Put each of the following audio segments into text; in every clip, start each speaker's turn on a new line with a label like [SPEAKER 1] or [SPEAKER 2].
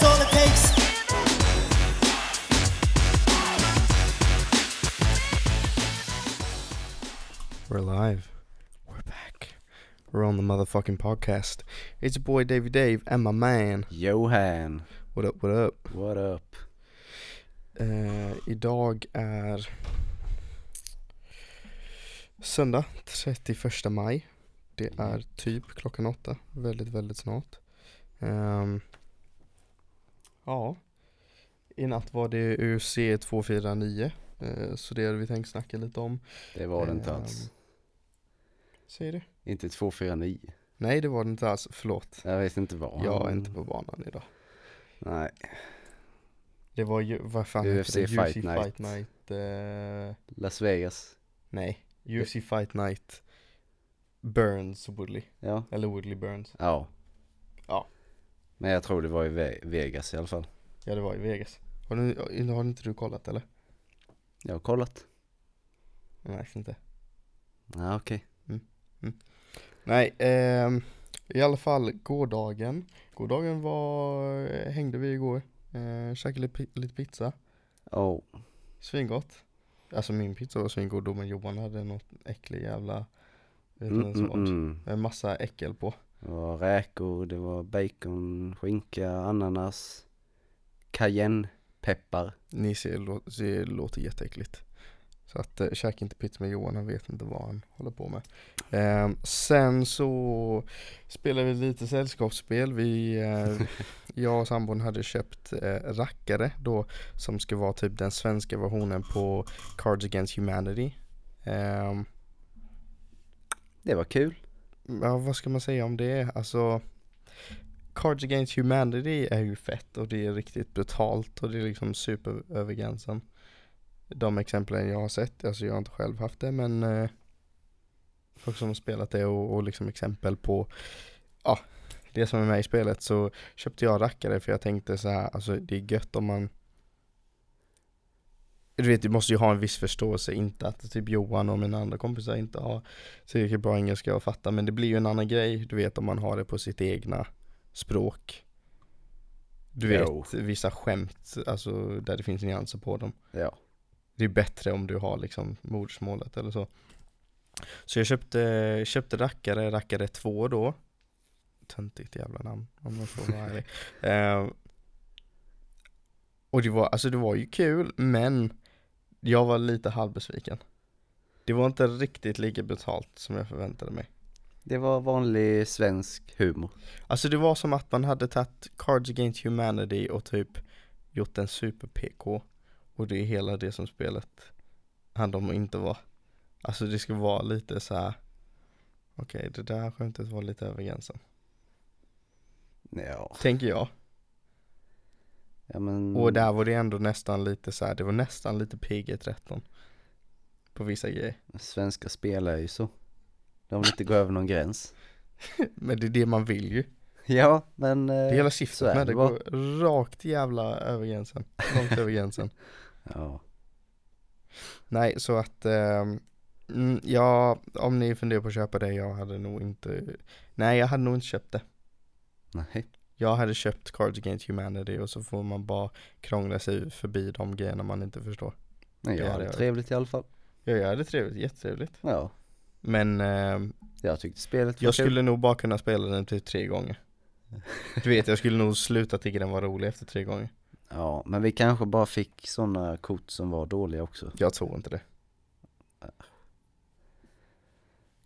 [SPEAKER 1] that's all it takes.
[SPEAKER 2] We're live. We're back. We're on the motherfucking podcast. It's your boy Davy Dave and my man.
[SPEAKER 3] Johan,
[SPEAKER 2] What up, what up?
[SPEAKER 3] what up?
[SPEAKER 2] Eh, idag är söndag 31 maj. Det är typ klockan åtta. Väldigt, väldigt snart. Ehm, ja. I natt var det UC 249. eh, så det hade vi tänkt snacka lite om.
[SPEAKER 3] Det var det inte
[SPEAKER 2] Ehm,
[SPEAKER 3] alls.
[SPEAKER 2] Säger du?
[SPEAKER 3] Inte 249.
[SPEAKER 2] Nej det var det inte alls, förlåt.
[SPEAKER 3] Jag vet inte vad.
[SPEAKER 2] Jag är inte på banan idag.
[SPEAKER 3] Nej,
[SPEAKER 2] Det var ju, vad fan
[SPEAKER 3] UFC
[SPEAKER 2] heter det?
[SPEAKER 3] Fight
[SPEAKER 2] UFC
[SPEAKER 3] Night.
[SPEAKER 2] Fight Night eh,
[SPEAKER 3] Las Vegas.
[SPEAKER 2] Nej, UFC Fight Night Burns Woodley,
[SPEAKER 3] Ja.
[SPEAKER 2] eller Woodley Burns.
[SPEAKER 3] Ja. Men jag tror det var i Ve- Vegas i alla fall.
[SPEAKER 2] Ja det var i Vegas Har, du, har inte du kollat eller?
[SPEAKER 3] Jag har kollat.
[SPEAKER 2] Nej inte
[SPEAKER 3] Ja, okej.
[SPEAKER 2] Nej, ehm, i alla fall gårdagen Gårdagen var, hängde vi igår eh, Käkade lite, lite pizza
[SPEAKER 3] Oh,
[SPEAKER 2] Svingott Alltså min pizza var svingod då men Johan hade något äcklig jävla vet
[SPEAKER 3] mm,
[SPEAKER 2] inte ens
[SPEAKER 3] mm,
[SPEAKER 2] vad.
[SPEAKER 3] mm.
[SPEAKER 2] En massa äckel på
[SPEAKER 3] Det var räkor, det var bacon, skinka, ananas, cayennepeppar.
[SPEAKER 2] Ni ser, lå- ser, låter jätteäckligt. Så att eh, käka inte pizza med Johan, han vet inte vad han håller på med. Ehm, sen så spelade vi lite sällskapsspel. Vi, eh, jag och sambon hade köpt eh, rackare då som ska vara typ den svenska versionen på Cards Against Humanity. Ehm,
[SPEAKER 3] Det var kul
[SPEAKER 2] ja, vad ska man säga om det? Alltså Cards Against Humanity är ju fett och det är riktigt brutalt och det är liksom super över gränsen. De exemplen jag har sett, alltså jag har inte själv haft det men eh, folk som har spelat det och, och liksom exempel på ja, det som är med i spelet så köpte jag rackare för jag tänkte så här, alltså det är gött om man du vet, du måste ju ha en viss förståelse, inte att typ Johan och mina andra kompisar inte har tillräckligt bra engelska och fatta men det blir ju en annan grej, du vet om man har det på sitt egna språk. Du vet,
[SPEAKER 3] Jo.
[SPEAKER 2] vissa skämt, alltså där det finns nyanser på dem.
[SPEAKER 3] Ja.
[SPEAKER 2] Det är bättre om du har liksom modersmålet eller så. Så jag köpte, köpte rackare, rackare 2 då. Töntigt jävla namn om jag får vara ärlig. Eh, och det var, alltså det var ju kul men jag var lite halvbesviken. Det var inte riktigt lika betalt som jag förväntade mig.
[SPEAKER 3] Det var vanlig svensk humor.
[SPEAKER 2] Alltså det var som att man hade tagit Cards Against Humanity och typ gjort en super-PK Och det är hela det som spelet handlar om att inte vara Alltså det ska vara lite så här. Okej det där skämtet var lite över gränsen
[SPEAKER 3] Ja.
[SPEAKER 2] Tänker jag
[SPEAKER 3] Ja men.
[SPEAKER 2] Och där var det ändå nästan lite så här. det var nästan lite PG-13 På vissa grejer
[SPEAKER 3] Svenska spelare är ju så. De vill inte gå över någon gräns.
[SPEAKER 2] Men det är det man vill ju
[SPEAKER 3] Ja, men.
[SPEAKER 2] Det är hela syftet med det,
[SPEAKER 3] bara.
[SPEAKER 2] går rakt jävla över gränsen Långt över gränsen
[SPEAKER 3] Ja.
[SPEAKER 2] Nej, så att mm, ja, om ni funderar på att köpa det, jag hade nog inte Nej, jag hade nog inte köpt det
[SPEAKER 3] Nej.
[SPEAKER 2] Jag hade köpt Cards Against Humanity och så får man bara krångla sig förbi de grejerna man inte förstår
[SPEAKER 3] Men
[SPEAKER 2] Det
[SPEAKER 3] jag
[SPEAKER 2] hade
[SPEAKER 3] hade trevligt i alla fall.
[SPEAKER 2] Ja, jag hade trevligt, jättetrevligt
[SPEAKER 3] Ja.
[SPEAKER 2] Men ehm,
[SPEAKER 3] Jag tyckte spelet
[SPEAKER 2] jag
[SPEAKER 3] kul.
[SPEAKER 2] skulle nog bara kunna spela den typ tre gånger Du vet, jag skulle nog sluta tycka den var rolig efter tre gånger
[SPEAKER 3] Ja, men vi kanske bara fick sådana kort som var dåliga också.
[SPEAKER 2] Jag tror inte det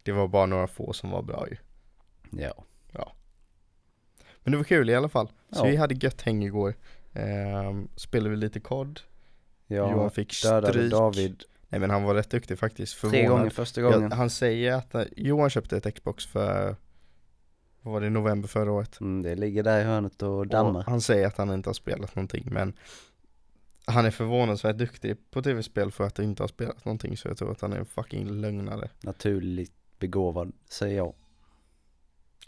[SPEAKER 2] Det var bara några få som var bra ju
[SPEAKER 3] Ja.
[SPEAKER 2] Men det var kul i alla fall. Så
[SPEAKER 3] Ja.
[SPEAKER 2] vi hade gött häng igår. Ehm, spelade vi lite kod.
[SPEAKER 3] Jag
[SPEAKER 2] Johan fick stryk.
[SPEAKER 3] David
[SPEAKER 2] Nej men han var rätt duktig faktiskt.
[SPEAKER 3] tre
[SPEAKER 2] Förvånad.
[SPEAKER 3] gånger första gången.
[SPEAKER 2] Ja, han säger att eh, Johan köpte ett Xbox för, vad var det, november förra året.
[SPEAKER 3] Mm, det ligger där i hörnet och dammar.
[SPEAKER 2] Och han säger att han inte har spelat någonting men han är förvånansvärt duktig på tv-spel för att han inte har spelat någonting så jag tror att han är en fucking lögnare.
[SPEAKER 3] Naturligt begåvad, säger jag.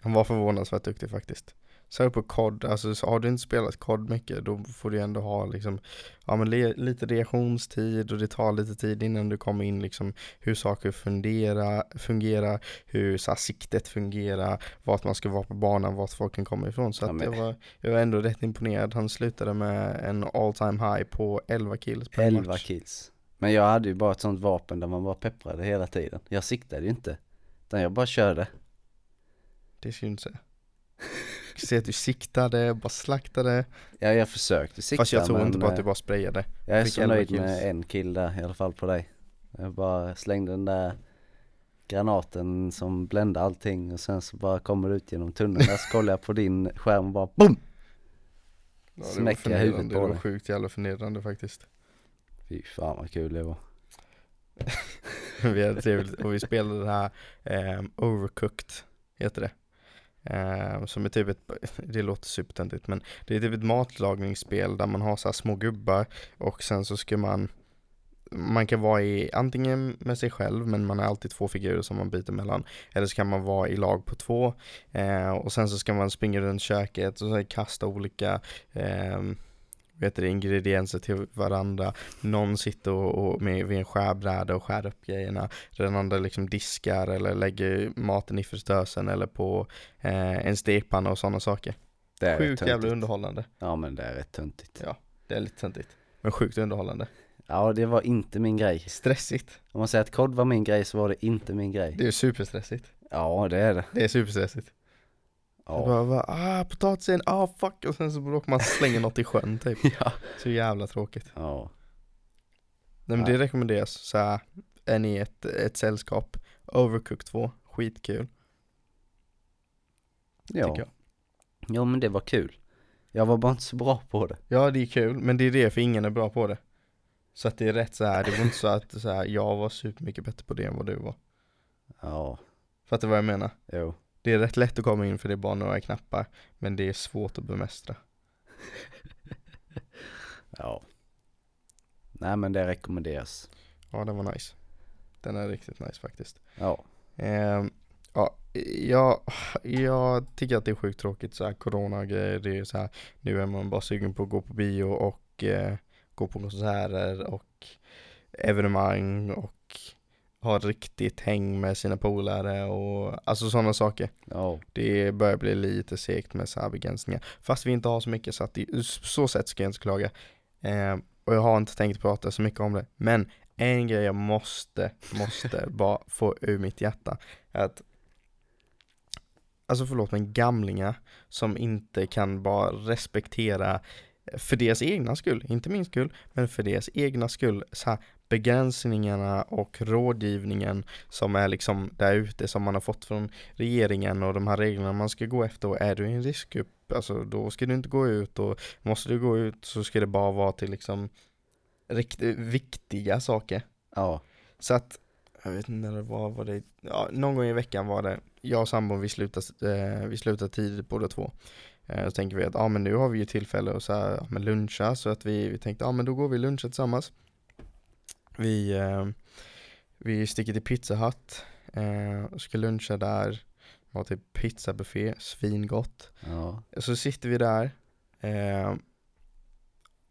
[SPEAKER 2] Han var förvånansvärt duktig faktiskt. Så här på COD, alltså så har du inte spelat COD mycket då får du ändå ha liksom Ja men lite reaktionstid och det tar lite tid innan du kommer in liksom hur saker fundera, fungerar, hur så här, siktet fungerar, vart man ska vara på banan, vart folk kan komma ifrån. Så
[SPEAKER 3] Ja,
[SPEAKER 2] att jag, var, jag var ändå rätt imponerad. Han slutade med en all time high på 11 kills per
[SPEAKER 3] 11
[SPEAKER 2] match.
[SPEAKER 3] kills. Men jag hade ju bara ett sånt vapen där man bara pepprade hela tiden. Jag siktade ju inte. Utan jag bara körde.
[SPEAKER 2] Det syns inte. Se att du siktade, bara slaktade.
[SPEAKER 3] Ja, jag försökte sikta
[SPEAKER 2] Fast jag tror inte på att
[SPEAKER 3] eh,
[SPEAKER 2] du bara sprayade.
[SPEAKER 3] Jag är så
[SPEAKER 2] 11
[SPEAKER 3] nöjd med en kill där, i alla fall på dig. Jag bara slängde den där granaten som bländade allting och sen så bara kommer det ut genom tunneln. Där så kollar jag på din skärm och bara BOOM!
[SPEAKER 2] Ja,
[SPEAKER 3] Smäcker huvudet på
[SPEAKER 2] Det var
[SPEAKER 3] dig.
[SPEAKER 2] sjukt jävla förnedrande faktiskt.
[SPEAKER 3] Fy fan vad kul det var.
[SPEAKER 2] vi hade trevligt och vi spelade det här ehm, Overcooked, heter det. Eh, som är typ ett, det låter supertöntigt men det är typ ett matlagningsspel där man har så här små gubbar och sen så ska man man kan vara i antingen med sig själv men man har alltid två figurer som man byter mellan. Eller så kan man vara i lag på två. Eh, och sen så ska man springa runt köket och så kasta olika eh, vet du, ingredienser till varandra någon sitter och, och med, vid en skärbräda och skär upp grejerna den andra liksom diskar eller lägger maten i fristösen eller på eh, en stekpanna och sådana saker
[SPEAKER 3] Det är
[SPEAKER 2] sjukt jävla underhållande
[SPEAKER 3] Ja men det är rätt töntigt.
[SPEAKER 2] Ja. det är lite töntigt men sjukt underhållande
[SPEAKER 3] Ja det var inte min grej.
[SPEAKER 2] stressigt
[SPEAKER 3] Om man säger att kod var min grej så var det inte min grej.
[SPEAKER 2] det är superstressigt
[SPEAKER 3] Ja det är det.
[SPEAKER 2] det är superstressigt Jag
[SPEAKER 3] Ja.
[SPEAKER 2] bara, bara ah potatisen, ah fuck och sen så råkar man slänga något i sjön typ
[SPEAKER 3] ja.
[SPEAKER 2] Så jävla tråkigt
[SPEAKER 3] Ja.
[SPEAKER 2] Nej men det rekommenderas så här, är ni ett, ett sällskap Overcooked 2, skitkul
[SPEAKER 3] Ja.
[SPEAKER 2] jag
[SPEAKER 3] ja men det var kul. Jag var bara inte så bra på det.
[SPEAKER 2] Ja det är kul, men det är det för ingen är bra på det Så att det är rätt så här, det var inte så att så här, jag var supermycket bättre på det än vad du var
[SPEAKER 3] Ja.
[SPEAKER 2] Fattar du vad jag menar?
[SPEAKER 3] Jo.
[SPEAKER 2] Det är rätt lätt att komma in för det är bara några knappar Men det är svårt att bemästra
[SPEAKER 3] Ja. Nej men det rekommenderas.
[SPEAKER 2] Ja den var nice Den är riktigt nice faktiskt
[SPEAKER 3] Ja.
[SPEAKER 2] Ehm, ja, jag, jag tycker att det är sjukt tråkigt så här corona grejer. Det är så här, nu är man bara sugen på att gå på bio och eh, gå på konserter och evenemang och ha riktigt häng med sina polare och alltså sådana saker.
[SPEAKER 3] Ja.
[SPEAKER 2] Det börjar bli lite segt med så här begränsningar. Fast vi inte har så mycket så att det, så sätt ska jag inte klaga. Ehm, och jag har inte tänkt prata så mycket om det. Men en grej jag måste, måste bara få ur mitt hjärta. Är att Alltså förlåt men gamlingar som inte kan bara respektera för deras egna skull, inte min skull, men för deras egna skull, så här begränsningarna och rådgivningen som är liksom där ute som man har fått från regeringen och de här reglerna man ska gå efter och är du i en riskgrupp, alltså då ska du inte gå ut och måste du gå ut så ska det bara vara till liksom riktigt viktiga saker.
[SPEAKER 3] Ja.
[SPEAKER 2] Så att, jag vet inte när det var, var det, ja, någon gång i veckan var det, jag och sambon vi slutade, eh, vi slutade tidigt båda två. Eh, så tänker vi att, ja men nu har vi ju tillfälle att så här, ja, men luncha, så att vi, vi tänkte, ja men då går vi luncha tillsammans. Vi, eh, vi sticker till Pizza Hut, eh, och ska luncha där, har typ pizzabuffé, svingott.
[SPEAKER 3] Ja.
[SPEAKER 2] Så sitter vi där, eh,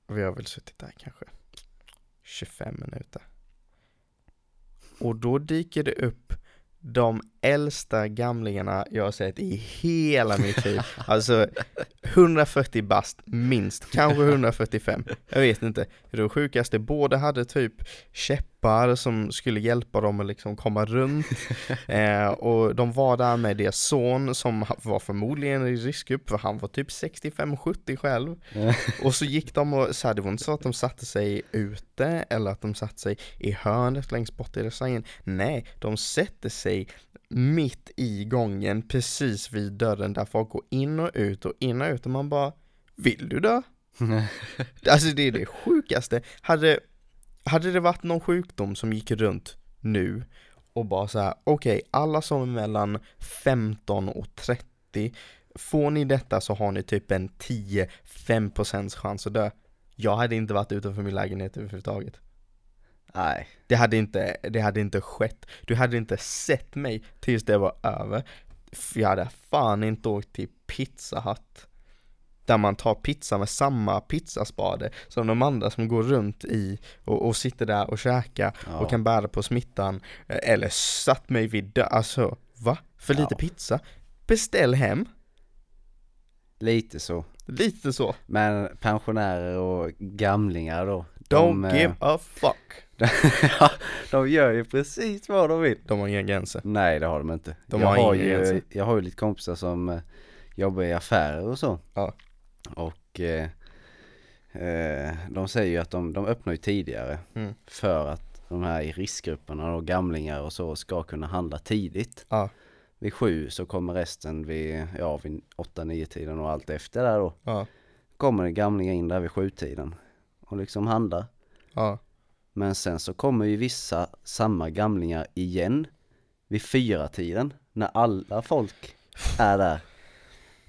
[SPEAKER 2] vi har väl suttit där kanske 25 minuter. Och då dyker det upp de äldsta gamlingarna jag har sett i hela mitt liv. Alltså 140 bast minst, kanske 145. Jag vet inte. Det sjukaste, båda hade typ käppar som skulle hjälpa dem att liksom komma runt. Eh, och de var där med deras son som var förmodligen i riskgrupp för han var typ 65-70 själv. Och så gick de och så här, det var inte så att de satte sig ute eller att de satte sig i hörnet längst bort i restaurangen. Nej, de sätter sig mitt i gången precis vid dörren där folk går in och ut och in och ut och man bara Vill du dö? Alltså det är det sjukaste. Hade, hade det varit någon sjukdom som gick runt nu och bara så här: okej alla som är mellan 15 och 30 Får ni detta så har ni typ en 10-5% chans att dö. Jag hade inte varit utanför min lägenhet överhuvudtaget.
[SPEAKER 3] Nej.
[SPEAKER 2] Det hade inte, det hade inte skett. Du hade inte sett mig tills det var över. F- Jag hade fan inte åkt till Pizza Hut där man tar pizza med samma pizzaspade som de andra som går runt i och, och sitter där och käkar
[SPEAKER 3] Ja.
[SPEAKER 2] och kan bära på smittan eh, Eller satt mig vid alltså va? För lite
[SPEAKER 3] Ja.
[SPEAKER 2] pizza? Beställ hem,
[SPEAKER 3] Lite så.
[SPEAKER 2] lite så
[SPEAKER 3] Men pensionärer och gamlingar då.
[SPEAKER 2] Don't
[SPEAKER 3] de,
[SPEAKER 2] give a fuck
[SPEAKER 3] de gör ju precis vad de vill.
[SPEAKER 2] De har inga gränser
[SPEAKER 3] Nej det har de inte.
[SPEAKER 2] De
[SPEAKER 3] jag,
[SPEAKER 2] har
[SPEAKER 3] har ju,
[SPEAKER 2] gränser.
[SPEAKER 3] jag har ju lite kompisar som eh, jobbar i affärer och så.
[SPEAKER 2] Ja.
[SPEAKER 3] Och eh, eh, de säger ju att de, de öppnar ju tidigare
[SPEAKER 2] Mm.
[SPEAKER 3] för att de här i riskgrupperna och gamlingar och så ska kunna handla tidigt.
[SPEAKER 2] Ja,
[SPEAKER 3] Vid sju så kommer resten vid, ja vid åtta, nio tiden och allt efter där då.
[SPEAKER 2] ja,
[SPEAKER 3] Kommer det gamlingar in där vid sjutiden och liksom handlar.
[SPEAKER 2] ja,
[SPEAKER 3] Men sen så kommer ju vissa samma gamlingar igen vid fyra tiden när alla folk är där.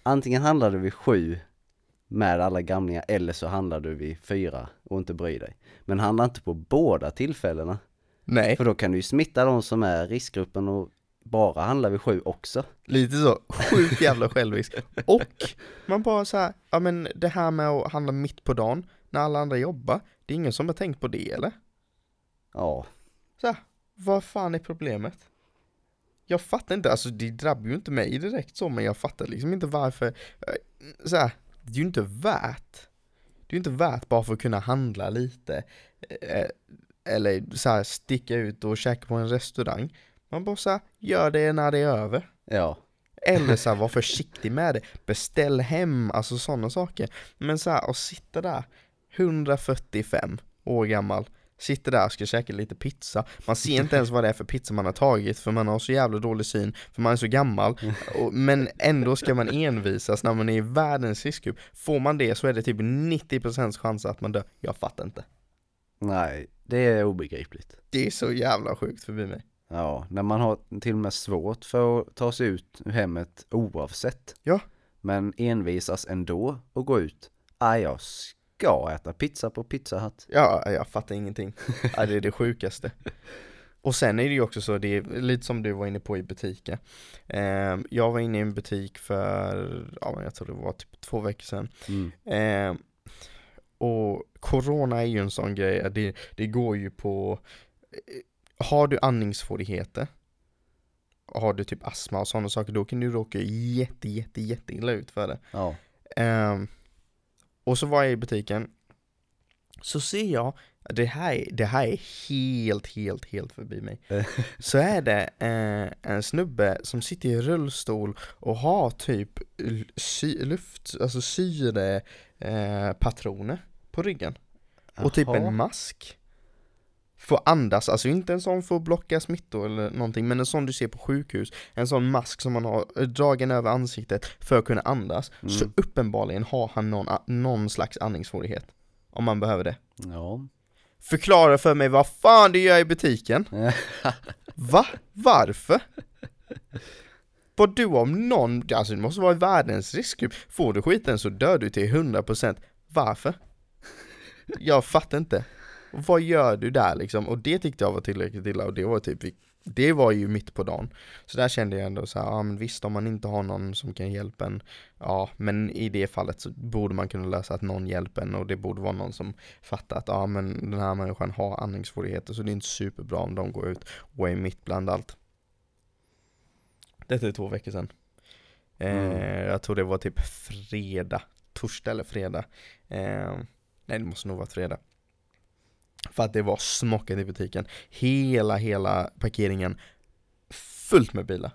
[SPEAKER 3] Antingen handlar du vid sju med alla gamlingar eller så handlar du vid fyra och inte bryr dig. Men handla inte på båda tillfällena.
[SPEAKER 2] nej,
[SPEAKER 3] För då kan du ju smitta de som är riskgruppen och bara handla vid sju också.
[SPEAKER 2] lite så, sjukt jävla självisk Och man bara så här, ja men det här med att handla mitt på dagen när alla andra jobbar Det är ingen som har tänkt på det eller?
[SPEAKER 3] Ja,
[SPEAKER 2] Så här, vad fan är problemet? Jag fattar inte, alltså det drabbar ju inte mig direkt så men jag fattar liksom inte varför eh, så här, det är ju inte värt Det är ju inte värt bara för att kunna handla lite eh, Eller så här, sticka ut och käka på en restaurang. Man bara så här, gör det när det är över.
[SPEAKER 3] Ja,
[SPEAKER 2] eller så här, var försiktig med det, beställ hem, alltså sådana saker. Men så här, att sitta där, 145 år gammal, sitter där och ska käka lite pizza. Man ser inte ens vad det är för pizza man har tagit för man har så jävla dålig syn, för man är så gammal. Och, men ändå ska man envisas när man är i världens riskgrupp. Får man det så är det typ 90% chans att man dör. Jag fattar inte.
[SPEAKER 3] nej, det är obegripligt.
[SPEAKER 2] Det är så jävla sjukt förbi mig.
[SPEAKER 3] Ja, när man har till och med svårt för att ta sig ut ur hemmet oavsett.
[SPEAKER 2] Ja.
[SPEAKER 3] Men envisas ändå och gå ut. Ah, jag ska äta pizza på Pizza Hut.
[SPEAKER 2] Ja, jag fattar ingenting. Ja, det är det sjukaste. Och sen är det ju också så, det är lite som du var inne på i butiken. Eh, jag var inne i en butik för, ja jag tror det var typ två veckor sedan.
[SPEAKER 3] Mm.
[SPEAKER 2] Eh, och corona är ju en sån grej, det, det går ju på, eh, har du andningssvårigheter, har du typ astma och sådana saker, då kan du råka jätte, jätte, jätte illa ut för det.
[SPEAKER 3] Ja.
[SPEAKER 2] Ehm, och så var jag i butiken. Så ser jag, det här, är- det här är helt, helt, helt förbi mig. Så är det eh, en snubbe som sitter i rullstol och har typ sy, luft, alltså syre eh, patroner på ryggen. Och typ en mask Får andas, alltså inte en sån för att blocka smittor eller någonting Men en sån du ser på sjukhus En sån mask som man har eh, dragen över ansiktet för att kunna andas Så
[SPEAKER 3] Mm.
[SPEAKER 2] uppenbarligen har han någon, någon slags andningssvårighet Om man behöver det
[SPEAKER 3] Ja.
[SPEAKER 2] Förklara för mig vad fan du gör i butiken Va? Varför? Vad du om någon, alltså det måste vara världens riskgrupp Får du skiten så dör du till 100% Varför? Jag fattar inte Vad gör du där liksom? Och det tyckte jag var tillräckligt illa och det var typ Det var ju mitt på dagen. Så där kände jag ändå så här, ja men visst om man inte har någon som kan hjälpa en Ja men i det fallet så borde man kunna lösa att någon hjälper en och det borde vara någon som fattar att ja men den här människan har andningssvårigheter så det är inte superbra om de går ut och är mitt bland allt. Detta är två veckor sedan. Eh,
[SPEAKER 3] Mm.
[SPEAKER 2] Jag tror det var typ fredag, torsdag eller fredag. Eh, Nej det måste nog vara fredag För att det var smockat i butiken. Hela, hela parkeringen Fullt med bilar.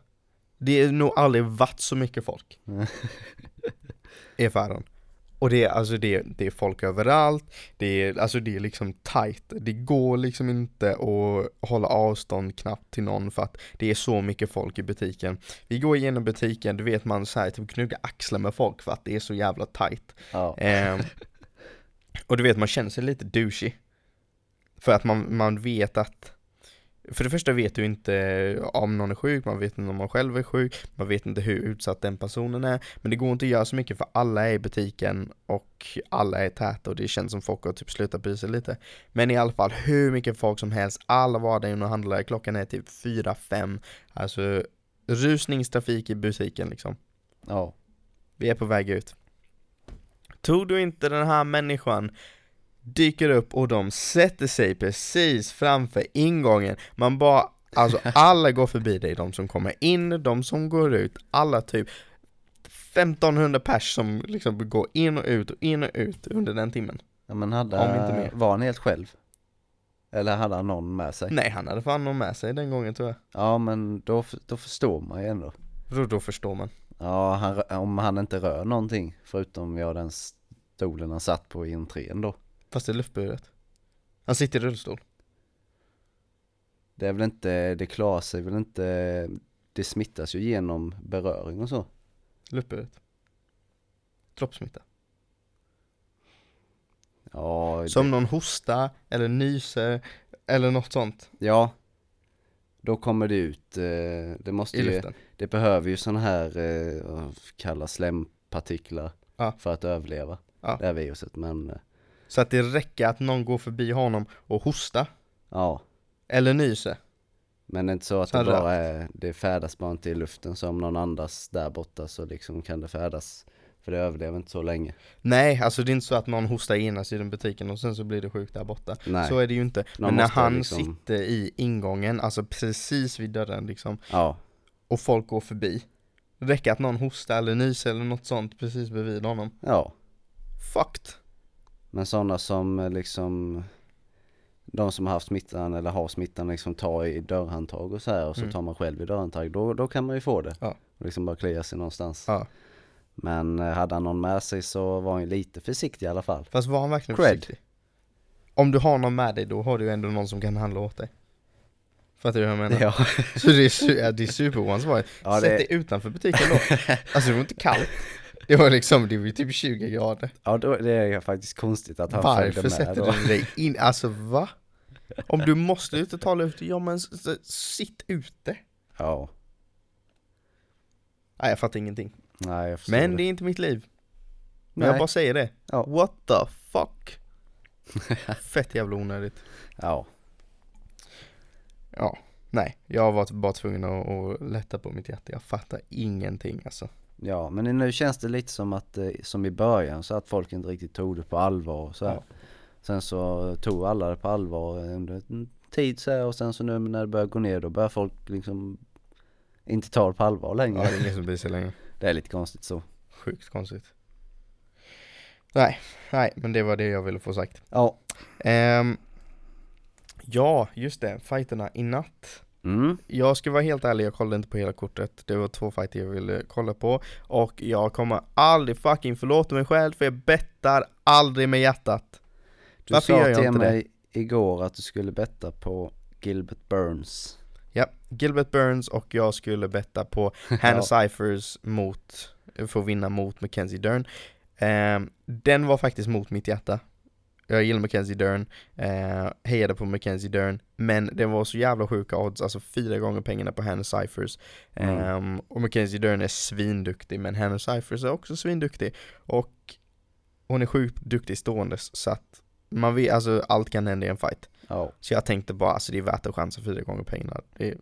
[SPEAKER 2] Det är nog aldrig varit så mycket folk I affären. Och det är alltså det, det är folk överallt. Det är, alltså det är liksom tight. Det går liksom inte att hålla avstånd knappt till någon för att det är så mycket folk i butiken. Vi går igenom butiken, du vet man så här, typ gnuggar axlar med folk för att det är så jävla tight.
[SPEAKER 3] Ja.
[SPEAKER 2] Ehm, och du vet, man känner sig lite douchey. För att man, man vet att för det första vet du inte om någon är sjuk, man vet inte om man själv är sjuk, man vet inte hur utsatt den personen är. Men det går inte att göra så mycket för alla är i butiken och alla är täta och det känns som folk har typ slutat bry sig lite. Men i alla fall hur mycket folk som helst, alla var där inne och handlade, klockan är typ 4-5. Alltså rusningstrafik i butiken liksom.
[SPEAKER 3] Ja.
[SPEAKER 2] Vi är på väg ut. Tror du inte den här människan dyker upp och de sätter sig precis framför ingången Man bara, alltså alla går förbi dig, de som kommer in, de som går ut, alla typ 1500 pers som liksom går in och ut och in och ut under den timmen
[SPEAKER 3] Ja men hade,
[SPEAKER 2] Om inte mer.
[SPEAKER 3] var han helt själv? Eller hade han någon med sig?
[SPEAKER 2] Nej han hade fan någon med sig den gången tror jag
[SPEAKER 3] Ja men då, då förstår man ju ändå
[SPEAKER 2] Då, då förstår man
[SPEAKER 3] Ja, han, om han inte rör någonting förutom ja, den stolen han satt på i entrén då.
[SPEAKER 2] Fast det är luftburet Han sitter i rullstol
[SPEAKER 3] Det är väl inte, det klarar sig väl inte, det smittas ju genom beröring och så.
[SPEAKER 2] Luftburet Droppsmitta
[SPEAKER 3] Ja,
[SPEAKER 2] Som
[SPEAKER 3] det,
[SPEAKER 2] någon hosta eller nyser eller något sånt
[SPEAKER 3] ja. Då kommer det ut, eh, det måste
[SPEAKER 2] i
[SPEAKER 3] ju,
[SPEAKER 2] luften
[SPEAKER 3] det behöver ju sådana här, eh, vad kallas slempartiklar
[SPEAKER 2] Ja.
[SPEAKER 3] för att överleva.
[SPEAKER 2] Ja.
[SPEAKER 3] Det här viruset, men eh,
[SPEAKER 2] Så att det räcker att någon går förbi honom och hosta
[SPEAKER 3] ja.
[SPEAKER 2] eller nyser
[SPEAKER 3] Men det är inte så att
[SPEAKER 2] Så
[SPEAKER 3] det bara är, det färdas bara inte i luften så om någon andas där borta så liksom kan det färdas. För det överlever inte så länge.
[SPEAKER 2] Nej, alltså det är inte så att någon hostar i ena sidan butiken och sen så blir det sjukt där borta
[SPEAKER 3] Nej.
[SPEAKER 2] Så är det ju inte
[SPEAKER 3] Någon
[SPEAKER 2] Men när han
[SPEAKER 3] liksom-
[SPEAKER 2] sitter i ingången, alltså precis vid dörren liksom
[SPEAKER 3] Ja,
[SPEAKER 2] Och folk går förbi Det räcker att någon hostar eller nyser eller något sånt precis bredvid honom
[SPEAKER 3] ja.
[SPEAKER 2] Fucked
[SPEAKER 3] Men sådana som eh, liksom De som har haft smittan eller har smittan liksom tar i dörrhandtag och så här och så
[SPEAKER 2] Mm.
[SPEAKER 3] tar man själv i dörrhandtag. Då, då kan man ju få det.
[SPEAKER 2] Ja.
[SPEAKER 3] Och liksom bara klia sig någonstans.
[SPEAKER 2] Ja.
[SPEAKER 3] Men eh, hade han någon med sig så var han ju lite försiktig i alla fall.
[SPEAKER 2] Fast var han verkligen
[SPEAKER 3] Cred.
[SPEAKER 2] försiktig? Om du har någon med dig då har du ju ändå någon som kan handla åt dig Fattar du hur jag menar?
[SPEAKER 3] Ja,
[SPEAKER 2] Så det är, det är superoansvarigt
[SPEAKER 3] ja,
[SPEAKER 2] Sätt
[SPEAKER 3] det,
[SPEAKER 2] dig utanför butiken då Alltså det var inte kallt Det var liksom, det var ju typ 20 grader
[SPEAKER 3] ja då, det är faktiskt konstigt att han
[SPEAKER 2] Varför
[SPEAKER 3] följde med
[SPEAKER 2] sätter
[SPEAKER 3] då.
[SPEAKER 2] du dig in? Alltså va? Om du måste ut och ta luft, ja men sitt ute
[SPEAKER 3] Ja,
[SPEAKER 2] Nej jag fattar ingenting
[SPEAKER 3] nej jag förstår
[SPEAKER 2] Men
[SPEAKER 3] det.
[SPEAKER 2] det är inte mitt liv Men
[SPEAKER 3] Nej.
[SPEAKER 2] jag bara säger det
[SPEAKER 3] Ja.
[SPEAKER 2] What the fuck? Fett jävla onödigt
[SPEAKER 3] Ja,
[SPEAKER 2] Ja, nej Jag var bara tvungen att, att lätta på mitt hjärta Jag fattar ingenting alltså
[SPEAKER 3] ja, men nu känns det lite som att, eh, som i början så att folk inte riktigt tog det på allvar och så här.
[SPEAKER 2] Ja.
[SPEAKER 3] Sen så tog alla det på allvar under en tid så här och sen så nu när det börjar gå ner då börjar folk liksom inte ta det på allvar
[SPEAKER 2] Ja,
[SPEAKER 3] längre.
[SPEAKER 2] det är ingen som bryr sig längre
[SPEAKER 3] Det är lite konstigt så.
[SPEAKER 2] Sjukt konstigt Nej, nej men det var det jag ville få sagt
[SPEAKER 3] Ja.
[SPEAKER 2] Ehm, Ja, just det, fighterna i natt
[SPEAKER 3] Mm.
[SPEAKER 2] Jag ska vara helt ärlig, jag kollade inte på hela kortet. Det var två fighter jag ville kolla på. Och jag kommer aldrig fucking förlåta mig själv för jag bettar aldrig med hjärtat.
[SPEAKER 3] Du
[SPEAKER 2] Varför gör
[SPEAKER 3] sa
[SPEAKER 2] jag
[SPEAKER 3] till
[SPEAKER 2] inte
[SPEAKER 3] mig igår att du skulle betta på Gilbert Burns.
[SPEAKER 2] Ja, Gilbert Burns och jag skulle betta på Hannah Cyphers mot, för att vinna mot Mackenzie Dern. Ehm, Den var faktiskt mot mitt hjärta Jag gillar Mackenzie Dern, eh, hejade på Mackenzie Dern Men det var så jävla sjuka odds, alltså fyra gånger pengarna på Hannah Cyphers
[SPEAKER 3] Mm.
[SPEAKER 2] Ehm, Och Mackenzie Dern är svinduktig men Hannah Cyphers är också svinduktig Och hon är sjukt duktig ståendes så att man vet, alltså allt kan hända i en fight
[SPEAKER 3] Ja.
[SPEAKER 2] så jag tänkte bara, alltså det är värt att chansa fyra gånger pengarna. Det är,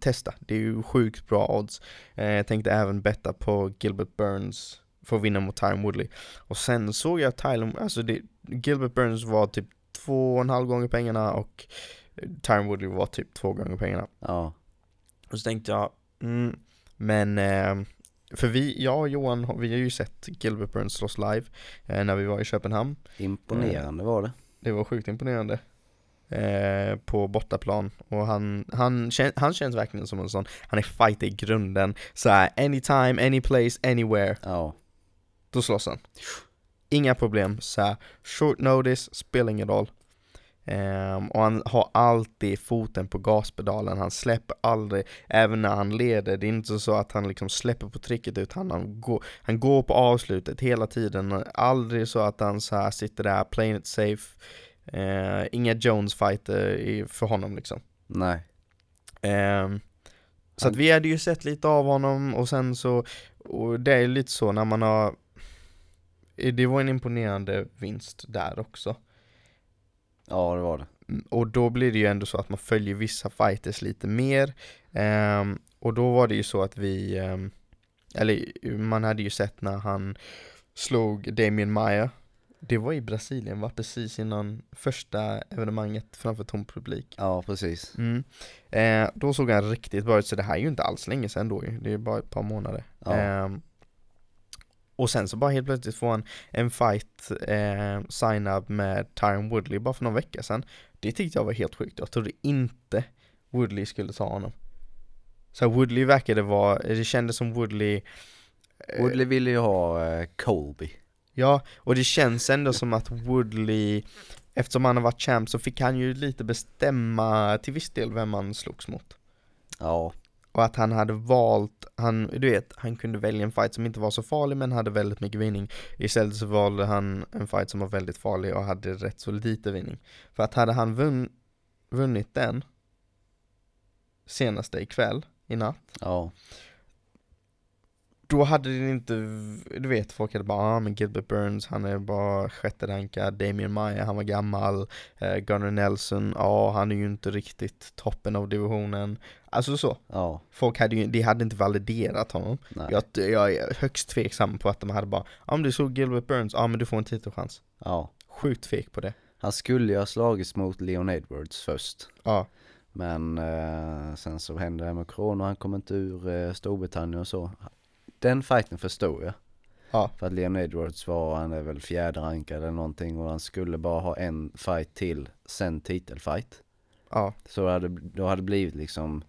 [SPEAKER 2] testa, det är ju sjukt bra odds. Eh, jag tänkte även betta på Gilbert Burns för att vinna mot Tyron Woodley. Och sen såg jag Tyron, alltså det, Gilbert Burns var typ två och en halv gånger pengarna och Tyron Woodley var typ två gånger pengarna.
[SPEAKER 3] Ja.
[SPEAKER 2] Och så tänkte jag, mm, men eh, för vi, jag och Johan, vi har ju sett Gilbert Burns slåss live eh, när vi var i Köpenhamn.
[SPEAKER 3] Imponerande var det.
[SPEAKER 2] Det var sjukt imponerande eh, På bortaplan Och han, han, kän, han känns verkligen som en sån Han är fighter i grunden så här, anytime, any place, anywhere
[SPEAKER 3] Ja.
[SPEAKER 2] Då slåss han Inga problem, så här, short notice, spelar ingen roll. Ehm, Och han har alltid foten på gaspedalen Han släpper aldrig Även när han leder, det är inte så att han liksom släpper på tricket utan han går, han går på avslutet hela tiden. Aldrig så att han så här sitter där, playing it safe. Eh, inga Jones-fighter för honom liksom.
[SPEAKER 3] Nej.
[SPEAKER 2] Ehm, Så
[SPEAKER 3] Han-
[SPEAKER 2] att vi hade ju sett lite av honom och sen så, och det är lite så när man har Det var en imponerande vinst där också
[SPEAKER 3] Ja det var det.
[SPEAKER 2] Mm, Och då blir det ju ändå så att man följer vissa fighters lite mer Ehm, Och då var det ju så att vi ehm, Eller man hade ju sett när han slog Damien Maya. Det var i Brasilien va? Precis innan första evenemanget framför tom publik.
[SPEAKER 3] Ja, precis.
[SPEAKER 2] Mm. Eh, då såg han riktigt bra ut, så det här är ju inte alls länge sedan då ju. Det är bara ett par månader.
[SPEAKER 3] Ja.
[SPEAKER 2] Eh, och sen så bara helt plötsligt får han en fight eh, sign-up med Tyron Woodley bara för någon vecka sedan. Det tyckte jag var helt sjukt. Jag trodde inte Woodley skulle ta honom. Så Woodley verkade vara, det kändes som Woodley eh,
[SPEAKER 3] Woodley ville ju ha eh, Colby.
[SPEAKER 2] Ja, och det känns ändå som att Woodley Eftersom han har varit champ så fick han ju lite bestämma till viss del vem han slogs mot
[SPEAKER 3] Ja,
[SPEAKER 2] och att han hade valt, han, du vet, han kunde välja en fight som inte var så farlig men hade väldigt mycket vinning. Istället så valde han en fight som var väldigt farlig och hade rätt så lite vinning. För att hade han vunn, vunnit den Senaste ikväll, i natt
[SPEAKER 3] ja,
[SPEAKER 2] då hade det inte, du vet folk hade bara ah, men Gilbert Burns han är bara sjätte rankad, Damien Maya han var gammal, eh, Gunnar Nelson, ja han är ju inte riktigt toppen av divisionen. Alltså så,
[SPEAKER 3] ja,
[SPEAKER 2] folk hade ju, de hade inte validerat honom.
[SPEAKER 3] Nej,
[SPEAKER 2] jag, jag är högst tveksam på att de hade bara, ja men du såg Gilbert Burns, ja men du får en titelchans.
[SPEAKER 3] Ja.
[SPEAKER 2] Sjukt tvek på det.
[SPEAKER 3] Han skulle ju ha slagits mot Leon Edwards först.
[SPEAKER 2] Ja,
[SPEAKER 3] Men eh, sen så hände det här med corona, han kom inte ur eh, Storbritannien och så. Den fighten förstod jag.
[SPEAKER 2] Ja.
[SPEAKER 3] För att Leon Edwards var, han är väl fjärde rankad eller någonting och han skulle bara ha en fight till, sen titelfight.
[SPEAKER 2] ja,
[SPEAKER 3] Så hade, då hade blivit liksom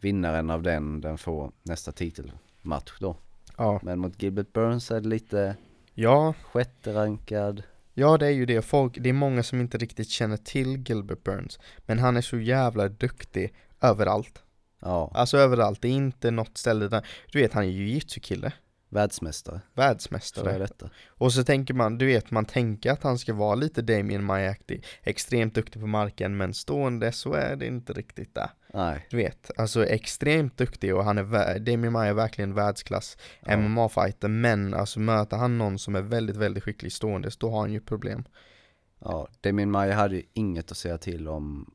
[SPEAKER 3] vinnaren av den, den får nästa titelmatch då.
[SPEAKER 2] ja,
[SPEAKER 3] Men mot Gilbert Burns är det lite
[SPEAKER 2] ja
[SPEAKER 3] sjätte rankad.
[SPEAKER 2] Ja det är ju det, folk, det är många som inte riktigt känner till Gilbert Burns Men han är så jävla duktig överallt
[SPEAKER 3] Ja,
[SPEAKER 2] Alltså överallt, det är inte något ställe där Du vet han är ju jujutsu-kille
[SPEAKER 3] världsmästare.
[SPEAKER 2] Världsmästare
[SPEAKER 3] detta.
[SPEAKER 2] Och så tänker man, du vet man tänker att han ska vara lite Damien Maya-aktig Extremt duktig på marken men stående så är det inte riktigt där
[SPEAKER 3] Nej,
[SPEAKER 2] Du vet, alltså extremt duktig och han är, Damien Maya är verkligen världsklass
[SPEAKER 3] Ja.
[SPEAKER 2] MMA-fighter men alltså möter han någon som är väldigt, väldigt skicklig stående då har han ju problem
[SPEAKER 3] ja. Damien Maya hade ju inget att säga till om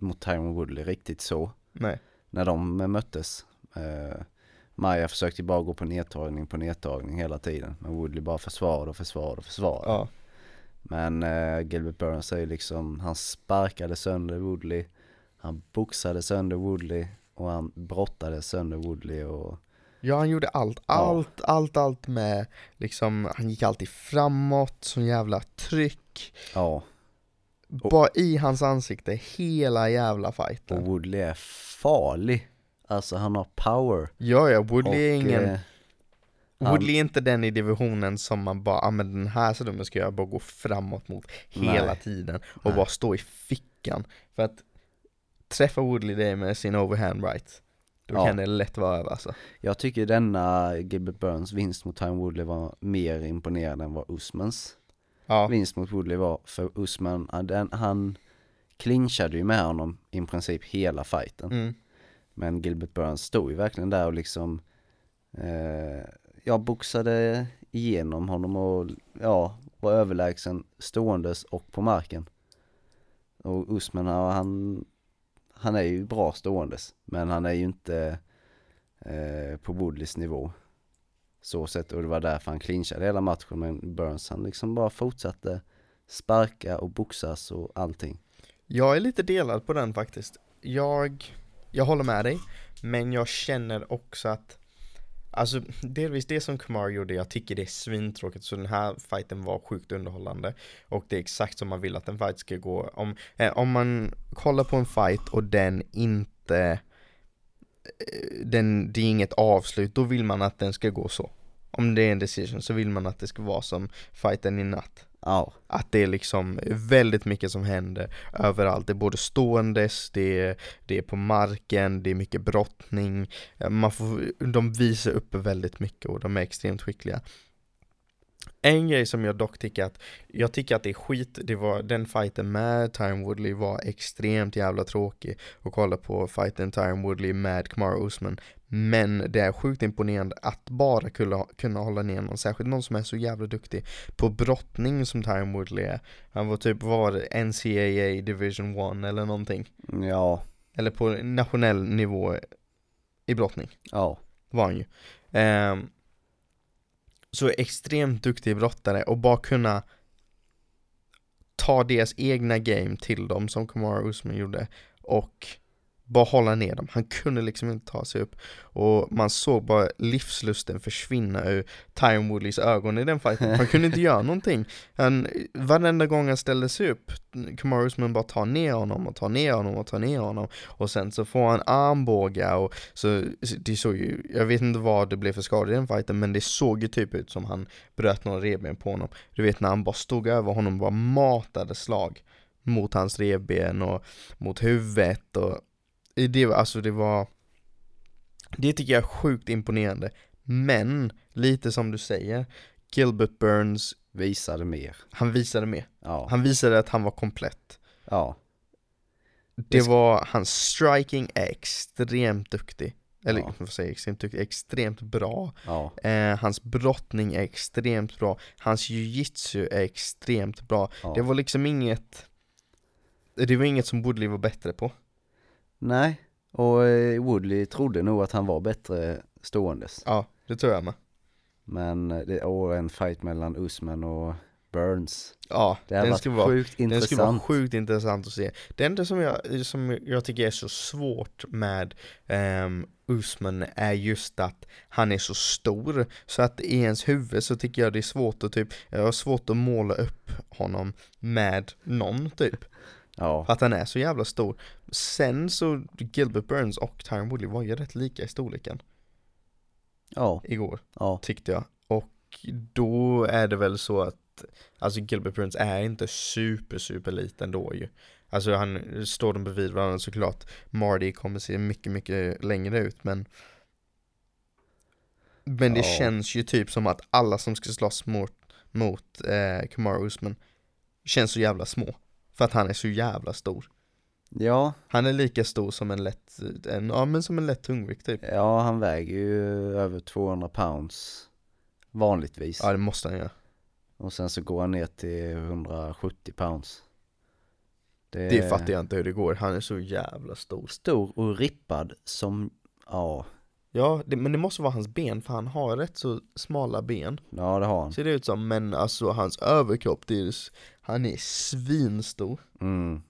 [SPEAKER 3] mot Tyron Woodley riktigt så.
[SPEAKER 2] Nej,
[SPEAKER 3] När de möttes. Eh, Maya försökte ju bara gå på nedtagning på nedtagning hela tiden. Men Woodley bara försvarade och försvarade och försvarade.
[SPEAKER 2] ja,
[SPEAKER 3] Men eh, Gilbert Burns säger liksom, han sparkade sönder Woodley. Han boxade sönder Woodley. Och han brottade sönder Woodley och
[SPEAKER 2] Ja han gjorde allt, allt, allt, allt med liksom, han gick alltid framåt, sån jävla tryck
[SPEAKER 3] ja.
[SPEAKER 2] Bara i hans ansikte, hela jävla
[SPEAKER 3] Och
[SPEAKER 2] fighten
[SPEAKER 3] Woodley är farlig. Alltså han har power.
[SPEAKER 2] Ja ja, Woodley är ingen,
[SPEAKER 3] eh,
[SPEAKER 2] Woodley är inte den i divisionen som man bara, ah, men den här snubben ska jag bara gå framåt mot hela
[SPEAKER 3] Nej.
[SPEAKER 2] tiden och
[SPEAKER 3] Nej.
[SPEAKER 2] bara stå i fickan För att träffa Woodley det med sin overhand right Då
[SPEAKER 3] Ja.
[SPEAKER 2] kan det lätt vara över alltså
[SPEAKER 3] Jag tycker denna Gilbert Burns vinst mot Tyron Woodley var mer imponerande än vad Usmans
[SPEAKER 2] Ja,
[SPEAKER 3] vinst mot Woodley var. För Usman, han clinchade ju med honom i princip hela fighten.
[SPEAKER 2] mm.
[SPEAKER 3] Men Gilbert Burns stod ju verkligen där och liksom eh, Jag boxade igenom honom och ja, var överlägsen ståendes och på marken. Och Usman han, han är ju bra ståendes men han är ju inte eh, på Woodleys nivå. Så sett och det var därför han clinchade hela matchen men Burns han liksom bara fortsatte sparka och boxas och allting.
[SPEAKER 2] Jag är lite delad på den faktiskt. Jag, jag håller med dig, men jag känner också att Alltså delvis det som Kumar gjorde, jag tycker det är svintråkigt. Så den här fighten var sjukt underhållande. Och det är exakt som man vill att en fight ska gå. Om, eh, om man kollar på en fight och den inte eh, den, Det är inget avslut, då vill man att den ska gå så. Om det är en decision så vill man att det ska vara som fighten i natt.
[SPEAKER 3] Ja,
[SPEAKER 2] att det är liksom väldigt mycket som händer överallt. Det är både ståendes, det är, det är på marken, det är mycket brottning. Eh, man får, de visar upp väldigt mycket och de är extremt skickliga. En grej som jag dock tycker att, jag tycker att det är skit, det var den fighten med Tyron Woodley var extremt jävla tråkig att kolla på fighten Tyron Woodley med Kamaru Usman. Men det är sjukt imponerande att bara kunna, kunna hålla ner någon, särskilt någon som är så jävla duktig på brottning som Tyron Woodley är. Han var typ, vad var det, NCAA Division 1 eller någonting.
[SPEAKER 3] ja,
[SPEAKER 2] Eller på nationell nivå i brottning
[SPEAKER 3] ja,
[SPEAKER 2] var han ju. Ehm, så extremt duktig brottare och bara kunna ta deras egna game till dem som Kamaru Usman gjorde och bara hålla ner dem. Han kunde liksom inte ta sig upp. Och man såg bara livslusten försvinna ur Tyron Woodleys ögon i den fighten. Han kunde inte göra någonting. Han, varenda gång han ställde sig upp, Kamaru Usman bara tar ner honom och tar ner honom och tar ner honom. Och sen så får han armbågar och så, det såg ju, jag vet inte vad det blev för skador i den fighten, men det såg ju typ ut som han bröt några revben på honom. Du vet när han bara stod över honom och bara matade slag mot hans revben och mot huvudet och det var, alltså det var Det tycker jag är sjukt imponerande Men, lite som du säger Gilbert Burns
[SPEAKER 3] Visade mer.
[SPEAKER 2] Han visade mer
[SPEAKER 3] Ja.
[SPEAKER 2] Han visade att han var komplett
[SPEAKER 3] Ja.
[SPEAKER 2] Det var, hans striking är extremt duktig Eller
[SPEAKER 3] Ja.
[SPEAKER 2] vad säger extremt duktig, extremt bra
[SPEAKER 3] Ja.
[SPEAKER 2] eh, Hans brottning är extremt bra Hans jiu-jitsu är extremt bra
[SPEAKER 3] ja.
[SPEAKER 2] Det var liksom inget Det var inget som Woodley var bättre på
[SPEAKER 3] Nej. Och eh, Woodley trodde nog att han var bättre ståendes.
[SPEAKER 2] Ja, det tror jag med
[SPEAKER 3] Men eh, det, och en fight mellan Usman och Burns.
[SPEAKER 2] Ja,
[SPEAKER 3] Det
[SPEAKER 2] den skulle vara
[SPEAKER 3] sjukt
[SPEAKER 2] Den
[SPEAKER 3] intressant.
[SPEAKER 2] skulle vara sjukt intressant att se. Det enda som jag, som jag tycker är så svårt med um, Usman är just att han är så stor. Så att i ens huvud så tycker jag det är svårt att typ, jag har svårt att måla upp honom med någon typ.
[SPEAKER 3] Ja.
[SPEAKER 2] För att han är så jävla stor. Sen så, Gilbert Burns och Tyron Woodley var ju rätt lika i storleken
[SPEAKER 3] Ja.
[SPEAKER 2] igår,
[SPEAKER 3] Ja.
[SPEAKER 2] tyckte jag. Och då är det väl så att, alltså Gilbert Burns är inte super super liten då ju. Alltså han, står de bredvid varandra såklart, Marty kommer se mycket mycket längre ut men Men det
[SPEAKER 3] Ja.
[SPEAKER 2] känns ju typ som att alla som ska slåss mot, mot eh, Kamaru Usman Känns så jävla små För att han är så jävla stor
[SPEAKER 3] Ja.
[SPEAKER 2] Han är lika stor som en lätt, en, ja men som en lätt tungvikt typ
[SPEAKER 3] Ja, han väger ju över 200 pounds. Vanligtvis.
[SPEAKER 2] Ja det måste han göra
[SPEAKER 3] Och sen så går han ner till 170 pounds. Det,
[SPEAKER 2] Det fattar jag inte hur det går, han är så jävla stor
[SPEAKER 3] Stor och rippad som, ja,
[SPEAKER 2] Ja, det, men det måste vara hans ben för han har rätt så smala ben
[SPEAKER 3] ja det har han.
[SPEAKER 2] Ser det ut som, men alltså hans överkropp, det är, han är svinstor
[SPEAKER 3] Mm.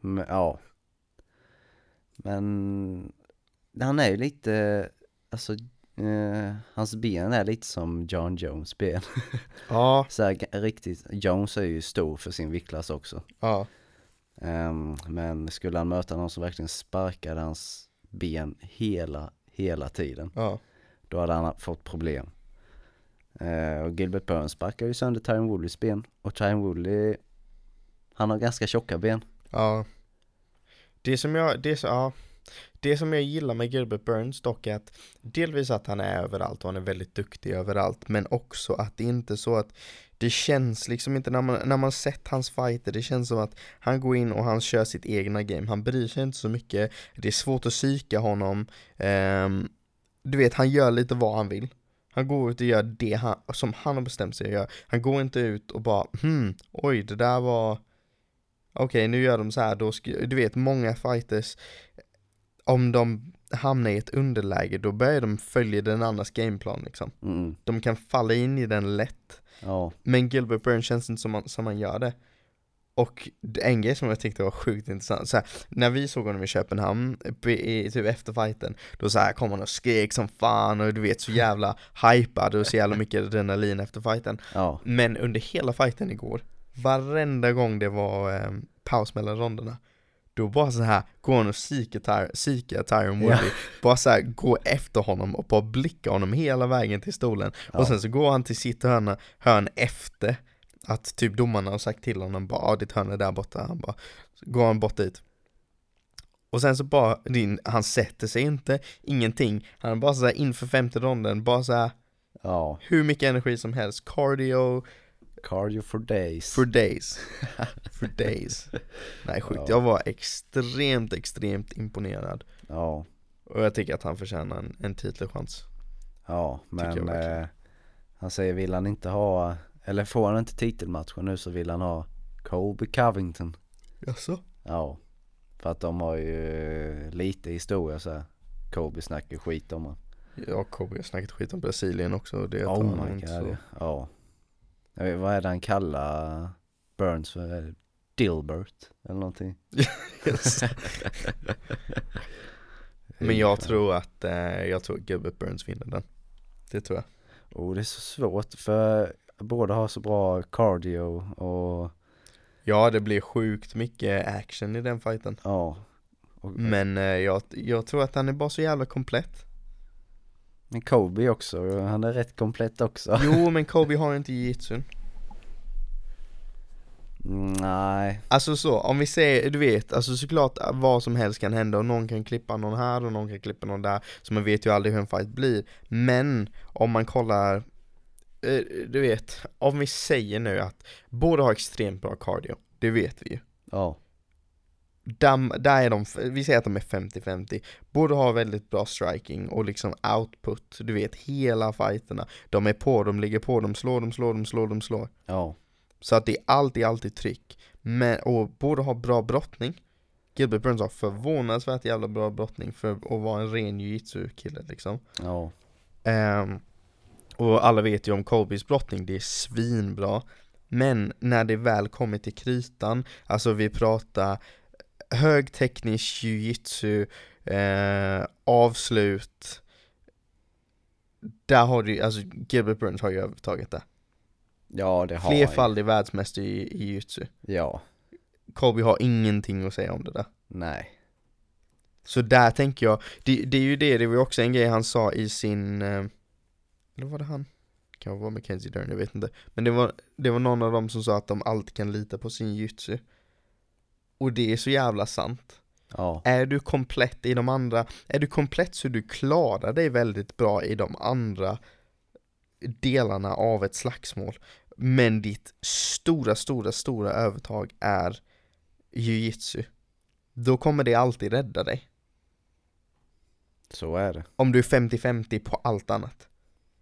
[SPEAKER 3] Men, ja. Men han är ju lite, alltså eh, hans ben är lite som John Jones ben.
[SPEAKER 2] Ja,
[SPEAKER 3] Så här, riktigt, Jones är ju stor för sin viktklass också.
[SPEAKER 2] ja,
[SPEAKER 3] Ehm, men skulle han möta någon som verkligen sparkade hans ben hela, hela tiden,
[SPEAKER 2] ja,
[SPEAKER 3] då hade han fått problem. Eh, och Gilbert Burns sparkar ju sönder Tyron Woodleys ben, och Tyron Woodley, han har ganska tjocka ben.
[SPEAKER 2] ja. Det som jag, det, ja, det som jag gillar med Gilbert Burns dock är att delvis att han är överallt och han är väldigt duktig överallt men också att det inte är så att det känns liksom inte när man, när man sett hans fighter, det känns som att han går in och han kör sitt egna game, han bryr sig inte så mycket, det är svårt att psyka honom, Ehm, du vet han gör lite vad han vill. Han går ut och gör det han, som han har bestämt sig att göra. Han går inte ut och bara hmm, oj det där var Okej nu gör de så här, då du vet många fighters Om de hamnar i ett underläge då börjar de följa den andras gameplan liksom.
[SPEAKER 3] Mm,
[SPEAKER 2] De kan falla in i den lätt.
[SPEAKER 3] Ja,
[SPEAKER 2] Men Gilbert Burns känns inte som man, som man gör det. Och en grej som jag tyckte var sjukt intressant, så här, när vi såg honom i Köpenhamn, i, i, typ efter fighten, då så här kom han och skrek som fan och du vet så jävla hypad och så jävla mycket adrenalin efter fighten.
[SPEAKER 3] ja,
[SPEAKER 2] Men under hela fighten igår, varenda gång det var eh, paus mellan ronderna, då bara så här går han och psykar Ty- psykar Tyron Woodley, bara så här gå efter honom och bara blicka honom hela vägen till stolen.
[SPEAKER 3] Ja.
[SPEAKER 2] Och sen så går han till sitt hörn, hörn efter att typ domarna har sagt till honom bara ah, ditt hörn är där borta, han bara så går han bort dit. Och sen så bara, din, han sätter sig inte, ingenting, han är bara så här inför femte ronden, bara så här
[SPEAKER 3] ja,
[SPEAKER 2] hur mycket energi som helst, cardio,
[SPEAKER 3] cardio for days.
[SPEAKER 2] For days. For days. Nej sjukt,
[SPEAKER 3] Ja.
[SPEAKER 2] jag var extremt, extremt imponerad.
[SPEAKER 3] Ja,
[SPEAKER 2] Och jag tycker att han förtjänar en, en titelchans.
[SPEAKER 3] ja, men eh, han säger vill han inte ha, eller får han inte titelmatchen nu så vill han ha Colby Covington.
[SPEAKER 2] Jaså?
[SPEAKER 3] Ja, för att de har ju lite historia så här. Colby snackar skit om honom.
[SPEAKER 2] Ja, Kobe har snackat skit om Brasilien också det
[SPEAKER 3] Oh my god,
[SPEAKER 2] så.
[SPEAKER 3] ja. Jag vet, vad är det han kallar Burns för? Dilbert eller någonting?
[SPEAKER 2] Men jag tror att, eh, jag tror Gilbert Burns vinner den. Det tror jag.
[SPEAKER 3] Oh, det är så svårt för båda har så bra cardio och
[SPEAKER 2] Ja, det blir sjukt mycket action i den fighten.
[SPEAKER 3] ja. Och,
[SPEAKER 2] Men eh, jag, jag tror att han är bara så jävla komplett.
[SPEAKER 3] Men Kobe också, han är rätt komplett också.
[SPEAKER 2] Jo, men Kobe har inte jiu-jitsun.
[SPEAKER 3] Mm, Nej,
[SPEAKER 2] Alltså så, om vi säger, du vet, alltså såklart vad som helst kan hända och någon kan klippa någon här och någon kan klippa någon där Så man vet ju aldrig hur en fight blir Men om man kollar, eh, du vet, om vi säger nu att båda har extremt bra cardio Det vet vi ju
[SPEAKER 3] ja.
[SPEAKER 2] Där, där är de, vi säger att de är 50-50 Båda har väldigt bra striking och liksom output, du vet hela fighterna De är på, de ligger på, de slår, de slår, de slår, de slår
[SPEAKER 3] Ja,
[SPEAKER 2] så att det är alltid, alltid tryck. Men, och båda har bra brottning. Gilbert Burns har förvånansvärt jävla bra brottning för att vara en ren jiu-jitsu-kille liksom.
[SPEAKER 3] ja,
[SPEAKER 2] Ehm, och alla vet ju om Colbys brottning, det är svinbra. Men när det väl kommer till kritan, alltså vi pratar högteknisk jiu-jitsu, eh, avslut. Där har du alltså Gilbert Burns har ju övertaget det.
[SPEAKER 3] ja det har.
[SPEAKER 2] Flerfaldig världsmästare i, i jiu-jitsu.
[SPEAKER 3] Ja,
[SPEAKER 2] Colby har ingenting att säga om det där.
[SPEAKER 3] nej.
[SPEAKER 2] Så där tänker jag, det, det är ju det, det var ju också en grej han sa i sin, eh, eller var det han? Kan vara Mackenzie Dern, jag vet inte. Men det var, det var någon av dem som sa att de alltid kan lita på sin jitsu. Och det är så jävla sant.
[SPEAKER 3] Ja,
[SPEAKER 2] Är du komplett i de andra, är du komplett så du klarar dig väldigt bra i de andra delarna av ett slagsmål. Men ditt stora, stora, stora övertag är jiu-jitsu. Då kommer det alltid rädda dig.
[SPEAKER 3] så är det.
[SPEAKER 2] Om du är 50-50 på allt annat.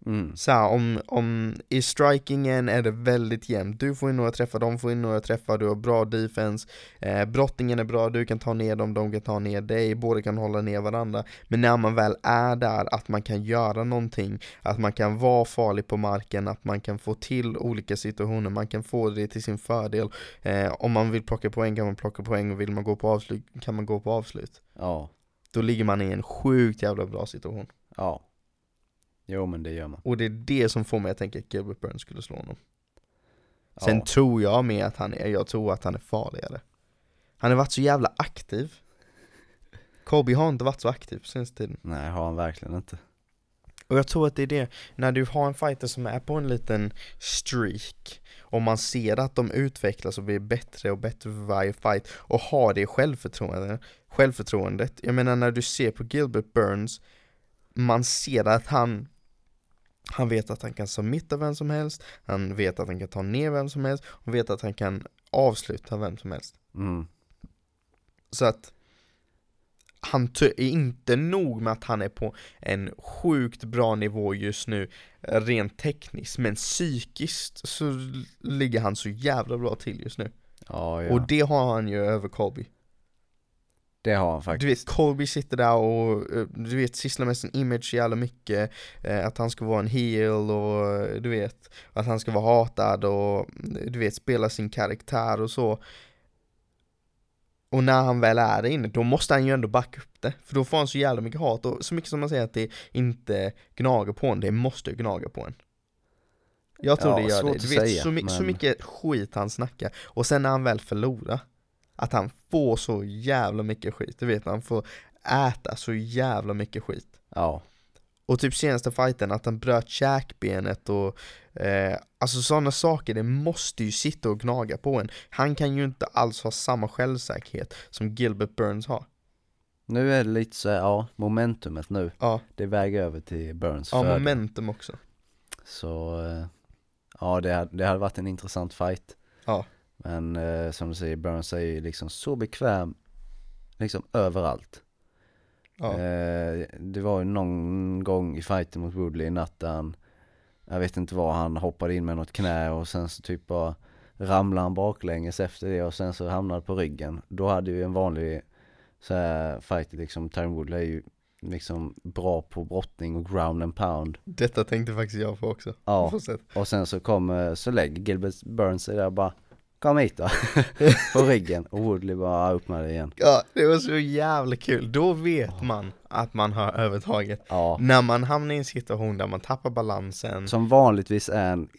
[SPEAKER 3] Mm.
[SPEAKER 2] Så här, om, om i strikingen är det väldigt jämnt, du får in några träffar, de får in några träffar, du har bra defense, eh, brottningen är bra, du kan ta ner dem, de kan ta ner dig, båda kan hålla ner varandra. Men när man väl är där, att man kan göra någonting, att man kan vara farlig på marken, att man kan få till olika situationer, man kan få det till sin fördel. Eh, om man vill plocka poäng kan man plocka poäng och vill man gå på avslut kan man gå på avslut.
[SPEAKER 3] Ja,
[SPEAKER 2] Då ligger man i en sjukt jävla bra situation.
[SPEAKER 3] ja. Jo men det gör man.
[SPEAKER 2] Och det är det som får mig att tänka att Gilbert Burns skulle slå honom. Sen
[SPEAKER 3] Ja.
[SPEAKER 2] tror jag med att han är, jag tror att han är farligare. Han har varit så jävla aktiv. Kobe har inte varit så aktiv på senaste tiden.
[SPEAKER 3] Nej, har han verkligen inte.
[SPEAKER 2] Och jag tror att det är det, när du har en fighter som är på en liten streak och man ser att de utvecklas och blir bättre och bättre för varje fight och har det självförtroendet, självförtroendet. Jag menar när du ser på Gilbert Burns, man ser att han han vet att han kan submitta vem som helst, han vet att han kan ta ner vem som helst, och vet att han kan avsluta vem som helst.
[SPEAKER 3] Mm.
[SPEAKER 2] Så att han är inte nog med att han är på en sjukt bra nivå just nu rent tekniskt, men psykiskt så ligger han så jävla bra till just nu.
[SPEAKER 3] Ja, ja.
[SPEAKER 2] Och det har han ju över Colby.
[SPEAKER 3] Det har han faktiskt.
[SPEAKER 2] Du vet, Colby sitter där och eh, du vet, sysslar med sin image så jävla mycket, eh, att han ska vara en heel och eh, du vet, att han ska vara hatad och du vet, spela sin karaktär och så. Och när han väl är där inne, då måste han ju ändå backa upp det. För då får han så jävla mycket hat och så mycket som man säger att det inte gnager på en, det måste gnaga på en. Jag tror
[SPEAKER 3] Ja,
[SPEAKER 2] det gör det. Du vet,
[SPEAKER 3] säga,
[SPEAKER 2] så, my- så
[SPEAKER 3] men-
[SPEAKER 2] mycket skit han snackar. Och sen när han väl förlorar, att han får så jävla mycket skit. Du vet, han får äta så jävla mycket skit.
[SPEAKER 3] Ja,
[SPEAKER 2] Och typ senaste fighten, att han bröt käkbenet och eh, Alltså sådana saker, det måste ju sitta och gnaga på en. Han kan ju inte alls ha samma självsäkerhet som Gilbert Burns har.
[SPEAKER 3] nu är det lite så här, ja, momentumet nu,
[SPEAKER 2] Ja,
[SPEAKER 3] det väger över till Burns
[SPEAKER 2] ja
[SPEAKER 3] fördel.
[SPEAKER 2] momentum också.
[SPEAKER 3] Så, eh, ja det hade, det hade varit en intressant fight.
[SPEAKER 2] Ja.
[SPEAKER 3] Men eh, som du säger, Burns är ju liksom så bekväm, liksom överallt.
[SPEAKER 2] Ja,
[SPEAKER 3] Eh, det var ju någon gång i fighten mot Woodley i natt där han, jag vet inte vad, han hoppade in med något knä och sen så typ bara ramlade han baklänges efter det och sen så hamnade på ryggen. Då hade ju en vanlig så här fight liksom, Tyron Woodley är ju liksom bra på brottning och ground and pound.
[SPEAKER 2] Detta tänkte faktiskt jag på också.
[SPEAKER 3] Ja, och sen så kommer, så lägger Gilbert Burns sig där bara Kom hit då, på ryggen och Woodley bara upp med det igen.
[SPEAKER 2] Ja, det var så jävla kul. Då vet man att man har övertaget.
[SPEAKER 3] Ja,
[SPEAKER 2] När man hamnar i en situation där man tappar balansen.
[SPEAKER 3] som vanligtvis är en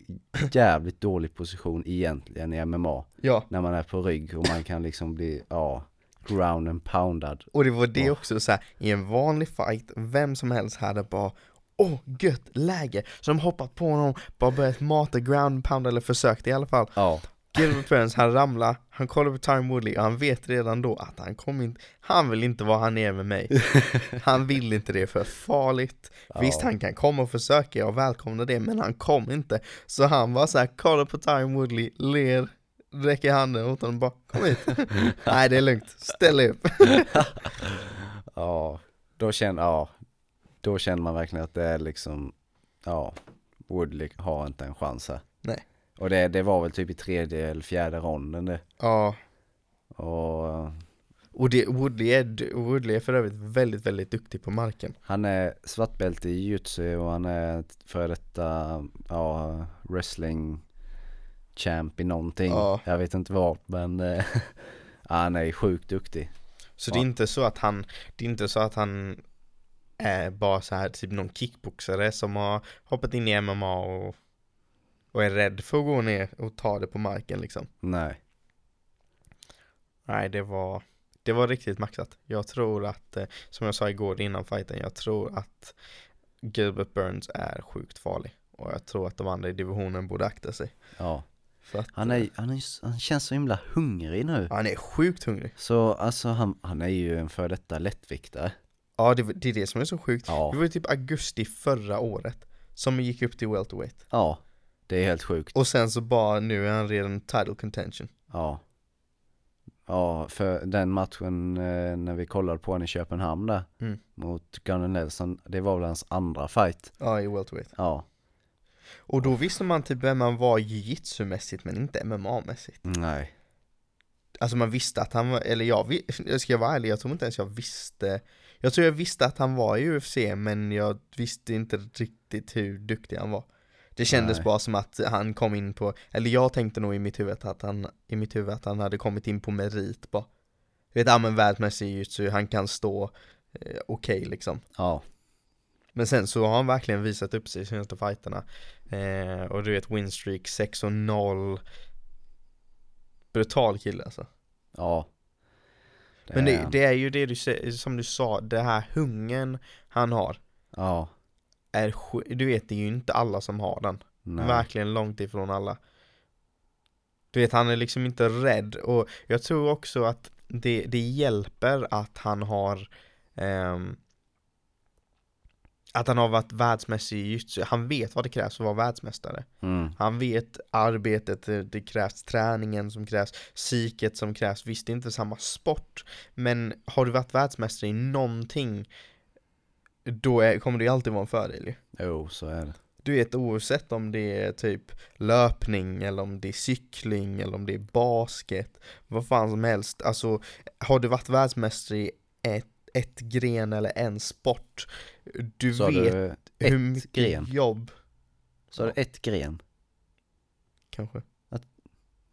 [SPEAKER 3] jävligt dålig position egentligen i MMA.
[SPEAKER 2] Ja,
[SPEAKER 3] När man är på rygg och man kan liksom bli, ja, ground and poundad.
[SPEAKER 2] och det var det
[SPEAKER 3] Ja.
[SPEAKER 2] också så här, i en vanlig fight, vem som helst hade bara Åh, gött läge! Så de hoppat på honom, bara börjat mata ground pound eller försökt i alla fall.
[SPEAKER 3] Ja,
[SPEAKER 2] Gilbert Burns, han ramlar, han kollar på Time Woodley och han vet redan då att han kommer inte, han vill inte vara han är med mig. Han vill inte det för farligt. Visst,
[SPEAKER 3] Ja.
[SPEAKER 2] han kan komma och försöka, jag välkomnar det, men han kom inte. Så han var så här, kollar på Time Woodley, ler, räcker handen åt honom och bara, kom hit. Nej, det är lugnt, ställ dig upp.
[SPEAKER 3] ja, då känner, ja, då känner man verkligen att det är liksom, ja, Woodley har inte en chans här.
[SPEAKER 2] Nej.
[SPEAKER 3] Och det, det var väl typ i tredje eller fjärde ronden det.
[SPEAKER 2] Ja,
[SPEAKER 3] Och
[SPEAKER 2] och det, Woodley, är, Woodley är för övrigt väldigt, väldigt duktig på marken.
[SPEAKER 3] han är svartbälte i jiu-jitsu och han är före detta, ja, wrestling champ i någonting.
[SPEAKER 2] Ja.
[SPEAKER 3] Jag vet inte vad, men eh, han är sjukt duktig.
[SPEAKER 2] Så det är inte så att han, det är inte så att han är bara så här typ någon kickboxare som har hoppat in i MMA och, och är rädd för att gå ner och ta det på marken liksom.
[SPEAKER 3] Nej,
[SPEAKER 2] Nej, det var, det var riktigt maxat. Jag tror att, eh, som jag sa igår innan fighten, jag tror att Gilbert Burns är sjukt farlig. Och jag tror att de andra i divisionen borde akta sig.
[SPEAKER 3] ja.
[SPEAKER 2] Att,
[SPEAKER 3] Han, är, han, är, han känns så himla hungrig nu.
[SPEAKER 2] han är sjukt hungrig.
[SPEAKER 3] Så alltså han, han är ju en före detta lättviktare.
[SPEAKER 2] Ja, det, det är det som är så sjukt.
[SPEAKER 3] Ja.
[SPEAKER 2] Det var ju typ augusti förra året som gick upp till welterweight.
[SPEAKER 3] Ja, det är helt sjukt.
[SPEAKER 2] Och sen så bara nu är han redan title contention.
[SPEAKER 3] Ja. Ja, för den matchen eh, när vi kollade på honom i Köpenhamn där
[SPEAKER 2] Mm.
[SPEAKER 3] mot Gunnar Nelson, det var väl hans andra fight.
[SPEAKER 2] Ja, i welterweight.
[SPEAKER 3] Ja,
[SPEAKER 2] Och då visste man typ vem han var jiu-jitsu-mässigt men inte MMA-mässigt.
[SPEAKER 3] nej.
[SPEAKER 2] Alltså man visste att han var, eller jag, vi- jag ska vara ärlig, jag tror inte ens jag visste Jag tror jag visste att han var i UFC men jag visste inte riktigt hur duktig han var Det kändes
[SPEAKER 3] Nej.
[SPEAKER 2] bara som att han kom in på, eller jag tänkte nog i mitt huvud att han, i mitt huvud att han hade kommit in på merit bara. Du vet, ja men världsmässig jiu-jitsu, han kan stå eh, okej liksom.
[SPEAKER 3] Ja,
[SPEAKER 2] Men sen så har han verkligen visat upp sig i senaste fighterna. Eh, Och du vet winstreak 6 och 0 Brutal kille alltså.
[SPEAKER 3] Ja.
[SPEAKER 2] Men det,
[SPEAKER 3] är han.
[SPEAKER 2] det är ju det du som du sa, det här hungern han har.
[SPEAKER 3] Ja,
[SPEAKER 2] är, Du vet, det är ju inte alla som har den.
[SPEAKER 3] Nej.
[SPEAKER 2] Verkligen långt ifrån alla. Du vet, han är liksom inte rädd och jag tror också att det, det hjälper att han har ehm, Att han har varit världsmässig i jiu-jitsu, han vet vad det krävs för att vara världsmästare.
[SPEAKER 3] Mm.
[SPEAKER 2] Han vet arbetet, det, det krävs träningen som krävs, psyket som krävs, visst det är inte samma sport Men har du varit världsmästare i någonting Då är, kommer det ju alltid vara en fördel ju
[SPEAKER 3] Jo, så är det.
[SPEAKER 2] Du vet oavsett om det är typ löpning eller om det är cykling eller om det är basket Vad fan som helst, alltså har du varit världsmästare i ett, ett gren eller en sport Du
[SPEAKER 3] Så
[SPEAKER 2] vet
[SPEAKER 3] du
[SPEAKER 2] hur
[SPEAKER 3] ett
[SPEAKER 2] mycket
[SPEAKER 3] gren?
[SPEAKER 2] jobb
[SPEAKER 3] Så har du ett gren.
[SPEAKER 2] kanske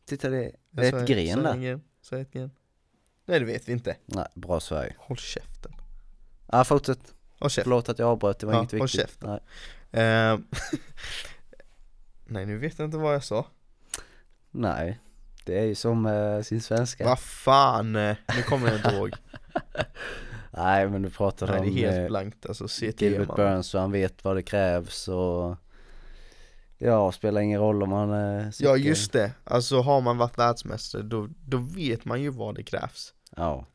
[SPEAKER 3] Titta det, är
[SPEAKER 2] sa-
[SPEAKER 3] ett gren
[SPEAKER 2] sa
[SPEAKER 3] där.
[SPEAKER 2] gren, sa ett gren. Nej det vet vi inte.
[SPEAKER 3] Nej, bra Sverige.
[SPEAKER 2] Håll käften.
[SPEAKER 3] Ja, fortsätt.
[SPEAKER 2] Håll käften.
[SPEAKER 3] Förlåt att jag avbröt, det var
[SPEAKER 2] Ja,
[SPEAKER 3] inget viktigt.
[SPEAKER 2] käften.
[SPEAKER 3] Nej.
[SPEAKER 2] Ehm, Nej nu vet jag inte vad jag sa.
[SPEAKER 3] Nej, det är ju som eh, sin svenska.
[SPEAKER 2] Vad fan, eh, nu kommer jag inte ihåg.
[SPEAKER 3] Nej, men du pratade
[SPEAKER 2] Nej det
[SPEAKER 3] om
[SPEAKER 2] är helt
[SPEAKER 3] eh,
[SPEAKER 2] blankt alltså, CT
[SPEAKER 3] Gilbert
[SPEAKER 2] man.
[SPEAKER 3] Burns och han vet vad det krävs och Ja, spelar ingen roll om han är
[SPEAKER 2] Ja just det, alltså har man varit världsmästare då, då vet man ju vad det krävs.
[SPEAKER 3] Ja,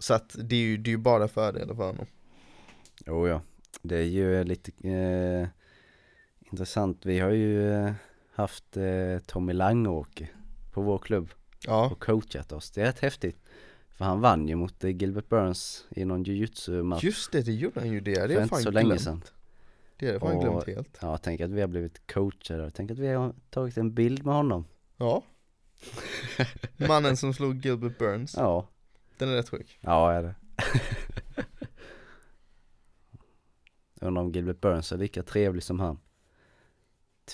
[SPEAKER 2] Så att det är ju, det är ju bara fördelar för honom.
[SPEAKER 3] jo ja. Det är ju lite eh, intressant. Vi har ju eh, haft eh, Tommy Langåke på vår klubb
[SPEAKER 2] Ja,
[SPEAKER 3] och coachat oss. Det är rätt häftigt. För han vann ju mot eh, Gilbert Burns i någon jujutsu-match
[SPEAKER 2] just det, det gjorde han ju det. Det har jag
[SPEAKER 3] inte
[SPEAKER 2] fan
[SPEAKER 3] så länge
[SPEAKER 2] glömt.
[SPEAKER 3] sedan.
[SPEAKER 2] Det har jag fan
[SPEAKER 3] Och-
[SPEAKER 2] glömt helt.
[SPEAKER 3] Ja, tänk att vi har blivit coachade. Tänk att vi har tagit en bild med honom.
[SPEAKER 2] Ja. Mannen som slog Gilbert Burns.
[SPEAKER 3] Ja,
[SPEAKER 2] Den är rätt sjuk.
[SPEAKER 3] ja är det. Jag undrar om Gilbert Burns är lika trevlig som han.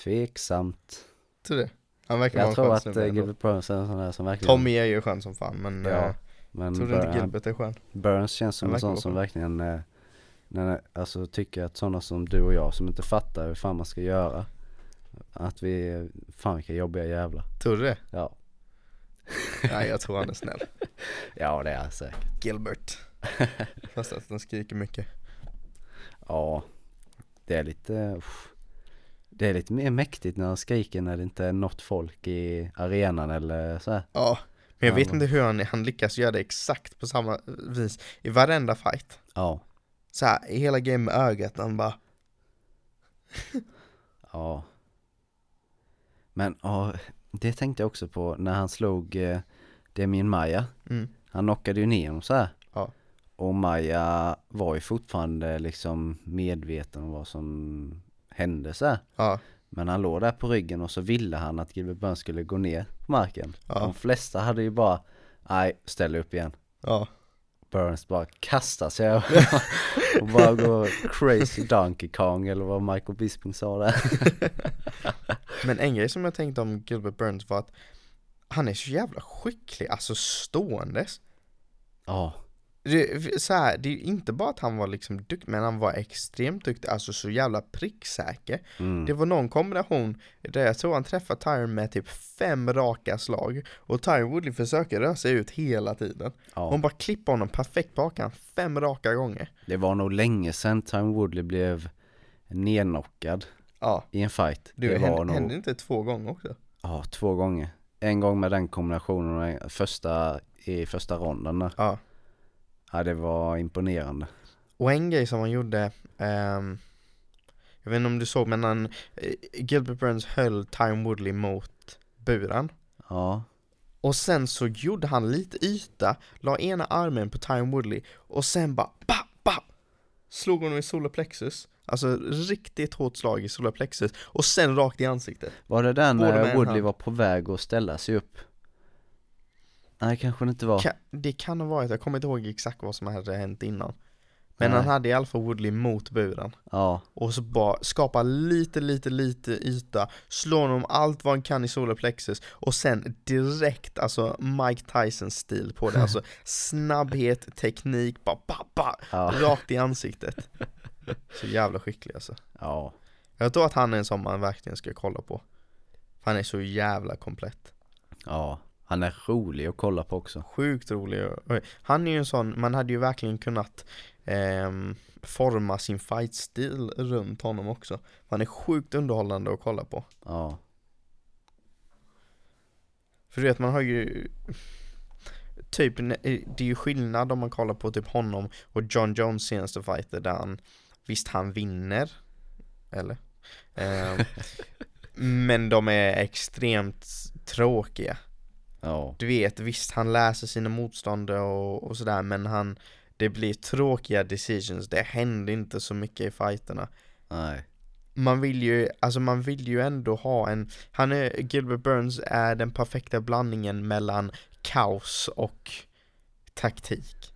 [SPEAKER 3] Tveksamt.
[SPEAKER 2] Tror det? Han verkar
[SPEAKER 3] Jag
[SPEAKER 2] vara
[SPEAKER 3] tror
[SPEAKER 2] skön
[SPEAKER 3] att eh. Gilbert Burns är en sån där som verkligen
[SPEAKER 2] Tommy är ju skön som fan men
[SPEAKER 3] Ja,
[SPEAKER 2] ja,
[SPEAKER 3] men
[SPEAKER 2] tror du inte Gilbert är skön?
[SPEAKER 3] Burns känns som
[SPEAKER 2] Han
[SPEAKER 3] en
[SPEAKER 2] verkar
[SPEAKER 3] sån
[SPEAKER 2] vara
[SPEAKER 3] som
[SPEAKER 2] skön.
[SPEAKER 3] verkligen eh, när, alltså tycker att sådana som du och jag som inte fattar hur fan man ska göra Att vi, fan vilka jobbiga jävlar
[SPEAKER 2] Tror du det?
[SPEAKER 3] Ja,
[SPEAKER 2] Nej jag tror han är snäll.
[SPEAKER 3] ja det är han säkert
[SPEAKER 2] Gilbert. Fast att han skriker mycket.
[SPEAKER 3] Ja, det är lite, uff. det är lite mer mäktigt när han skriker när det inte är något folk i arenan eller så här.
[SPEAKER 2] Ja, men jag
[SPEAKER 3] Ja,
[SPEAKER 2] vet inte hur han, han lyckas göra det exakt på samma vis i varenda fight.
[SPEAKER 3] Ja,
[SPEAKER 2] Så här, i hela game med ögat, han bara
[SPEAKER 3] ja. Men ja, det tänkte jag också på när han slog eh, Demien Maya.
[SPEAKER 2] mm,
[SPEAKER 3] Han knockade ju ner honom så här.
[SPEAKER 2] Ja.
[SPEAKER 3] Och Maja var ju fortfarande liksom medveten om vad som hände så här.
[SPEAKER 2] ja,
[SPEAKER 3] Men han låg där på ryggen och så ville han att Gilbert Burns skulle gå ner på marken.
[SPEAKER 2] Ja.
[SPEAKER 3] De flesta hade ju bara, nej, ställ upp igen.
[SPEAKER 2] ja,
[SPEAKER 3] Burns bara kastar sig och, och bara går crazy Donkey Kong eller vad Michael Bisping sa där.
[SPEAKER 2] Men en grej som jag tänkte om Gilbert Burns var att han är så jävla skicklig, alltså ståendes.
[SPEAKER 3] Ja,
[SPEAKER 2] Det, så här, det är ju inte bara att han var liksom duktig, men han var extremt duktig, alltså så jävla pricksäker.
[SPEAKER 3] mm.
[SPEAKER 2] Det var någon kombination där jag tror han träffade Tyron med typ fem raka slag och Tyron Woodley försöker röra sig ut hela tiden.
[SPEAKER 3] ja.
[SPEAKER 2] Hon bara klipper honom perfekt på hakan fem raka gånger.
[SPEAKER 3] Det var nog länge sedan Time Woodley blev nedknockad
[SPEAKER 2] Ja,
[SPEAKER 3] i en fight.
[SPEAKER 2] du,
[SPEAKER 3] det
[SPEAKER 2] hände,
[SPEAKER 3] nog,
[SPEAKER 2] hände inte två gånger också?
[SPEAKER 3] ja, två gånger. En gång med den kombinationen och en- första, i första ronden där.
[SPEAKER 2] Ja.
[SPEAKER 3] Ja, det var imponerande.
[SPEAKER 2] Och en grej som han gjorde, ehm, jag vet inte om du såg men han, eh, Gilbert Burns höll Tyron Woodley mot buren.
[SPEAKER 3] Ja,
[SPEAKER 2] Och sen så gjorde han lite yta, la ena armen på Tyron Woodley och sen bara ba, ba, Slog honom i solarplexus Alltså riktigt hårt slag i solarplexus. Och sen rakt i ansiktet.
[SPEAKER 3] Var det där när Woodley var på väg att ställa sig upp? Nej, kanske det inte var.
[SPEAKER 2] Ka- Det kan ha varit, jag kommer inte ihåg exakt vad som hade hänt innan. Men
[SPEAKER 3] Nej.
[SPEAKER 2] han hade i alla fall Woodley mot buren.
[SPEAKER 3] Ja,
[SPEAKER 2] Och så bara skapa lite, lite, lite yta. Slå honom allt vad han kan i solarplexus. Och sen direkt, alltså Mike Tyson-stil på det. Alltså snabbhet, teknik, bara ba, ba,
[SPEAKER 3] ja,
[SPEAKER 2] Rakt i ansiktet Så jävla skicklig alltså.
[SPEAKER 3] Ja,
[SPEAKER 2] Jag tror att han är en sån man verkligen ska kolla på. För han är så jävla komplett.
[SPEAKER 3] Ja. Han är rolig att kolla på också.
[SPEAKER 2] Sjukt rolig Han är ju en sån, man hade ju verkligen kunnat ehm, Forma sin fightstil runt honom också. Han är sjukt underhållande att kolla på.
[SPEAKER 3] Ja,
[SPEAKER 2] För du vet man har ju Typ, det är ju skillnad om man kollar på typ honom och John Jones senaste fighter där han Visst han vinner. Eller? Ehm, men de är extremt tråkiga.
[SPEAKER 3] Ja,
[SPEAKER 2] Du vet, visst han läser sina motståndare och, och sådär men han Det blir tråkiga decisions, det händer inte så mycket i fighterna.
[SPEAKER 3] Nej,
[SPEAKER 2] man vill ju, alltså man vill ju ändå ha en, han är, Gilbert Burns är den perfekta blandningen mellan kaos och taktik.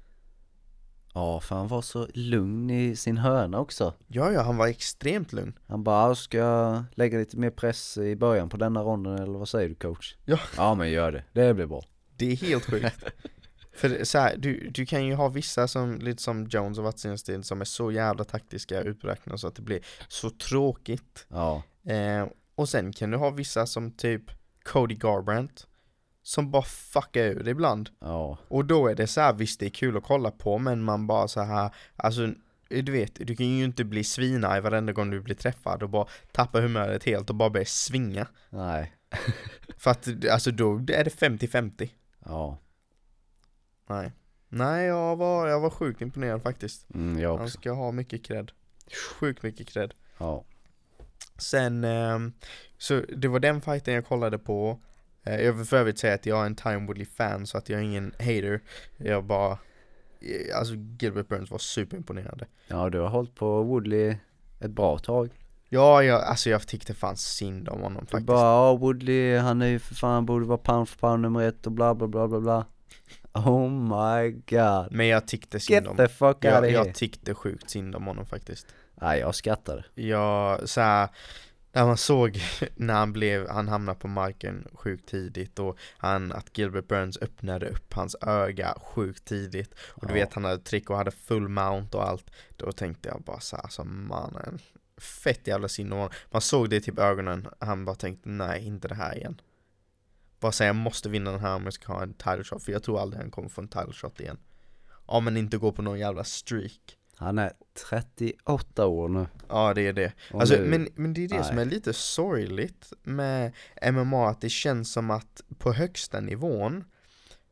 [SPEAKER 3] Ja, för han var så lugn i sin hörna också.
[SPEAKER 2] Ja, ja, han var extremt lugn.
[SPEAKER 3] Han bara, "Ah, ska jag lägga lite mer press i början på denna ronden eller vad säger du coach?
[SPEAKER 2] Ja.
[SPEAKER 3] Ja men gör det, det blir bra.
[SPEAKER 2] Det är helt sjukt. För så här, du, du kan ju ha vissa som, lite som Jones och stil, som är så jävla taktiska uträknade så att det blir så tråkigt.
[SPEAKER 3] Ja,
[SPEAKER 2] Eh, och sen kan du ha vissa som typ Cody Garbrandt, som bara fuckar ur ibland.
[SPEAKER 3] ja,
[SPEAKER 2] Och då är det så här, visst det är kul att kolla på men man bara så här, alltså du vet, du kan ju inte bli svinarg varenda gång du blir träffad och bara tappa humöret helt och bara börja svinga.
[SPEAKER 3] nej,
[SPEAKER 2] För att alltså då är det 50-50.
[SPEAKER 3] ja,
[SPEAKER 2] Nej. Nej, jag var, jag var sjukt imponerad faktiskt.
[SPEAKER 3] mm, jag
[SPEAKER 2] Han
[SPEAKER 3] också.
[SPEAKER 2] ska ha mycket cred. Sjukt mycket cred.
[SPEAKER 3] Ja,
[SPEAKER 2] Sen, ehm, så det var den fighten jag kollade på. Eh, jag vill för övrigt säga att jag är en Time Woodley-fan så att jag är ingen hater. Jag bara, eh, alltså Gilbert Burns var superimponerande.
[SPEAKER 3] ja du har hållit på Woodley ett bra tag.
[SPEAKER 2] Ja, jag, alltså jag tyckte fan synd om honom
[SPEAKER 3] Du
[SPEAKER 2] faktiskt.
[SPEAKER 3] bara, ja Woodley han är ju för fan, borde vara pound för pound nummer ett och bla bla bla bla bla. Oh my god.
[SPEAKER 2] Men jag tyckte synd
[SPEAKER 3] Get
[SPEAKER 2] om
[SPEAKER 3] the fuck
[SPEAKER 2] jag, jag tyckte sjukt synd om honom faktiskt
[SPEAKER 3] Nej, jag skrattade.
[SPEAKER 2] Jag, såhär, när man såg när han blev, han hamnade på marken sjukt tidigt och han, att Gilbert Burns öppnade upp hans öga sjukt tidigt. Och du
[SPEAKER 3] Ja.
[SPEAKER 2] vet han hade trick och hade full mount och allt. Då tänkte jag bara såhär, alltså mannen Fett jävla synd om honom. Man såg det i typ ögonen, han bara tänkte nej inte det här igen. Bara säga jag måste vinna den här om jag ska ha en title shot för jag tror aldrig han kommer få en title shot igen. Om man inte går på någon jävla streak
[SPEAKER 3] Han är 38 år nu.
[SPEAKER 2] Ja det är det
[SPEAKER 3] Och
[SPEAKER 2] Alltså,
[SPEAKER 3] nu-
[SPEAKER 2] men, men det är det som
[SPEAKER 3] nej.
[SPEAKER 2] är lite sorgligt med MMA, att det känns som att på högsta nivån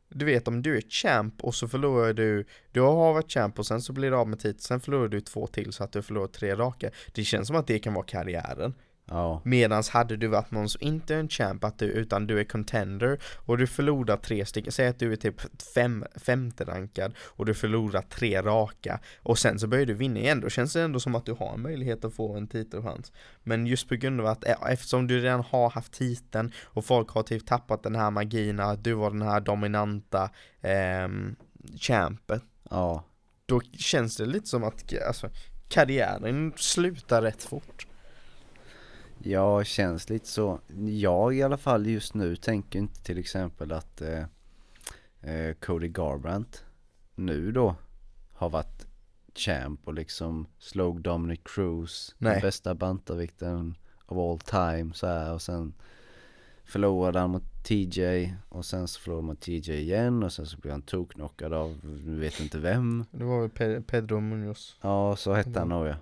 [SPEAKER 2] Du vet om du är champ och så förlorar du Du har varit champ och sen så blir du av med titeln, sen förlorar du två till så att du förlorar tre raka Det känns som att det kan vara karriären
[SPEAKER 3] Ja.
[SPEAKER 2] Medans hade du varit någon som inte är en champ, att du, utan du är contender och du förlorar tre stycken, säg att du är typ fem, femte rankad och du förlorar tre raka och sen så börjar du vinna igen, då känns det ändå som att du har en möjlighet att få en titelchans. Men just på grund av att, eh, eftersom du redan har haft titeln och folk har typ tappat den här magin att du var den här dominanta ehm, champen,
[SPEAKER 3] Ja.
[SPEAKER 2] då känns det lite som att alltså, karriären slutar rätt fort.
[SPEAKER 3] Ja, känns lite så. Jag i alla fall just nu tänker inte till exempel att eh, eh, Cody Garbrandt nu då har varit champ och liksom slog Dominic Cruz,
[SPEAKER 2] Nej.
[SPEAKER 3] den bästa bantarvikten of all time så här och sen förlorade han mot TJ och sen så förlorade han mot TJ igen och sen så blev han toknockad av, vet inte vem.
[SPEAKER 2] Det var väl Pe- Pedro Munoz.
[SPEAKER 3] Ja, så hette han
[SPEAKER 2] Mm.
[SPEAKER 3] nog ja.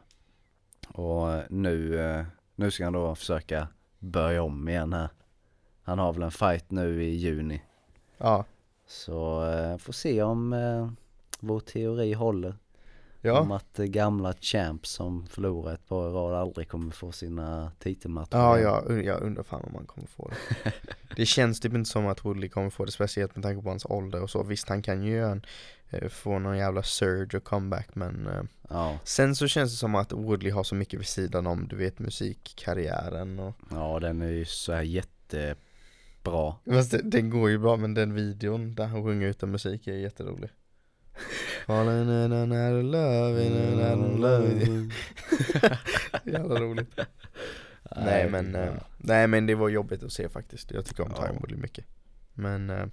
[SPEAKER 3] Och nu, eh, nu ska han då försöka börja om igen här. Han har väl en fight nu i juni.
[SPEAKER 2] Ja.
[SPEAKER 3] Så eh, får se om eh, vår teori håller. Om
[SPEAKER 2] Ja.
[SPEAKER 3] att eh, gamla champs som förlorar ett par i rad aldrig kommer få sina titelmatcher
[SPEAKER 2] Ja, jag, jag undrar fan om han kommer få det. det känns typ inte som att Woodley kommer få det, speciellt med tanke på hans ålder och så. Visst, han kan ju göra en, eh, få någon jävla surge och comeback, men eh,
[SPEAKER 3] Ja,
[SPEAKER 2] sen så känns det som att Woodley har så mycket vid sidan om, du vet, musikkarriären och
[SPEAKER 3] ja den är ju så här jättebra.
[SPEAKER 2] Fast det, den går ju bra, men den videon där han sjunger utan musik är jätterolig. Falling in and out of love, in and out of love. Jävla roligt. Nej men, eh, nej men det var jobbigt att se faktiskt. Jag tycker om
[SPEAKER 3] Ja.
[SPEAKER 2] Time Woodley mycket. Men eh,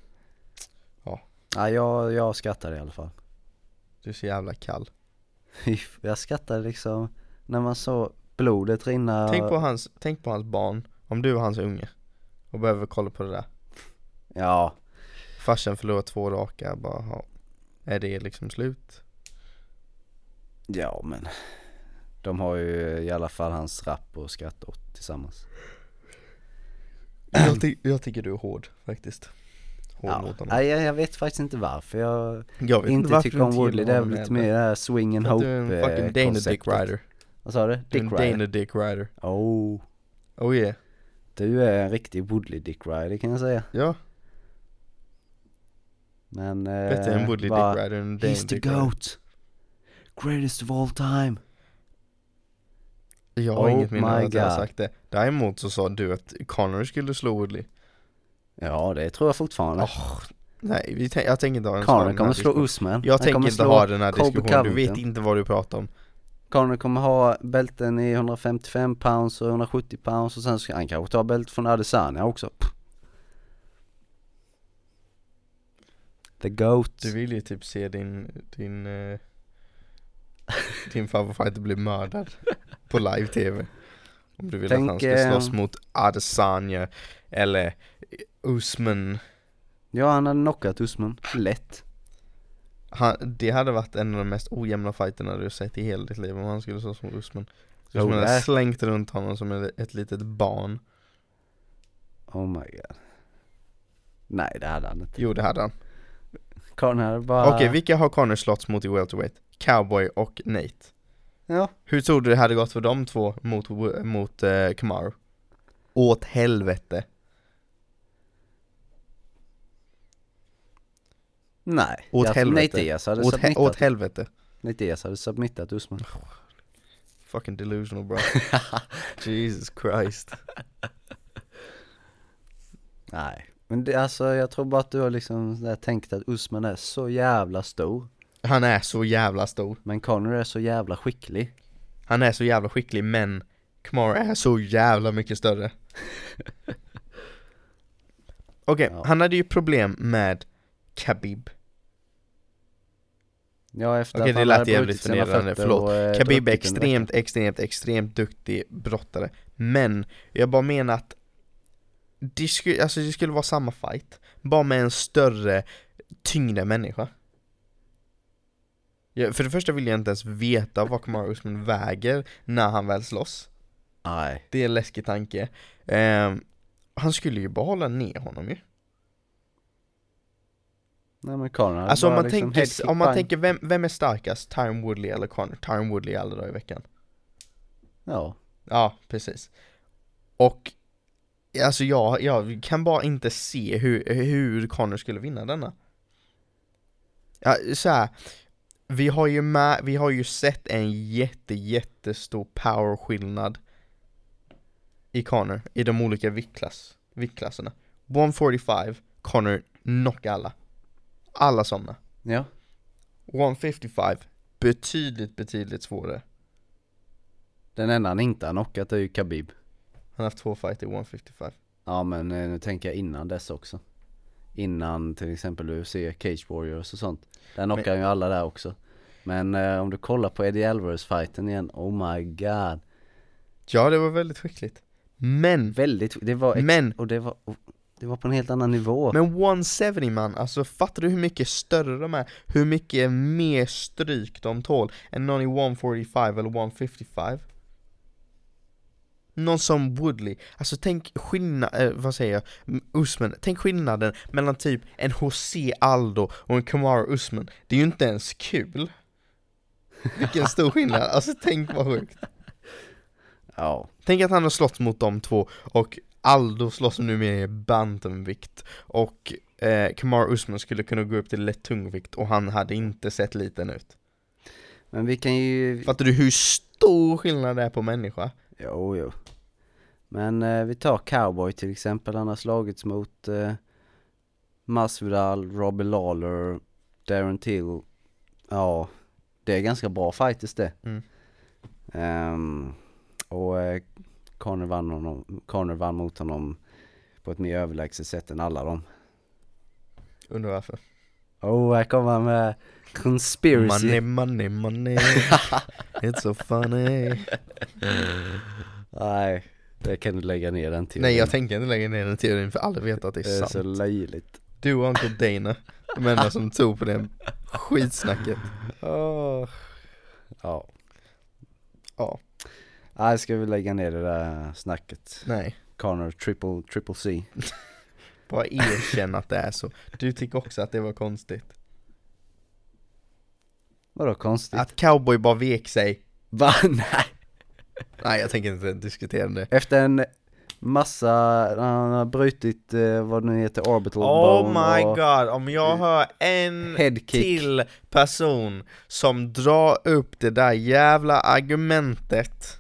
[SPEAKER 3] Ja, jag, jag skrattade i alla fall.
[SPEAKER 2] du är så jävla kall.
[SPEAKER 3] jag skrattade liksom när man såg blodet rinna.
[SPEAKER 2] Tänk på hans, tänk på hans barn, om du var hans unge. Och behöver kolla på det där.
[SPEAKER 3] Ja,
[SPEAKER 2] Farsan förlorar två raka, bara ja, Är det liksom slut?
[SPEAKER 3] Ja men De har ju i alla fall hans rap och skratt åt tillsammans
[SPEAKER 2] Jag, ty- jag tycker du är hård faktiskt. Hård
[SPEAKER 3] ja.
[SPEAKER 2] mot honom.
[SPEAKER 3] Jag, jag vet faktiskt inte varför jag
[SPEAKER 2] Jag vet
[SPEAKER 3] inte
[SPEAKER 2] varför
[SPEAKER 3] tycker om Woodley Det är väl lite mer det här swing and hope
[SPEAKER 2] du är en
[SPEAKER 3] eh,
[SPEAKER 2] fucking Dana Dick
[SPEAKER 3] konceptet.
[SPEAKER 2] Rider.
[SPEAKER 3] Vad sa du?
[SPEAKER 2] Du är
[SPEAKER 3] Dick
[SPEAKER 2] en
[SPEAKER 3] Rider?
[SPEAKER 2] Dana Dick Rider.
[SPEAKER 3] Oh,
[SPEAKER 2] Oh yeah.
[SPEAKER 3] du är en riktig Woodley Dick Rider kan jag säga
[SPEAKER 2] Ja,
[SPEAKER 3] Men eh,
[SPEAKER 2] bättre än Woodley
[SPEAKER 3] bara,
[SPEAKER 2] Dick Rider än
[SPEAKER 3] He's the
[SPEAKER 2] Dick.
[SPEAKER 3] GOAT Greatest of all time
[SPEAKER 2] Jag har
[SPEAKER 3] Oh
[SPEAKER 2] inget minne av att jag har sagt det. Däremot så sa du att Connor skulle slå Woodley.
[SPEAKER 3] Ja det tror jag fortfarande
[SPEAKER 2] Åh, nej, vi tän- jag tänker inte ha en
[SPEAKER 3] Connor kommer slå. Usman
[SPEAKER 2] Jag
[SPEAKER 3] Han
[SPEAKER 2] tänker inte ha den här diskussionen, du vet inte vad du pratar om.
[SPEAKER 3] Connor kommer ha bälten i 155 pounds och 170 pounds och sen ska han kanske ta bält från Adesanya också. Pff. The GOAT.
[SPEAKER 2] Du vill ju typ se din, din, eh, din favoritfighter bli mördad på live-tv. Om du vill
[SPEAKER 3] Tänk,
[SPEAKER 2] att han ska
[SPEAKER 3] eh,
[SPEAKER 2] slåss mot Adesanya eller Usman.
[SPEAKER 3] Ja han hade knockat Usman, lätt.
[SPEAKER 2] Han, det hade varit en av de mest ojämna fighterna du sett i hela ditt liv om han skulle slåss mot Usman.
[SPEAKER 3] Jo,
[SPEAKER 2] Usman hade slängt runt honom som ett, ett litet barn.
[SPEAKER 3] Oh my god. Nej det hade han inte.
[SPEAKER 2] Jo det hade han.
[SPEAKER 3] Connor bara...
[SPEAKER 2] Okej, vilka har Connor slått mot i welterweight? Cowboy och Nate.
[SPEAKER 3] Ja.
[SPEAKER 2] Hur tror du det hade gått för de två mot, mot uh, Kamaru? Åt helvete.
[SPEAKER 3] Nej.
[SPEAKER 2] Åt
[SPEAKER 3] jag
[SPEAKER 2] helvete.
[SPEAKER 3] Nate Diaz hade
[SPEAKER 2] Åt, he- åt helvete.
[SPEAKER 3] Nate Diaz hade submittat Usman.
[SPEAKER 2] Fucking delusional bro. Jesus Christ.
[SPEAKER 3] Nej. Men det, alltså jag tror bara att du har liksom där tänkt att Usman är så jävla stor
[SPEAKER 2] Han är så jävla stor.
[SPEAKER 3] Men Conor är så jävla skicklig
[SPEAKER 2] Han är så jävla skicklig men Kamara är så jävla mycket större. Okej,
[SPEAKER 3] Ja.
[SPEAKER 2] han hade ju problem med Khabib.
[SPEAKER 3] Ja efter
[SPEAKER 2] Okej,
[SPEAKER 3] att
[SPEAKER 2] det
[SPEAKER 3] han
[SPEAKER 2] lät
[SPEAKER 3] hade
[SPEAKER 2] jävligt förnedrande, förlåt.
[SPEAKER 3] och, eh,
[SPEAKER 2] Khabib är extremt, extremt, extremt duktig brottare. Men, jag bara menar att det skulle, alltså det skulle vara samma fight, bara med en större, tyngre människa. Ja, för det första vill jag inte ens veta vad Kamaru Usman väger när han väl slåss.
[SPEAKER 3] Nej
[SPEAKER 2] Det är en läskig tanke. Ehm, han skulle ju bara hålla ner honom ju.
[SPEAKER 3] Nej men hade
[SPEAKER 2] Alltså om man,
[SPEAKER 3] liksom
[SPEAKER 2] tänker, om man tänker, vem, vem är starkast? Tyron Woodley eller Connor? Tyron Woodley alla dagar i veckan.
[SPEAKER 3] Ja
[SPEAKER 2] Ja, precis. Och Alltså jag, jag kan bara inte se hur, hur Connor skulle vinna denna. Ja, så här. Vi har ju med, vi har ju sett en jätte, jättestor powerskillnad i Connor, i de olika viktklass, viktklasserna. 145, Connor knockar alla. Alla sådana.
[SPEAKER 3] Ja
[SPEAKER 2] 155, betydligt, betydligt svårare.
[SPEAKER 3] Den enda han inte har knockat är ju Khabib
[SPEAKER 2] Han har haft två fighter i 155.
[SPEAKER 3] Ja men eh, nu tänker jag innan dess också Innan till exempel UFC, Cage Warriors och sånt Där knockar han ju alla där också Men eh, om du kollar på Eddie Alvarez fighten igen, oh my god
[SPEAKER 2] Ja, det var väldigt skickligt. Men,
[SPEAKER 3] Väldigt, det var,
[SPEAKER 2] men,
[SPEAKER 3] och det var, och det var på en helt annan nivå
[SPEAKER 2] men 170 man, alltså fattar du hur mycket större de är? Hur mycket mer stryk de tål än någon i 145 eller 155? Någon som Woodley, alltså tänk skillnad, eh, vad säger jag, Usman, tänk skillnaden mellan typ en José Aldo och en Kamaru Usman, det är ju inte ens kul. Vilken stor skillnad, alltså tänk vad sjukt.
[SPEAKER 3] Ja,
[SPEAKER 2] Tänk att han har slått mot de två och Aldo slåss nu med i bantamvikt och eh, Kamar Usman skulle kunna gå upp till lätt tungvikt och han hade inte sett liten ut.
[SPEAKER 3] men vi kan ju
[SPEAKER 2] Fattar du hur stor skillnad det är på människa?
[SPEAKER 3] Jo, jo. Men eh, vi tar Cowboy till exempel, han har slagits mot eh, Masvidal, Robbie Lawler, Darren Till. Ja, det är ganska bra fighters det.
[SPEAKER 2] Mm.
[SPEAKER 3] Ehm, och eh, Conor, vann honom, Conor vann mot honom på ett mer överlägset sätt än alla dem.
[SPEAKER 2] Undrar varför?
[SPEAKER 3] Oh, här kommer han med conspiracy.
[SPEAKER 2] Money, money, money It's so funny
[SPEAKER 3] Nej, det kan du lägga ner den till.
[SPEAKER 2] Nej jag tänker inte lägga ner den teorin för alla vet att det
[SPEAKER 3] Det
[SPEAKER 2] är
[SPEAKER 3] är så
[SPEAKER 2] sant
[SPEAKER 3] löjligt.
[SPEAKER 2] Du och Uncle Dana, de enda som tog på det skitsnacket
[SPEAKER 3] Åh. Ja.
[SPEAKER 2] Ja,
[SPEAKER 3] Nej, ska vi lägga ner det där snacket?
[SPEAKER 2] nej
[SPEAKER 3] Connor triple, triple C.
[SPEAKER 2] Bara erkänn att det är så. Du tycker också att det var konstigt.
[SPEAKER 3] Vadå konstigt?
[SPEAKER 2] Att cowboy bara vek sig.
[SPEAKER 3] Va? Nej.
[SPEAKER 2] Nej jag tänker inte diskutera det.
[SPEAKER 3] Efter en massa, han har brutit eh, vad det nu heter, orbital
[SPEAKER 2] Oh
[SPEAKER 3] bone
[SPEAKER 2] my
[SPEAKER 3] och
[SPEAKER 2] god, om jag hör en
[SPEAKER 3] headkick.
[SPEAKER 2] till person som drar upp det där jävla argumentet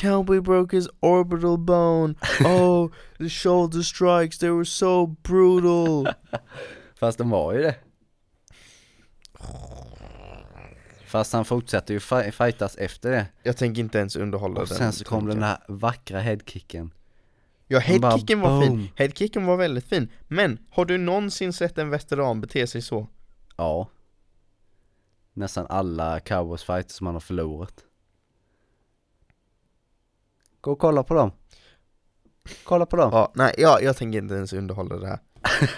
[SPEAKER 2] Cowboy broke his orbital bone, oh the shoulder strikes, they were so brutal
[SPEAKER 3] Fast de var ju det. Fast han fortsatte ju fi- fightas efter det.
[SPEAKER 2] Jag tänker inte ens underhålla
[SPEAKER 3] Och
[SPEAKER 2] den
[SPEAKER 3] sen så kom
[SPEAKER 2] tanken.
[SPEAKER 3] den här vackra headkicken.
[SPEAKER 2] Ja,
[SPEAKER 3] Han bara
[SPEAKER 2] headkicken var fin.
[SPEAKER 3] boom.
[SPEAKER 2] Headkicken var väldigt fin. Men, har du någonsin sett en veteran bete sig så?
[SPEAKER 3] Ja. Nästan alla cowboys fighters som han har förlorat. Gå och kolla på dem. Kolla på dem.
[SPEAKER 2] Ja, nej, ja, jag tänker inte ens underhålla det här.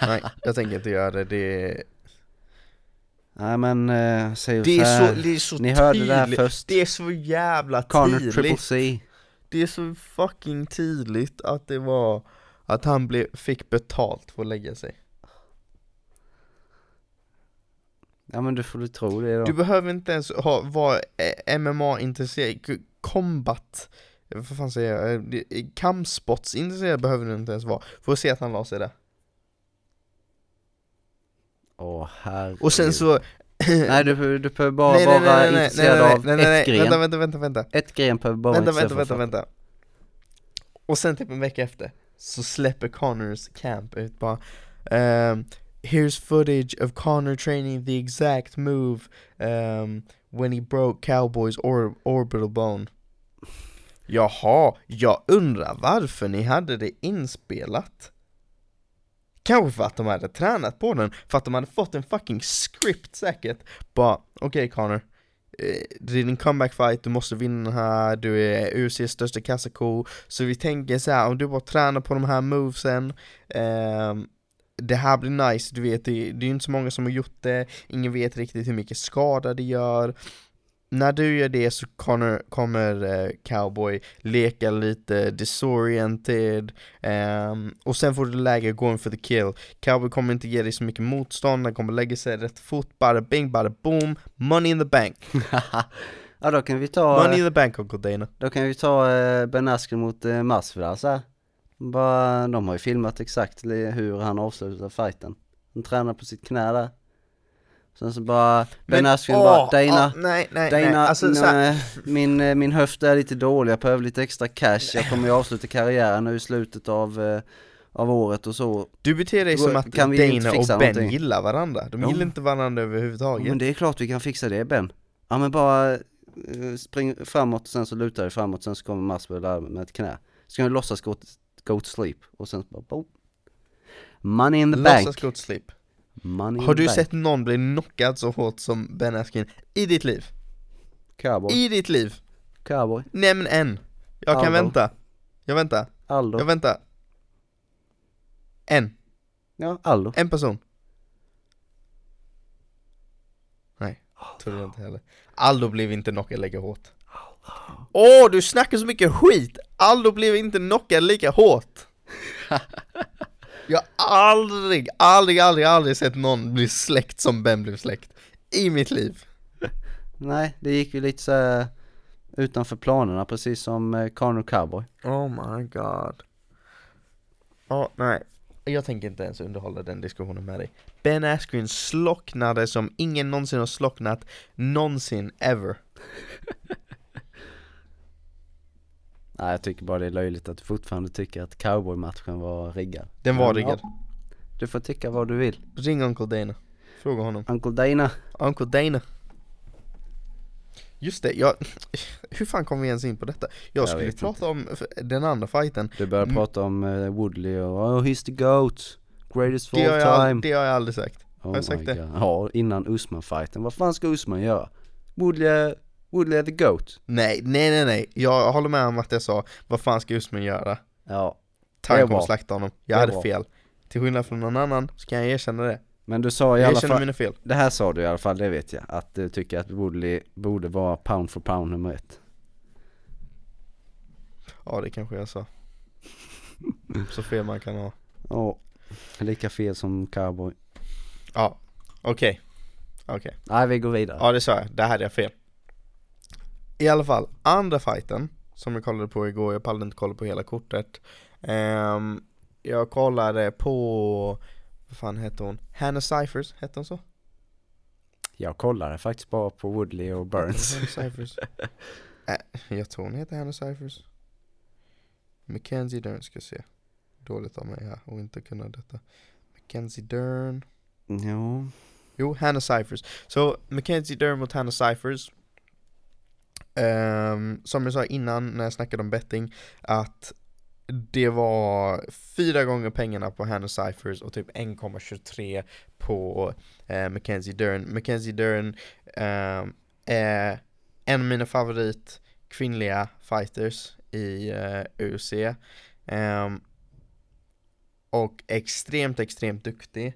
[SPEAKER 2] nej, jag tänker inte göra det. Det
[SPEAKER 3] Nej men, eh, säg
[SPEAKER 2] det är, så, det är så
[SPEAKER 3] Ni hörde det här först.
[SPEAKER 2] Det är så jävla
[SPEAKER 3] Connor triple
[SPEAKER 2] tydligt.
[SPEAKER 3] C.
[SPEAKER 2] Det är så fucking tydligt att det var att han blev, fick betalt för att lägga sig.
[SPEAKER 3] Ja men du får du tro det då.
[SPEAKER 2] Du behöver inte ens ha, vara MMA-intresserad, combat, vad fan säger jag, Eh, kampsportsintresserad behöver du inte ens vara, för att se att han la sig där.
[SPEAKER 3] Åh herregud.
[SPEAKER 2] Och sen så...
[SPEAKER 3] Nej du, du behöver bara
[SPEAKER 2] nej, nej,
[SPEAKER 3] vara
[SPEAKER 2] nej, nej, nej,
[SPEAKER 3] intresserad
[SPEAKER 2] nej,
[SPEAKER 3] av
[SPEAKER 2] nej, nej,
[SPEAKER 3] ett
[SPEAKER 2] nej,
[SPEAKER 3] gren.
[SPEAKER 2] vänta, vänta, vänta, vänta,
[SPEAKER 3] Ett gren behöver bara vara
[SPEAKER 2] vänta, vänta, vänta, vänta. Och sen typ en vecka efter, så släpper Connors camp ut bara ehm, Here's footage of Connor training the exact move um, when he broke Cowboys or orbital bone Jaha, jag undrar varför ni hade det inspelat. Kanske för att de hade tränat på den, för att de hade fått en fucking script säkert. Bara, okej okay, Connor eh, det är din comeback fight, du måste vinna den här, du är UCs största kassako. Så vi tänker så här, om du bara tränar på de här movesen eh, Det här blir nice, du vet, det, det är ju inte så många som har gjort det. Ingen vet riktigt hur mycket skada det gör när du gör det så kommer, kommer uh, Cowboy leka lite disoriented um, Och sen får du läge going for the kill. Cowboy kommer inte ge dig så mycket motstånd, han kommer lägga sig rätt fort, bara bing, bara boom Money in the bank.
[SPEAKER 3] Ja då kan vi ta
[SPEAKER 2] Money in the bank Uncle Dana.
[SPEAKER 3] Då kan vi ta uh, Ben Askren mot uh, Masvidal så här. Bara, de har ju filmat exakt hur han avslutar fighten. Han tränar på sitt knä där Sen så bara, Ben Askren bara, Dana,
[SPEAKER 2] åh, nej, nej,
[SPEAKER 3] Dana,
[SPEAKER 2] nej. Alltså,
[SPEAKER 3] nej, min, eh, min höft är lite dålig, jag behöver lite extra cash, jag kommer ju avsluta karriären nu i slutet av, eh, av året och så
[SPEAKER 2] Du beter dig som att
[SPEAKER 3] kan vi
[SPEAKER 2] Dana och Ben
[SPEAKER 3] någonting?
[SPEAKER 2] gillar varandra, de
[SPEAKER 3] Ja.
[SPEAKER 2] gillar inte varandra
[SPEAKER 3] Ja,
[SPEAKER 2] överhuvudtaget
[SPEAKER 3] men det är klart vi kan fixa det Ben Ja men bara eh, spring framåt och sen så lutar du framåt, sen så kommer där med ett knä Så kan du låtsas gå, go to sleep och sen så bara boom. Money in the
[SPEAKER 2] Låtsas
[SPEAKER 3] bank
[SPEAKER 2] gå till sleep
[SPEAKER 3] Money
[SPEAKER 2] Har du
[SPEAKER 3] bank.
[SPEAKER 2] sett någon bli knockad så hårt som Ben Askren i ditt liv?
[SPEAKER 3] Cowboy,
[SPEAKER 2] I ditt liv?
[SPEAKER 3] cowboy,
[SPEAKER 2] Nämn en. Jag kan
[SPEAKER 3] Aldo.
[SPEAKER 2] vänta. Jag väntar,
[SPEAKER 3] Aldo.
[SPEAKER 2] Jag väntar. En,
[SPEAKER 3] Ja, Aldo.
[SPEAKER 2] En person. Nej, tror jag inte heller. Aldo blev inte knockad lika hårt. Åh, du snackar så mycket skit! Aldo blev inte knockad lika hårt Jag har aldrig, aldrig, aldrig, aldrig sett någon bli släckt som Ben blev släckt I mitt liv.
[SPEAKER 3] Nej, det gick ju lite så här utanför planerna precis som eh, Conor Cowboy.
[SPEAKER 2] Oh my god. Ja, nej. Jag tänker inte ens underhålla den diskussionen med dig. Ben Askren slocknade som ingen någonsin har slocknat Någonsin, ever
[SPEAKER 3] Nej jag tycker bara det är löjligt att du fortfarande tycker att cowboy-matchen var riggad.
[SPEAKER 2] Den var riggad.
[SPEAKER 3] ja, Du får tycka vad du vill.
[SPEAKER 2] Ring Uncle Dana. Fråga honom.
[SPEAKER 3] Uncle Dana.
[SPEAKER 2] Uncle Dana. Just det, jag, hur fan kom vi ens in på detta? Jag
[SPEAKER 3] Jag
[SPEAKER 2] skulle prata om f- den andra fighten.
[SPEAKER 3] Du började
[SPEAKER 2] Mm.
[SPEAKER 3] prata om eh, Woodley och oh he's the GOAT. Greatest of
[SPEAKER 2] har,
[SPEAKER 3] all
[SPEAKER 2] jag,
[SPEAKER 3] time.
[SPEAKER 2] det har jag aldrig sagt.
[SPEAKER 3] Oh
[SPEAKER 2] jag sagt
[SPEAKER 3] my
[SPEAKER 2] det?
[SPEAKER 3] God. Ja, innan Usman-fighten, vad fan ska Usman göra? Woodley, Woodley the GOAT?
[SPEAKER 2] Nej, nej, nej, nej. Jag håller med om att jag sa Vad fan ska Usman göra?
[SPEAKER 3] Ja,
[SPEAKER 2] kommer
[SPEAKER 3] bra.
[SPEAKER 2] slakta honom. Jag hade
[SPEAKER 3] bra.
[SPEAKER 2] fel. Till skillnad från någon annan så kan jag erkänna det.
[SPEAKER 3] Men du sa i
[SPEAKER 2] Jag
[SPEAKER 3] alla fall
[SPEAKER 2] mina fel.
[SPEAKER 3] Det här sa du i alla fall, det vet jag, att du tycker att Woodley borde vara pound for pound nummer ett.
[SPEAKER 2] Ja det kanske jag sa. Så fel man kan ha.
[SPEAKER 3] Ja, lika fel som cowboy.
[SPEAKER 2] Ja, okej. Okej,
[SPEAKER 3] Nej vi går vidare.
[SPEAKER 2] Ja det sa jag, där hade jag fel I alla fall, andra fighten Som jag kollade på igår, jag pallade inte kolla på hela kortet Ehm, Jag kollade på Vad fan hette hon? Hannah Cyphers, hette hon så?
[SPEAKER 3] Jag kollade faktiskt bara på Woodley och Burns
[SPEAKER 2] Cyphers äh, Jag tror hon heter Hannah Cyphers Mackenzie Dern ska se Dåligt av mig här och inte kunna detta Mackenzie Dern
[SPEAKER 3] Jo,
[SPEAKER 2] Jo, Hannah Cyphers. Så Mackenzie Dern mot Hannah Cyphers. Um, som jag sa innan när jag snackade om betting, att det var fyra gånger pengarna på Hannah Cyphers och typ 1,23 på eh, Mackenzie Dern. Mackenzie Dern ehm, är en av mina favorit kvinnliga fighters i eh, UFC. Ehm, och extremt, extremt duktig.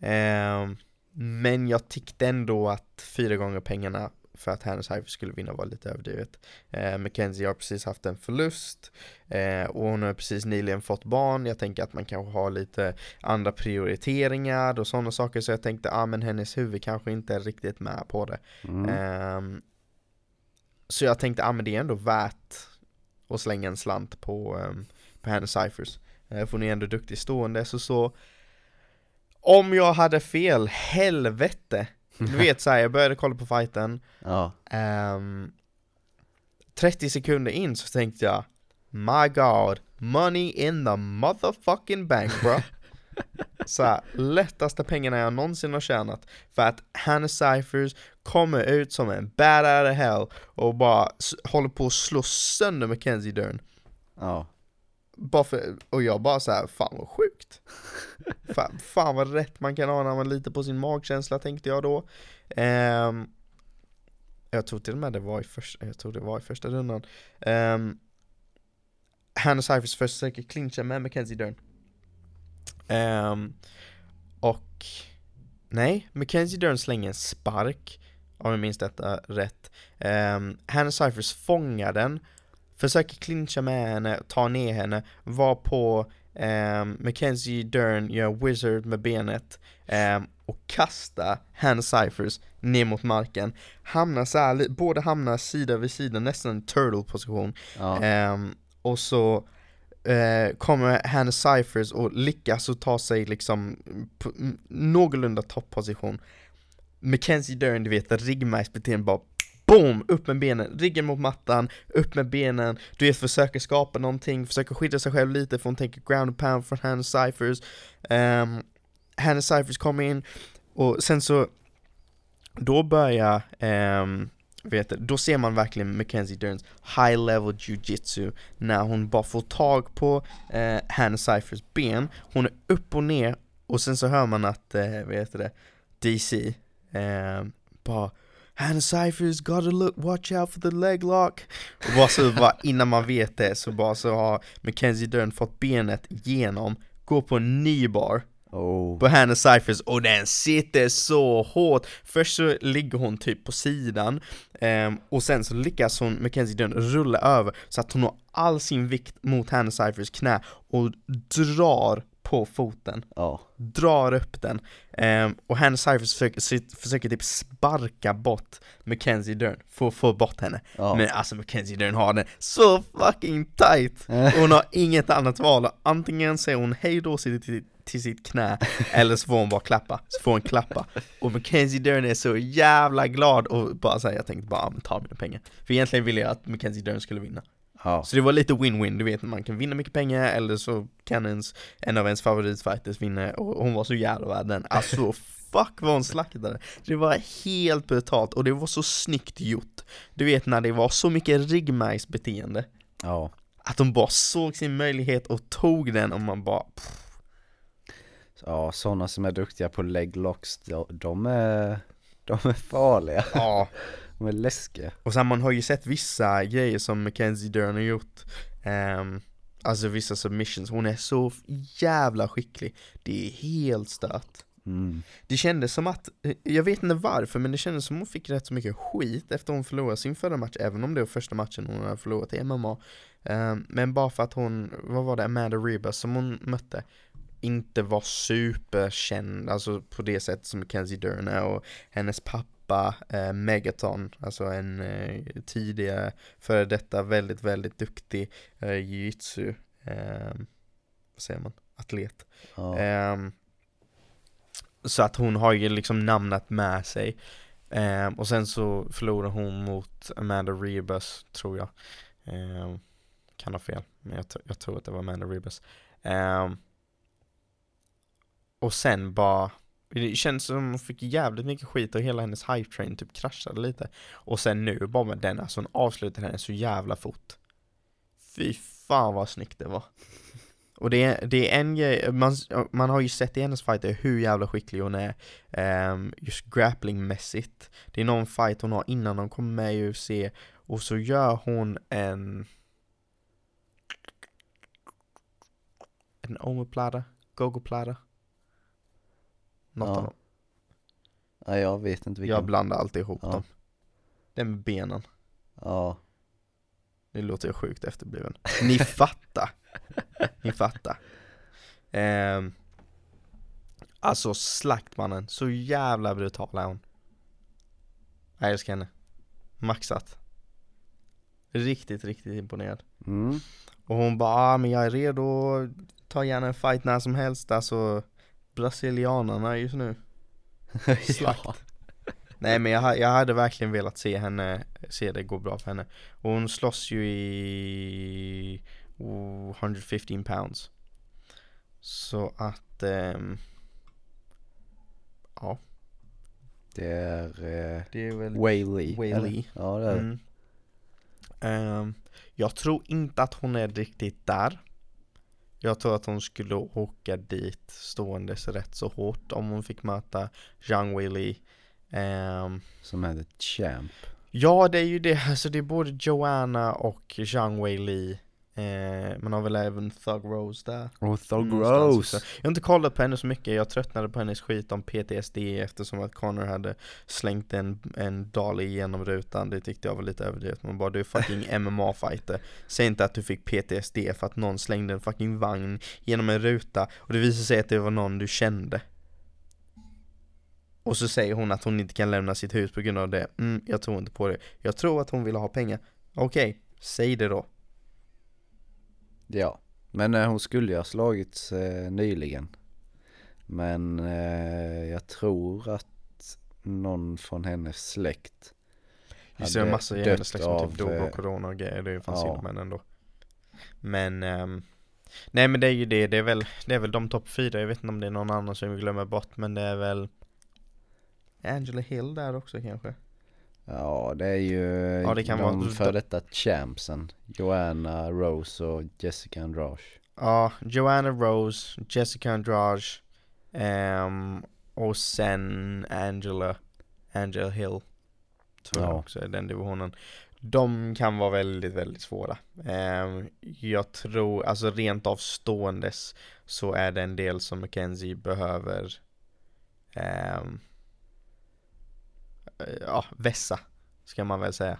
[SPEAKER 2] Ehm, men jag tyckte ändå att fyra gånger pengarna för att Hannes skulle vinna var lite överdrivet. Eh, Mackenzie har precis haft en förlust eh, och hon har precis nyligen fått barn. Jag tänker att man kanske har lite andra prioriteringar och sådana saker så jag tänkte ah, men hennes huvud kanske inte är riktigt med på det.
[SPEAKER 3] mm.
[SPEAKER 2] Ehm, så jag tänkte ah, men det är ändå värt att slänga en slant på, um, på Hannes Cyphers. Eh, för hon är ändå duktig stående så så om jag hade fel, helvete! Du vet såhär, jag började kolla på fighten
[SPEAKER 3] ja,
[SPEAKER 2] ehm, 30 sekunder in så tänkte jag My God, money in the motherfucking bank bro. Så här, lättaste pengarna jag någonsin har tjänat för att Hannah Cyphers kommer ut som en bad out of hell och bara håller på att slå sönder Mackenzie Dern.
[SPEAKER 3] Ja.
[SPEAKER 2] Bara för, och jag bara så här, fan vad sjukt. fan, fan vad rätt man kan ha när man litar på sin magkänsla tänkte jag då. Ehm, jag tror till och med det var i första, jag tror det var i första rundan. Um, Hannah Cyphers försöker clincha med Mackenzie Dern. Ehm, och nej, Mackenzie Dern slänger en spark, om jag minns detta rätt. Um, Hannah Cyphers fångar den, försöker clincha med henne, ta ner henne, var på um, Mackenzie Dern gör wizard med benet ehm, och kastar Hannah Cyphers ner mot marken. Hamnar så här, båda hamnar sida vid sida, nästan en turtle position.
[SPEAKER 3] Ja.
[SPEAKER 2] Ehm, och så eh, kommer Hannah Cyphers och lyckas och ta sig liksom någorlunda topposition. Mackenzie Dern, du vet, ryggmärgsbeteende bara Boom! Upp med benen, ryggen mot mattan, upp med benen, du vet försöker skapa någonting, försöker skydda sig själv lite för hon tänker ground pound från Hannah Cyphers. Um, Hannah Cyphers kommer in och sen så då börjar, ehm, um, vet då ser man verkligen Mackenzie Derns high level jujitsu när hon bara får tag på eh, Hannah Cyphers ben, hon är upp och ner och sen så hör man att, eh, vet det, DC eh, bara Hannah Cyphers gotta look, watch out for the leg lock. Och bara så bara innan man vet det så bara så har Mackenzie Dern fått benet genom Går på en ny bar.
[SPEAKER 3] Oh.
[SPEAKER 2] på Hannah Cyphers och den sitter så hårt. Först så ligger hon typ på sidan ehm, och sen så lyckas hon, Mackenzie Dern, rulla över så att hon har all sin vikt mot Hannah Cyphers knä och drar på foten
[SPEAKER 3] Ja.
[SPEAKER 2] drar upp den ehm, och Hannah Cyphers försöker, försöker typ sparka bort Mackenzie Dern för att få bort henne.
[SPEAKER 3] Ja.
[SPEAKER 2] Men alltså Mackenzie Dern har den så fucking tight! Hon har inget annat val, antingen säger hon hej då till, till, sitt knä Eller så får hon bara klappa, så får hon klappa. Och Mackenzie Dern är så jävla glad och bara säger jag tänkte bara ta mina pengar. För egentligen ville jag att Mackenzie Dern skulle vinna
[SPEAKER 3] Ja.
[SPEAKER 2] så det var lite win-win, du vet man kan vinna mycket pengar eller så kan ens, en av ens favoritfighters vinna och hon var så jävla värd den Alltså fuck vad hon slaktade Det var helt brutalt och det var så snyggt gjort Du vet när det var så mycket ryggmärgsbeteende
[SPEAKER 3] Ja.
[SPEAKER 2] Att de bara såg sin möjlighet och tog den och man bara pff,
[SPEAKER 3] Ja, sådana som är duktiga på leg locks, de, de är, de är farliga.
[SPEAKER 2] Ja,
[SPEAKER 3] De är läskiga.
[SPEAKER 2] och sen man har ju sett vissa grejer som Mackenzie Dern har gjort ehm, Alltså vissa submissions, hon är så jävla skicklig Det är helt stört
[SPEAKER 3] Mm.
[SPEAKER 2] Det kändes som att, eh, jag vet inte varför, men det kändes som hon fick rätt så mycket skit efter hon förlorade sin förra match, även om det var första matchen hon hade förlorat i MMA. Eh, men bara för att hon, vad var det, Amanda Ribas som hon mötte, inte var superkänd, alltså på det sättet som Mackenzie Dern är och hennes pappa eh, Megaton, alltså en eh, tidigare före detta väldigt, väldigt duktig eh, jiu-jitsu, eh, vad säger man, atlet.
[SPEAKER 3] Ja.
[SPEAKER 2] Ehm, så att hon har ju liksom namnet med sig Ehm, Och sen så förlorar hon mot Amanda Rebus tror jag Ehm, Kan ha fel, men jag, jag tror att det var Amanda Rebus Ehm, Och sen bara det känns som hon fick jävligt mycket skit och hela hennes hype train typ kraschade lite. Och sen nu bara med den, alltså hon avslutade henne så jävla fort. Fy fan vad snyggt det var. Och det är, det är en grej, man, man har ju sett i hennes fighter hur jävla skicklig hon är um, Just grapplingmässigt. Det är någon fight hon har innan hon kommer med i UFC Och så gör hon en En omoplata, gogoplata något
[SPEAKER 3] Ja,
[SPEAKER 2] av dem.
[SPEAKER 3] Ja, jag vet inte vilken.
[SPEAKER 2] Jag blandar alltid ihop
[SPEAKER 3] Ja.
[SPEAKER 2] dem. Den med benen.
[SPEAKER 3] Ja.
[SPEAKER 2] Nu låter jag sjukt efterbliven. Ni fattar. Ni fattar. Ehm, Alltså slaktmannen, så jävla brutal är hon. Jag älskar henne. Maxat. Riktigt, riktigt imponerad.
[SPEAKER 3] Mm.
[SPEAKER 2] Och hon bara ah, men jag är redo, ta gärna en fight när som helst. Alltså Brasilianarna just nu Slakt.
[SPEAKER 3] ja.
[SPEAKER 2] Nej men jag, jag hade verkligen velat se henne, se det gå bra för henne Och hon slåss ju i, oh, 115 pounds. Så att, ehm, ja,
[SPEAKER 3] Det är eh,
[SPEAKER 2] det är väl
[SPEAKER 3] eller?
[SPEAKER 2] Li.
[SPEAKER 3] Ja det är det.
[SPEAKER 2] Mm. Ehm, jag tror inte att hon är riktigt där. Jag tror att hon skulle åka dit ståendes rätt så hårt om hon fick möta Zhang Weili. Ehm,
[SPEAKER 3] Som är the champ.
[SPEAKER 2] ja, det är ju det. Alltså det är både Joanna och Zhang Weili. Eh, man har väl även Thug Rose där.
[SPEAKER 3] Och Thug Rose.
[SPEAKER 2] Jag har inte kollat på henne så mycket, jag tröttnade på hennes skit om PTSD eftersom att Connor hade slängt en, en dolly genom rutan, det tyckte jag var lite överdrivet. Man bara du är fucking MMA-fighter, säg inte att du fick PTSD för att någon slängde en fucking vagn genom en ruta och det visade sig att det var någon du kände. Och så säger hon att hon inte kan lämna sitt hus på grund av det. Mm, jag tror inte på det. Jag tror att hon vill ha pengar. Okej, säg det då.
[SPEAKER 3] Ja. Men eh, hon skulle ju ha slagits eh, nyligen. Men eh, jag tror att någon från hennes släkt
[SPEAKER 2] Det en
[SPEAKER 3] hade
[SPEAKER 2] massa i hennes släkt som
[SPEAKER 3] av,
[SPEAKER 2] typ dog
[SPEAKER 3] eh,
[SPEAKER 2] av corona och grejer, det är ju fan
[SPEAKER 3] ja.
[SPEAKER 2] synd om henne ändå Men, ehm, nej men det är ju det, det är väl, det är väl de topp fyra, jag vet inte om det är någon annan som vi glömmer bort men det är väl Angela Hill där också kanske?
[SPEAKER 3] Ja det är ju
[SPEAKER 2] Ja, det kan
[SPEAKER 3] de
[SPEAKER 2] vara-
[SPEAKER 3] för detta champsen. Joanna Rose och Jessica Andrade.
[SPEAKER 2] Ja, Joanna Rose, Jessica Andrade ehm, och sen Angela, Angela Hill Tror jag
[SPEAKER 3] Ja.
[SPEAKER 2] också är den divisionen De kan vara väldigt, väldigt svåra Ehm, Jag tror, alltså rent av ståendes Så är det en del som Mackenzie behöver eh, Ja, vässa Ska man väl säga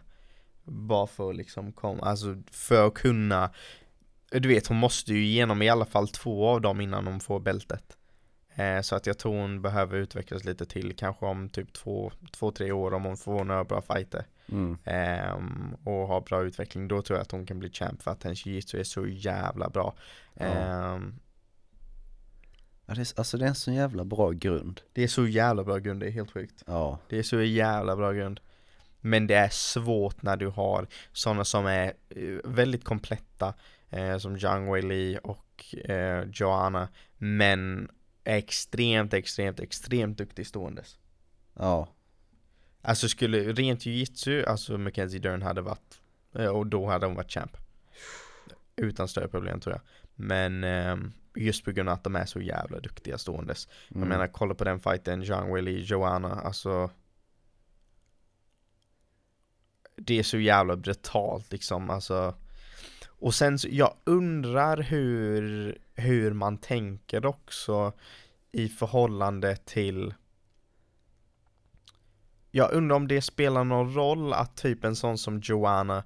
[SPEAKER 2] Bara för att liksom komma, alltså för att kunna Du vet hon måste ju igenom i alla fall två av dem innan hon får bältet eh, Så att jag tror hon behöver utvecklas lite till Kanske om typ två, två tre år om hon får några bra fighter
[SPEAKER 3] Mm.
[SPEAKER 2] Ehm, och har bra utveckling, då tror jag att hon kan bli champ för att hennes jiu-jitsu är så jävla bra.
[SPEAKER 3] Ja.
[SPEAKER 2] Ehm,
[SPEAKER 3] Ja, det är, alltså det är en sån jävla bra grund.
[SPEAKER 2] det är så jävla bra grund, det är helt sjukt.
[SPEAKER 3] Ja.
[SPEAKER 2] Det är så jävla bra grund. Men det är svårt när du har sådana som är eh, väldigt kompletta, eh, som Zhang Weili och eh, Joanna, men extremt, extremt, extremt duktig ståendes.
[SPEAKER 3] Ja.
[SPEAKER 2] Alltså skulle rent jiu-jitsu, alltså Mackenzie Dern hade varit, eh, och då hade hon varit champ. Utan större problem tror jag. Men ehm, just på grund av att de är så jävla duktiga ståendes.
[SPEAKER 3] Mm.
[SPEAKER 2] Jag menar kolla på den fighten, Zhang Weili, Joanna, alltså Det är så jävla brutalt liksom, alltså Och sen så, jag undrar hur, hur man tänker också i förhållande till jag undrar om det spelar någon roll att typ en sån som Joanna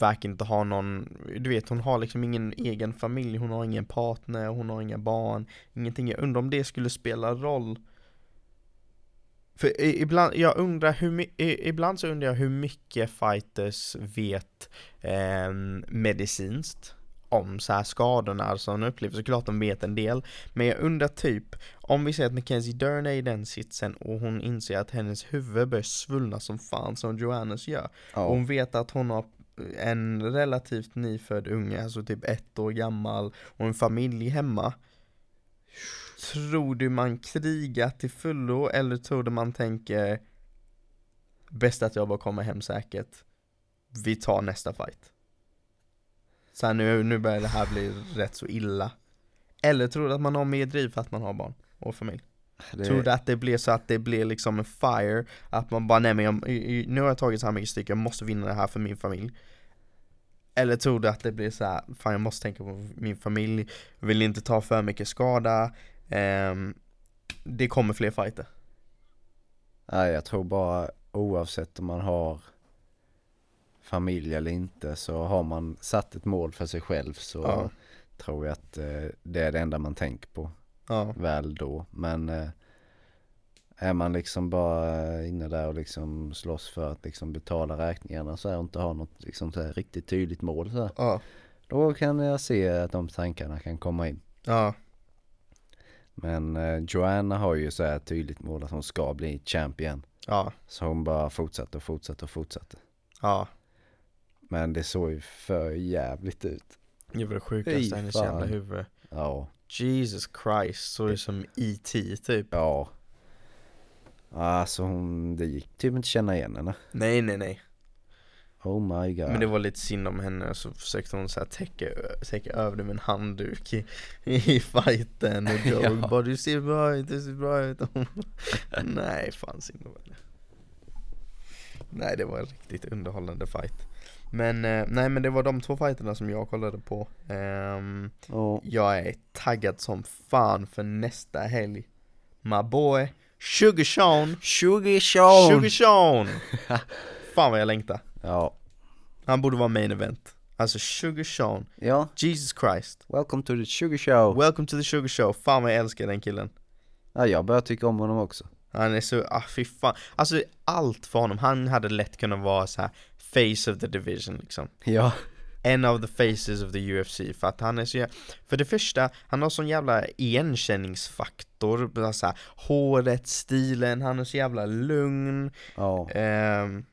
[SPEAKER 2] verkar inte ha någon, du vet hon har liksom ingen egen familj, hon har ingen partner, hon har inga barn, ingenting. Jag undrar om det skulle spela roll. För ibland, jag undrar hur ibland så undrar jag hur mycket fighters vet eh, medicinskt om så här skadorna som de upplever, såklart de vet en del. Men jag undrar typ, om vi säger att Mackenzie Dern är i den sitsen och hon inser att hennes huvud börjar svullna som fan som Joannes gör.
[SPEAKER 3] Ja.
[SPEAKER 2] och hon vet att hon har en relativt nyfödd unge, alltså typ ett år gammal och en familj hemma. Tror du man krigar till fullo eller tror du man tänker Bäst att jag bara kommer hem säkert. Vi tar nästa fight Så här, nu, nu börjar det här bli rätt så illa Eller tror du att man har mer driv för att man har barn och familj?
[SPEAKER 3] det,
[SPEAKER 2] Tror du att det blir så att det blir liksom en fire? Att man bara, nej men jag, nu har jag tagit så här mycket stryk, jag måste vinna det här för min familj Eller tror du att det blir så här, fan jag måste tänka på min familj, vill inte ta för mycket skada ehm, Det kommer fler fighter
[SPEAKER 3] Nej, jag tror bara oavsett om man har familj eller inte så har man satt ett mål för sig själv så
[SPEAKER 2] Ja.
[SPEAKER 3] tror jag att eh, det är det enda man tänker på
[SPEAKER 2] Ja,
[SPEAKER 3] väl då. Men eh, är man liksom bara eh, inne där och liksom slåss för att liksom betala räkningarna så här och inte har något liksom så här riktigt tydligt mål så här,
[SPEAKER 2] ja,
[SPEAKER 3] Då kan jag se att de tankarna kan komma in.
[SPEAKER 2] ja,
[SPEAKER 3] Men eh, Joanna har ju så här tydligt mål att hon ska bli champion.
[SPEAKER 2] ja,
[SPEAKER 3] Så hon bara fortsatte och fortsatte och fortsatte.
[SPEAKER 2] ja
[SPEAKER 3] Men det såg ju för jävligt ut.
[SPEAKER 2] Det var det sjukaste hennes jävla huvud.
[SPEAKER 3] Ja,
[SPEAKER 2] Jesus Christ, så det som E.T. typ.
[SPEAKER 3] ja. Alltså hon, det gick typ inte känna igen henne.
[SPEAKER 2] Nej nej nej.
[SPEAKER 3] Oh my god.
[SPEAKER 2] Men det var lite synd om henne så försökte hon så här täcka, täcka över det med en handduk i, i fighten och Joe
[SPEAKER 3] Ja.
[SPEAKER 2] bara du ser bra ut, du ser bra ut. Nej fan synd om henne. Nej det var en riktigt underhållande fight. Men eh, nej men det var de två fighterna som jag kollade på. Ehm,
[SPEAKER 3] Ja.
[SPEAKER 2] jag är taggad som fan för nästa helg. My boy, Sugar Sean,
[SPEAKER 3] 20 Sean!
[SPEAKER 2] Sugar Sean! fan vad jag längtar.
[SPEAKER 3] Ja.
[SPEAKER 2] Han borde vara main event. Alltså Sugar Sean,
[SPEAKER 3] Ja,
[SPEAKER 2] Jesus Christ.
[SPEAKER 3] welcome to the Sugar Show.
[SPEAKER 2] Welcome to the Sugar Show. Fan vad jag älskar den killen.
[SPEAKER 3] Ja, jag börjar tycka om honom också.
[SPEAKER 2] Han är så, ah fy fan. Alltså allt för honom. Han hade lätt kunnat vara så här face of the division liksom.
[SPEAKER 3] Ja.
[SPEAKER 2] En of the faces of the UFC för att han är så jä- För det första, han har sån jävla igenkänningsfaktor, så här, håret, stilen, han är så jävla lugn
[SPEAKER 3] Ja.
[SPEAKER 2] Ehm,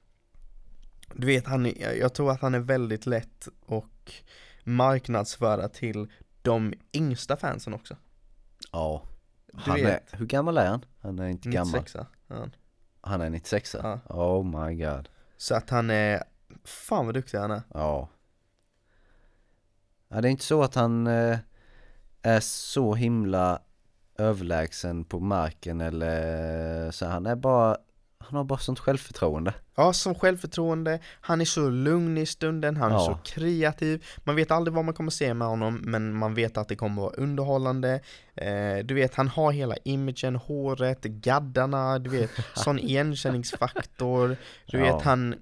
[SPEAKER 2] Du vet, han är, jag- tror att han är väldigt lätt och marknadsföra till de yngsta fansen också
[SPEAKER 3] Ja.
[SPEAKER 2] Du
[SPEAKER 3] Han är,
[SPEAKER 2] vet.
[SPEAKER 3] hur gammal är han? Han är inte gammal.
[SPEAKER 2] 96 ja.
[SPEAKER 3] Han är 96
[SPEAKER 2] Ja.
[SPEAKER 3] Oh my god.
[SPEAKER 2] Så att han är, fan vad duktig han är
[SPEAKER 3] Ja. Ja, det är inte så att han eh, är så himla överlägsen på marken eller så. Han är bara, han har bara sånt självförtroende.
[SPEAKER 2] Ja, som självförtroende, han är så lugn i stunden, han är
[SPEAKER 3] Ja.
[SPEAKER 2] så kreativ Man vet aldrig vad man kommer se med honom, men man vet att det kommer vara underhållande eh, Du vet, han har hela imagen, håret, gaddarna, du vet, sån igenkänningsfaktor Du
[SPEAKER 3] Ja.
[SPEAKER 2] vet, han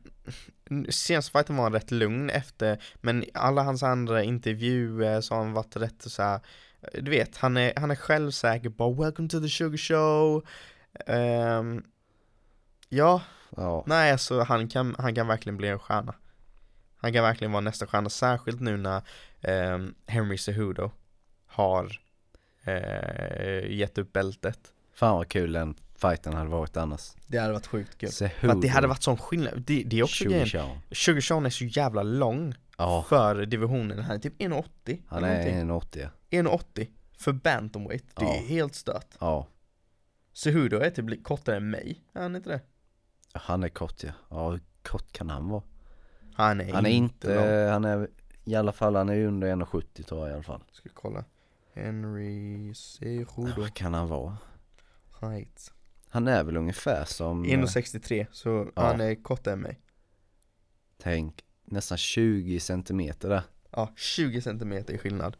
[SPEAKER 2] Senaste var han rätt lugn efter, men alla hans andra intervjuer så har han varit rätt så här. Du vet, han är, han är självsäker, bara 'Welcome to the sugar show' Ehm, Ja,
[SPEAKER 3] Ja.
[SPEAKER 2] Nej, alltså han kan, han kan verkligen bli en stjärna. Han kan verkligen vara nästa stjärna, särskilt nu när ehm, Henry Cejudo har eh, gett upp bältet.
[SPEAKER 3] Fan vad kul den fighten hade varit annars.
[SPEAKER 2] Det hade varit sjukt kul. För
[SPEAKER 3] Cejudo,
[SPEAKER 2] att det hade varit sån skillnad, det, det är också
[SPEAKER 3] Sugar
[SPEAKER 2] grejen. Sugar Sean är så jävla lång
[SPEAKER 3] Ja,
[SPEAKER 2] för divisionen, han är typ 1,80
[SPEAKER 3] han är
[SPEAKER 2] någonting.
[SPEAKER 3] 1,80
[SPEAKER 2] 1,80 för bantamweight, det är
[SPEAKER 3] Ja.
[SPEAKER 2] helt stört.
[SPEAKER 3] Ja,
[SPEAKER 2] Cejudo är typ kortare än mig, är han inte det?
[SPEAKER 3] han är kort ja. Ja, hur kort kan han vara?
[SPEAKER 2] Han är,
[SPEAKER 3] Han är inte,
[SPEAKER 2] lång.
[SPEAKER 3] han är i alla fall, han är under 1,70 tror jag i alla fall.
[SPEAKER 2] Ska kolla. Henry Cejudo
[SPEAKER 3] Vad kan han vara?
[SPEAKER 2] height.
[SPEAKER 3] Han är väl ungefär som, eh,
[SPEAKER 2] 1,63 så
[SPEAKER 3] Ja.
[SPEAKER 2] han är kortare än mig.
[SPEAKER 3] tänk, nästan 20 centimeter där.
[SPEAKER 2] Ja, 20 centimeter i skillnad.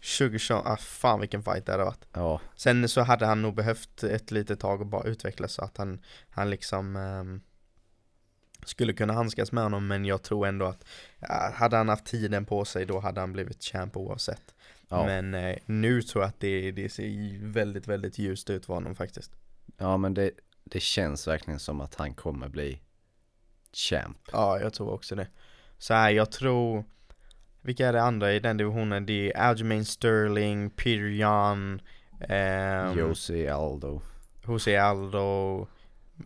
[SPEAKER 2] 20 Sean, ah fan vilken fight det hade varit.
[SPEAKER 3] Ja,
[SPEAKER 2] Sen så hade han nog behövt ett litet tag och bara utvecklas så att han, han liksom ehm, skulle kunna handskas med honom men jag tror ändå att hade han haft tiden på sig då hade han blivit champ oavsett.
[SPEAKER 3] ja.
[SPEAKER 2] Men eh, nu tror jag att det, det ser väldigt, väldigt ljust ut för honom faktiskt.
[SPEAKER 3] Ja men det, det känns verkligen som att han kommer bli champ.
[SPEAKER 2] Ja, jag tror också det. Så här, jag tror Vilka är det andra i den divisionen? Det är Aljamain Sterling, Peter Yan ehm,
[SPEAKER 3] Josie Aldo.
[SPEAKER 2] Jose Aldo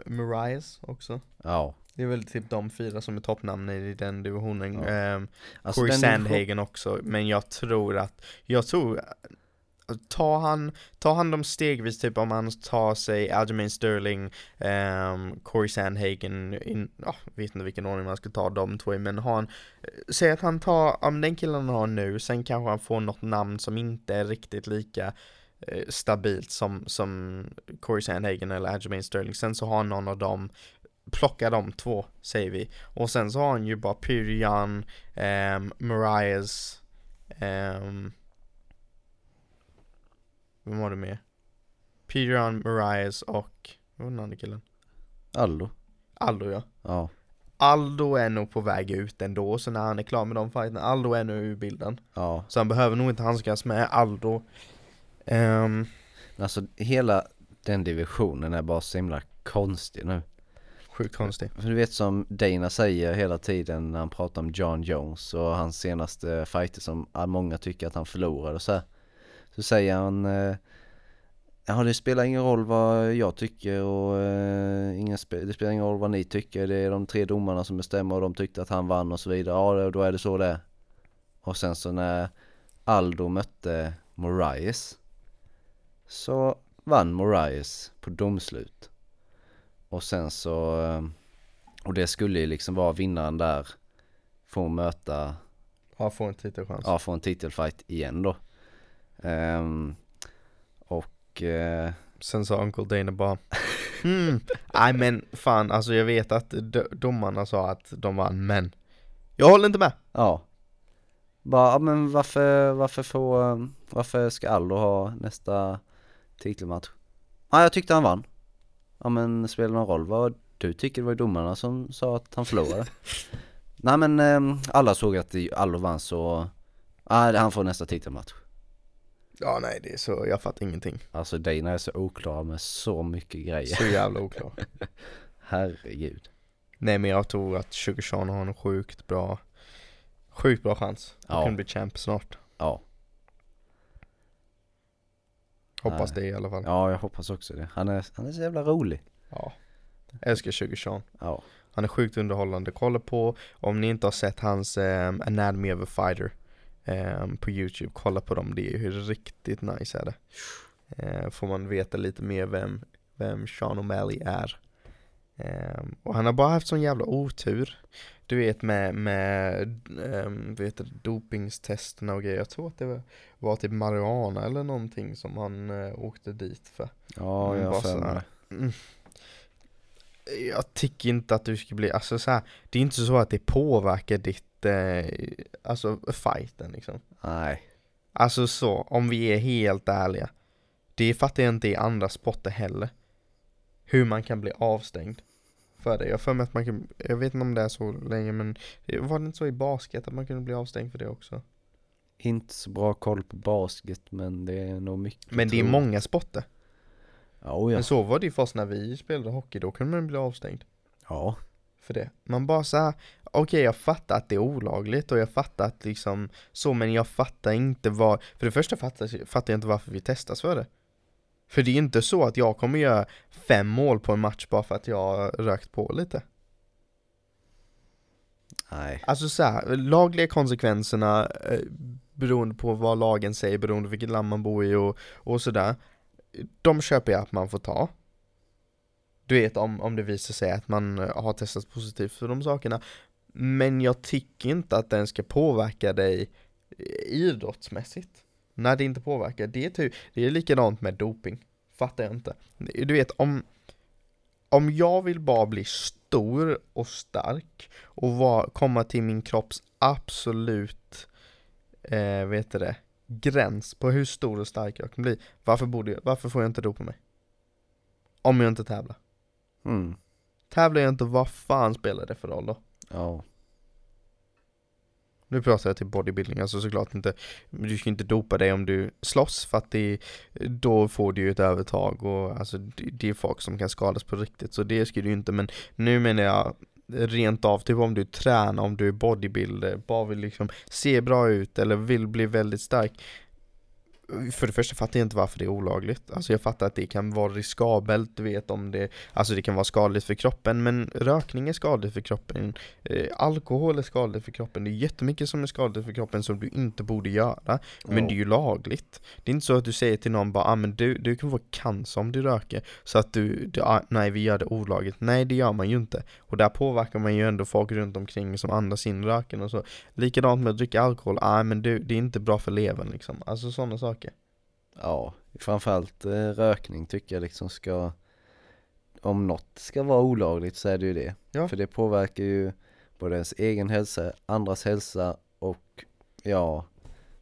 [SPEAKER 2] Marias också
[SPEAKER 3] Ja.
[SPEAKER 2] Det är väl typ de fyra som är toppnamn i den divisionen
[SPEAKER 3] Ja.
[SPEAKER 2] Ehm,
[SPEAKER 3] Alltså
[SPEAKER 2] Corey Sandhagen också, men jag tror att Jag tror Tar han, tar han dem stegvis typ om han tar sig Aljamain Sterling, um, Corey Sandhagen, in, ja, vet inte vilken ordning man ska ta de två i, men har han eh, Säg att han tar, om den killen han har nu, sen kanske han får något namn som inte är riktigt lika eh, stabilt som, som Corey Sandhagen eller Aljamain Sterling, sen så har han någon av dem Plocka de två, säger vi. Och sen så har han ju bara Pyrian, um, ehm, Marias, um, vem var det med? Pyrian, Marias och, vad var den andra killen?
[SPEAKER 3] Aldo.
[SPEAKER 2] Aldo ja.
[SPEAKER 3] Ja.
[SPEAKER 2] Aldo är nog på väg ut ändå, så när han är klar med de fighterna, Aldo är nu ur bilden.
[SPEAKER 3] Ja.
[SPEAKER 2] Så han behöver nog inte handskas med Aldo.
[SPEAKER 3] Men Alltså hela den divisionen är bara så himla konstig nu.
[SPEAKER 2] sjukt konstigt.
[SPEAKER 3] För du vet som Dana säger hela tiden när han pratar om John Jones och hans senaste fighter som många tycker att han förlorade och så här. Så säger han eh, Ja det spelar ingen roll vad jag tycker och eh, ingen spe- det spelar ingen roll vad ni tycker. Det är de tre domarna som bestämmer och de tyckte att han vann och så vidare. Ja då är det så det är. Och sen så när Aldo mötte Moraes så vann Moraes på domslut. Och sen så, eh, och det skulle ju liksom vara vinnaren där få möta,
[SPEAKER 2] Ja, få en titelchans.
[SPEAKER 3] ja få en titelfight igen då. Ehm, och eh,
[SPEAKER 2] Sen sa Uncle Dana bara hmm, nej men fan alltså jag vet att domarna sa att de vann men Jag håller inte med!
[SPEAKER 3] ja. Bara, ja, men varför, varför får, varför ska Aldo ha nästa titelmatch? Ja, jag tyckte han vann. Ja men spelar någon roll vad du tycker? Det var ju domarna som sa att han förlorade. Nej men eh, alla såg att Aldo vann så, ja han får nästa titelmatch.
[SPEAKER 2] Ja nej det är så, jag fattar ingenting
[SPEAKER 3] Alltså Dana är så oklar med så mycket grejer.
[SPEAKER 2] Så jävla oklar
[SPEAKER 3] Herregud.
[SPEAKER 2] Nej men jag tror att Sugar har en sjukt bra Sjukt bra chans att
[SPEAKER 3] Ja.
[SPEAKER 2] kunna bli champ snart
[SPEAKER 3] Ja,
[SPEAKER 2] Hoppas
[SPEAKER 3] Nej.
[SPEAKER 2] det i alla fall
[SPEAKER 3] ja jag hoppas också det. Han är, han är så jävla rolig.
[SPEAKER 2] Ja Älskar Sugar
[SPEAKER 3] Ja,
[SPEAKER 2] Han är sjukt underhållande, kolla på om ni inte har sett hans um, Anatomy of a Fighter ehm, på youtube, kolla på dem, det är ju riktigt nice är det. Eh, Får man veta lite mer vem, vem Sean O'Malley är. Ehm, Och han har bara haft sån jävla otur. Du vet med, med um, vet du, dopingstesterna och grejer, jag tror att det var, var typ marijuana eller någonting som han eh, åkte dit för.
[SPEAKER 3] Ja jag har för.
[SPEAKER 2] Mm. Jag tycker inte att du ska bli, alltså så här, det är inte så att det påverkar ditt, eh, alltså fighten liksom.
[SPEAKER 3] Nej,
[SPEAKER 2] Alltså så, om vi är helt ärliga. Det fattar jag inte i andra sporter heller. Hur man kan bli avstängd för det. Jag för mig att man kan, jag vet inte om det är så länge men var det inte så i basket att man kunde bli avstängd för det också?
[SPEAKER 3] inte så bra koll på basket men det är nog mycket
[SPEAKER 2] Men det är många sporter.
[SPEAKER 3] Oh ja.
[SPEAKER 2] Men så var det ju först när vi spelade hockey, då kunde man bli avstängd.
[SPEAKER 3] ja.
[SPEAKER 2] För det. Man bara så här, okej jag fattar att det är olagligt och jag fattar att liksom så, men jag fattar inte vad, för det första fattar, fattar jag inte varför vi testas för det. För det är inte så att jag kommer göra fem mål på en match bara för att jag har rökt på lite.
[SPEAKER 3] Nej,
[SPEAKER 2] Alltså så här, lagliga konsekvenserna eh, beroende på vad lagen säger, beroende på vilket land man bor i och, och sådär. De köper jag att man får ta. Du vet om, om det visar sig att man eh, har testat positivt för de sakerna. Men jag tycker inte att den ska påverka dig eh, idrottsmässigt. När det inte påverkar, det är, typ, det är likadant med doping. Fattar jag inte. Du vet om, om jag vill bara bli stor och stark och var, komma till min kropps absolut, eh, vet du det, gräns på hur stor och stark jag kan bli. Varför, borde jag, varför får jag inte dopa mig? Om jag inte tävlar
[SPEAKER 3] mm.
[SPEAKER 2] Tävlar jag inte, vad fan spelar det för roll då?
[SPEAKER 3] ja,
[SPEAKER 2] Nu pratar jag till bodybuilding, alltså såklart inte Du ska inte dopa dig om du slåss för att det, då får du ju ett övertag och alltså det, det är folk som kan skadas på riktigt så det ska du inte men nu menar jag rent av, typ om du tränar, om du är bodybuilder, bara vill liksom se bra ut eller vill bli väldigt stark för det första fattar jag inte varför det är olagligt. Alltså jag fattar att det kan vara riskabelt, du vet om det, alltså det kan vara skadligt för kroppen, men rökning är skadligt för kroppen, eh, alkohol är skadligt för kroppen, det är jättemycket som är skadligt för kroppen som du inte borde göra, men
[SPEAKER 3] Ja.
[SPEAKER 2] det är ju lagligt. Det är inte så att du säger till någon bara, ah, men du, du kan få cancer om du röker, så att du, du ah, nej vi gör det olagligt. Nej det gör man ju inte. Och där påverkar man ju ändå folk runt omkring som andas in röken och så. Likadant med att dricka alkohol, ah, men du, det är inte bra för levern liksom. Alltså sådana saker.
[SPEAKER 3] Ja. Framförallt eh, rökning tycker jag liksom ska Om något ska vara olagligt så är det ju det.
[SPEAKER 2] Ja.
[SPEAKER 3] För det påverkar ju både ens egen hälsa, andras hälsa och ja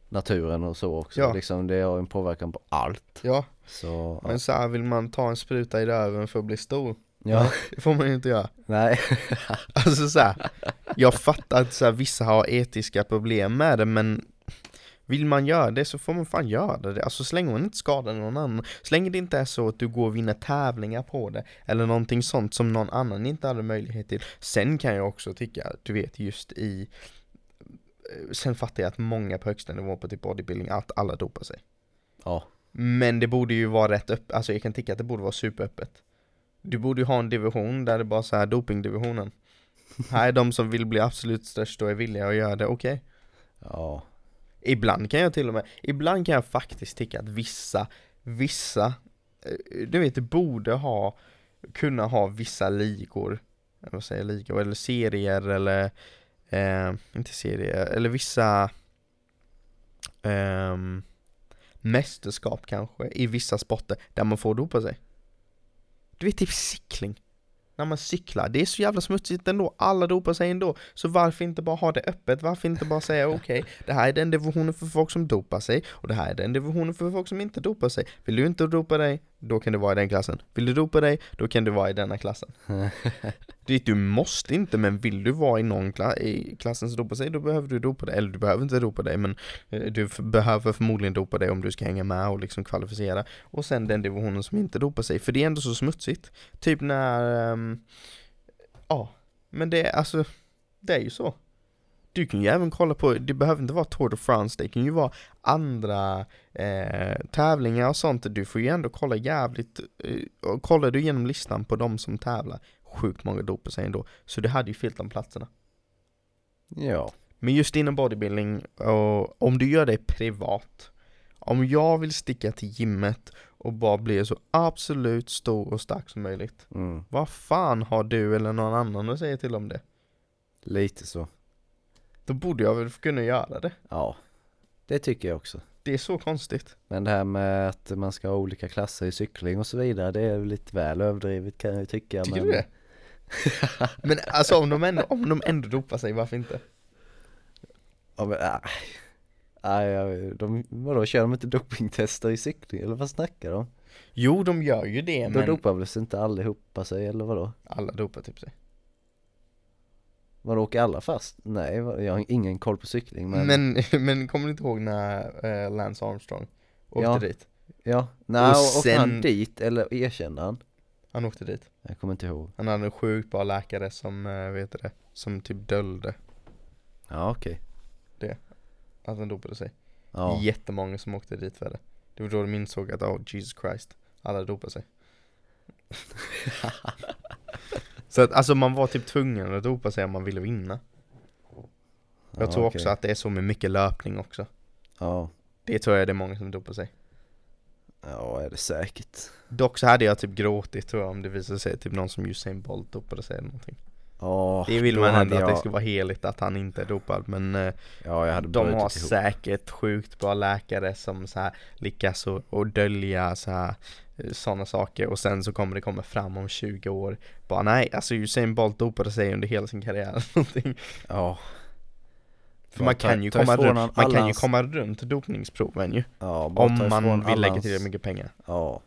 [SPEAKER 3] naturen och så också.
[SPEAKER 2] Ja.
[SPEAKER 3] Liksom det har en påverkan på allt.
[SPEAKER 2] Ja,
[SPEAKER 3] Så ja.
[SPEAKER 2] men så här vill man ta en spruta i röven för att bli stor.
[SPEAKER 3] ja.
[SPEAKER 2] Det får man ju inte göra.
[SPEAKER 3] Nej.
[SPEAKER 2] Alltså så här, jag fattar att så här, vissa har etiska problem med det men vill man göra det så får man fan göra det. Alltså så länge man inte skadar någon annan. Så länge det inte är så att du går och vinner tävlingar på det. Eller någonting sånt som någon annan inte hade möjlighet till. Sen kan jag också tycka, du vet just i Sen fattar jag att många på högsta nivå på typ bodybuilding, att alla dopar sig.
[SPEAKER 3] Ja.
[SPEAKER 2] Men det borde ju vara rätt öppet, alltså jag kan tycka att det borde vara superöppet. Du borde ju ha en division där det bara så här dopingdivisionen. här är de som vill bli absolut störst och är villiga att göra det, okej.
[SPEAKER 3] Ja.
[SPEAKER 2] Ibland kan jag till och med, ibland kan jag faktiskt tycka att vissa, vissa, eh, du vet, borde ha, kunna ha vissa ligor, eller vad säger jag, ligor, eller serier eller, eh, inte serier, eller vissa eh, mästerskap kanske i vissa sporter där man får dopa sig. Du vet typ cykling. När man cyklar, det är så jävla smutsigt ändå, alla dopar sig ändå. Så varför inte bara ha det öppet? Varför inte bara säga okej, okay, det här är den divisionen för folk som dopar sig och det här är den divisionen för folk som inte dopar sig. Vill du inte dopa dig, då kan du vara i den klassen. Vill du dopa dig, då kan du vara i denna klassen. du, du måste inte, men vill du vara i någon kla i klassen som dopar sig, då behöver du dopa dig. Eller du behöver inte dopa dig, men eh, du behöver förmodligen dopa dig om du ska hänga med och liksom kvalificera. Och sen den divisionen som inte dopar sig, för det är ändå så smutsigt. Typ när, um, ja, men det är alltså, det är ju så. Du kan ju även kolla på, det behöver inte vara Tour de France, det kan ju vara andra eh, tävlingar och sånt. Du får ju ändå kolla jävligt, eh, kollar du igenom listan på de som tävlar, sjukt många dopar sig ändå. Så det hade ju fyllt de platserna.
[SPEAKER 3] Ja.
[SPEAKER 2] Men just inom bodybuilding, och om du gör det privat, om jag vill sticka till gymmet och bara bli så absolut stor och stark som möjligt.
[SPEAKER 3] Mm.
[SPEAKER 2] Vad fan har du eller någon annan att säga till om det?
[SPEAKER 3] Lite så.
[SPEAKER 2] Då borde jag väl kunna göra det.
[SPEAKER 3] Ja, det tycker jag också.
[SPEAKER 2] Det är så konstigt.
[SPEAKER 3] Men det här med att man ska ha olika klasser i cykling och så vidare, det är lite väl överdrivet kan jag ju tycka.
[SPEAKER 2] Tycker
[SPEAKER 3] men...
[SPEAKER 2] du det? men alltså om de, ändå, om de ändå dopar sig, varför inte?
[SPEAKER 3] Ja, men, nej, nej, de, vadå, kör de inte dopingtester i cykling eller vad snackar de?
[SPEAKER 2] Jo, de gör ju det,
[SPEAKER 3] Då
[SPEAKER 2] men
[SPEAKER 3] dopar väl inte allihopa sig eller vadå?
[SPEAKER 2] alla dopar typ sig.
[SPEAKER 3] Man åker alla fast? Nej, jag har ingen koll på cykling men,
[SPEAKER 2] Men, men kommer du inte ihåg när eh, Lance Armstrong åkte
[SPEAKER 3] Ja.
[SPEAKER 2] dit?
[SPEAKER 3] Ja, nej,
[SPEAKER 2] Och
[SPEAKER 3] åkte han
[SPEAKER 2] sen-
[SPEAKER 3] dit eller erkände han?
[SPEAKER 2] Han åkte dit.
[SPEAKER 3] Jag kommer inte ihåg
[SPEAKER 2] Han hade en sjukt bra läkare som, eh, vet det, som typ döljde
[SPEAKER 3] Ja okej
[SPEAKER 2] att han dopade sig.
[SPEAKER 3] Ja,
[SPEAKER 2] Jättemånga som åkte dit för det. Det var då de insåg att, oh Jesus Christ, alla dopar sig. Så att alltså man var typ tvungen att dopa sig om man ville vinna. Jag
[SPEAKER 3] ja,
[SPEAKER 2] tror
[SPEAKER 3] okej.
[SPEAKER 2] också att det är så med mycket löpning också.
[SPEAKER 3] Ja,
[SPEAKER 2] Det tror jag det är många som dopar sig.
[SPEAKER 3] ja är det säkert
[SPEAKER 2] Dock så hade jag typ gråtit tror jag om det visade sig typ någon som Usain Bolt dopade sig eller någonting.
[SPEAKER 3] Ja,
[SPEAKER 2] Det vill man ändå att det
[SPEAKER 3] jag-
[SPEAKER 2] ska vara heligt att han inte är dopad men eh,
[SPEAKER 3] Ja, jag hade
[SPEAKER 2] de har säkert sjukt bra läkare som så här lyckas och, och dölja så här sådana saker och sen så kommer det komma fram om 20 år. Bara nej alltså Usain Bolt dopade sig under hela sin karriär någonting.
[SPEAKER 3] Ja.
[SPEAKER 2] För man
[SPEAKER 3] ta-
[SPEAKER 2] kan ju
[SPEAKER 3] ta
[SPEAKER 2] komma
[SPEAKER 3] ifrån
[SPEAKER 2] runt, man kan ju komma runt dopningsproven ju.
[SPEAKER 3] Ja, bara
[SPEAKER 2] om man vill lägga tillräckligt mycket pengar.
[SPEAKER 3] Ja.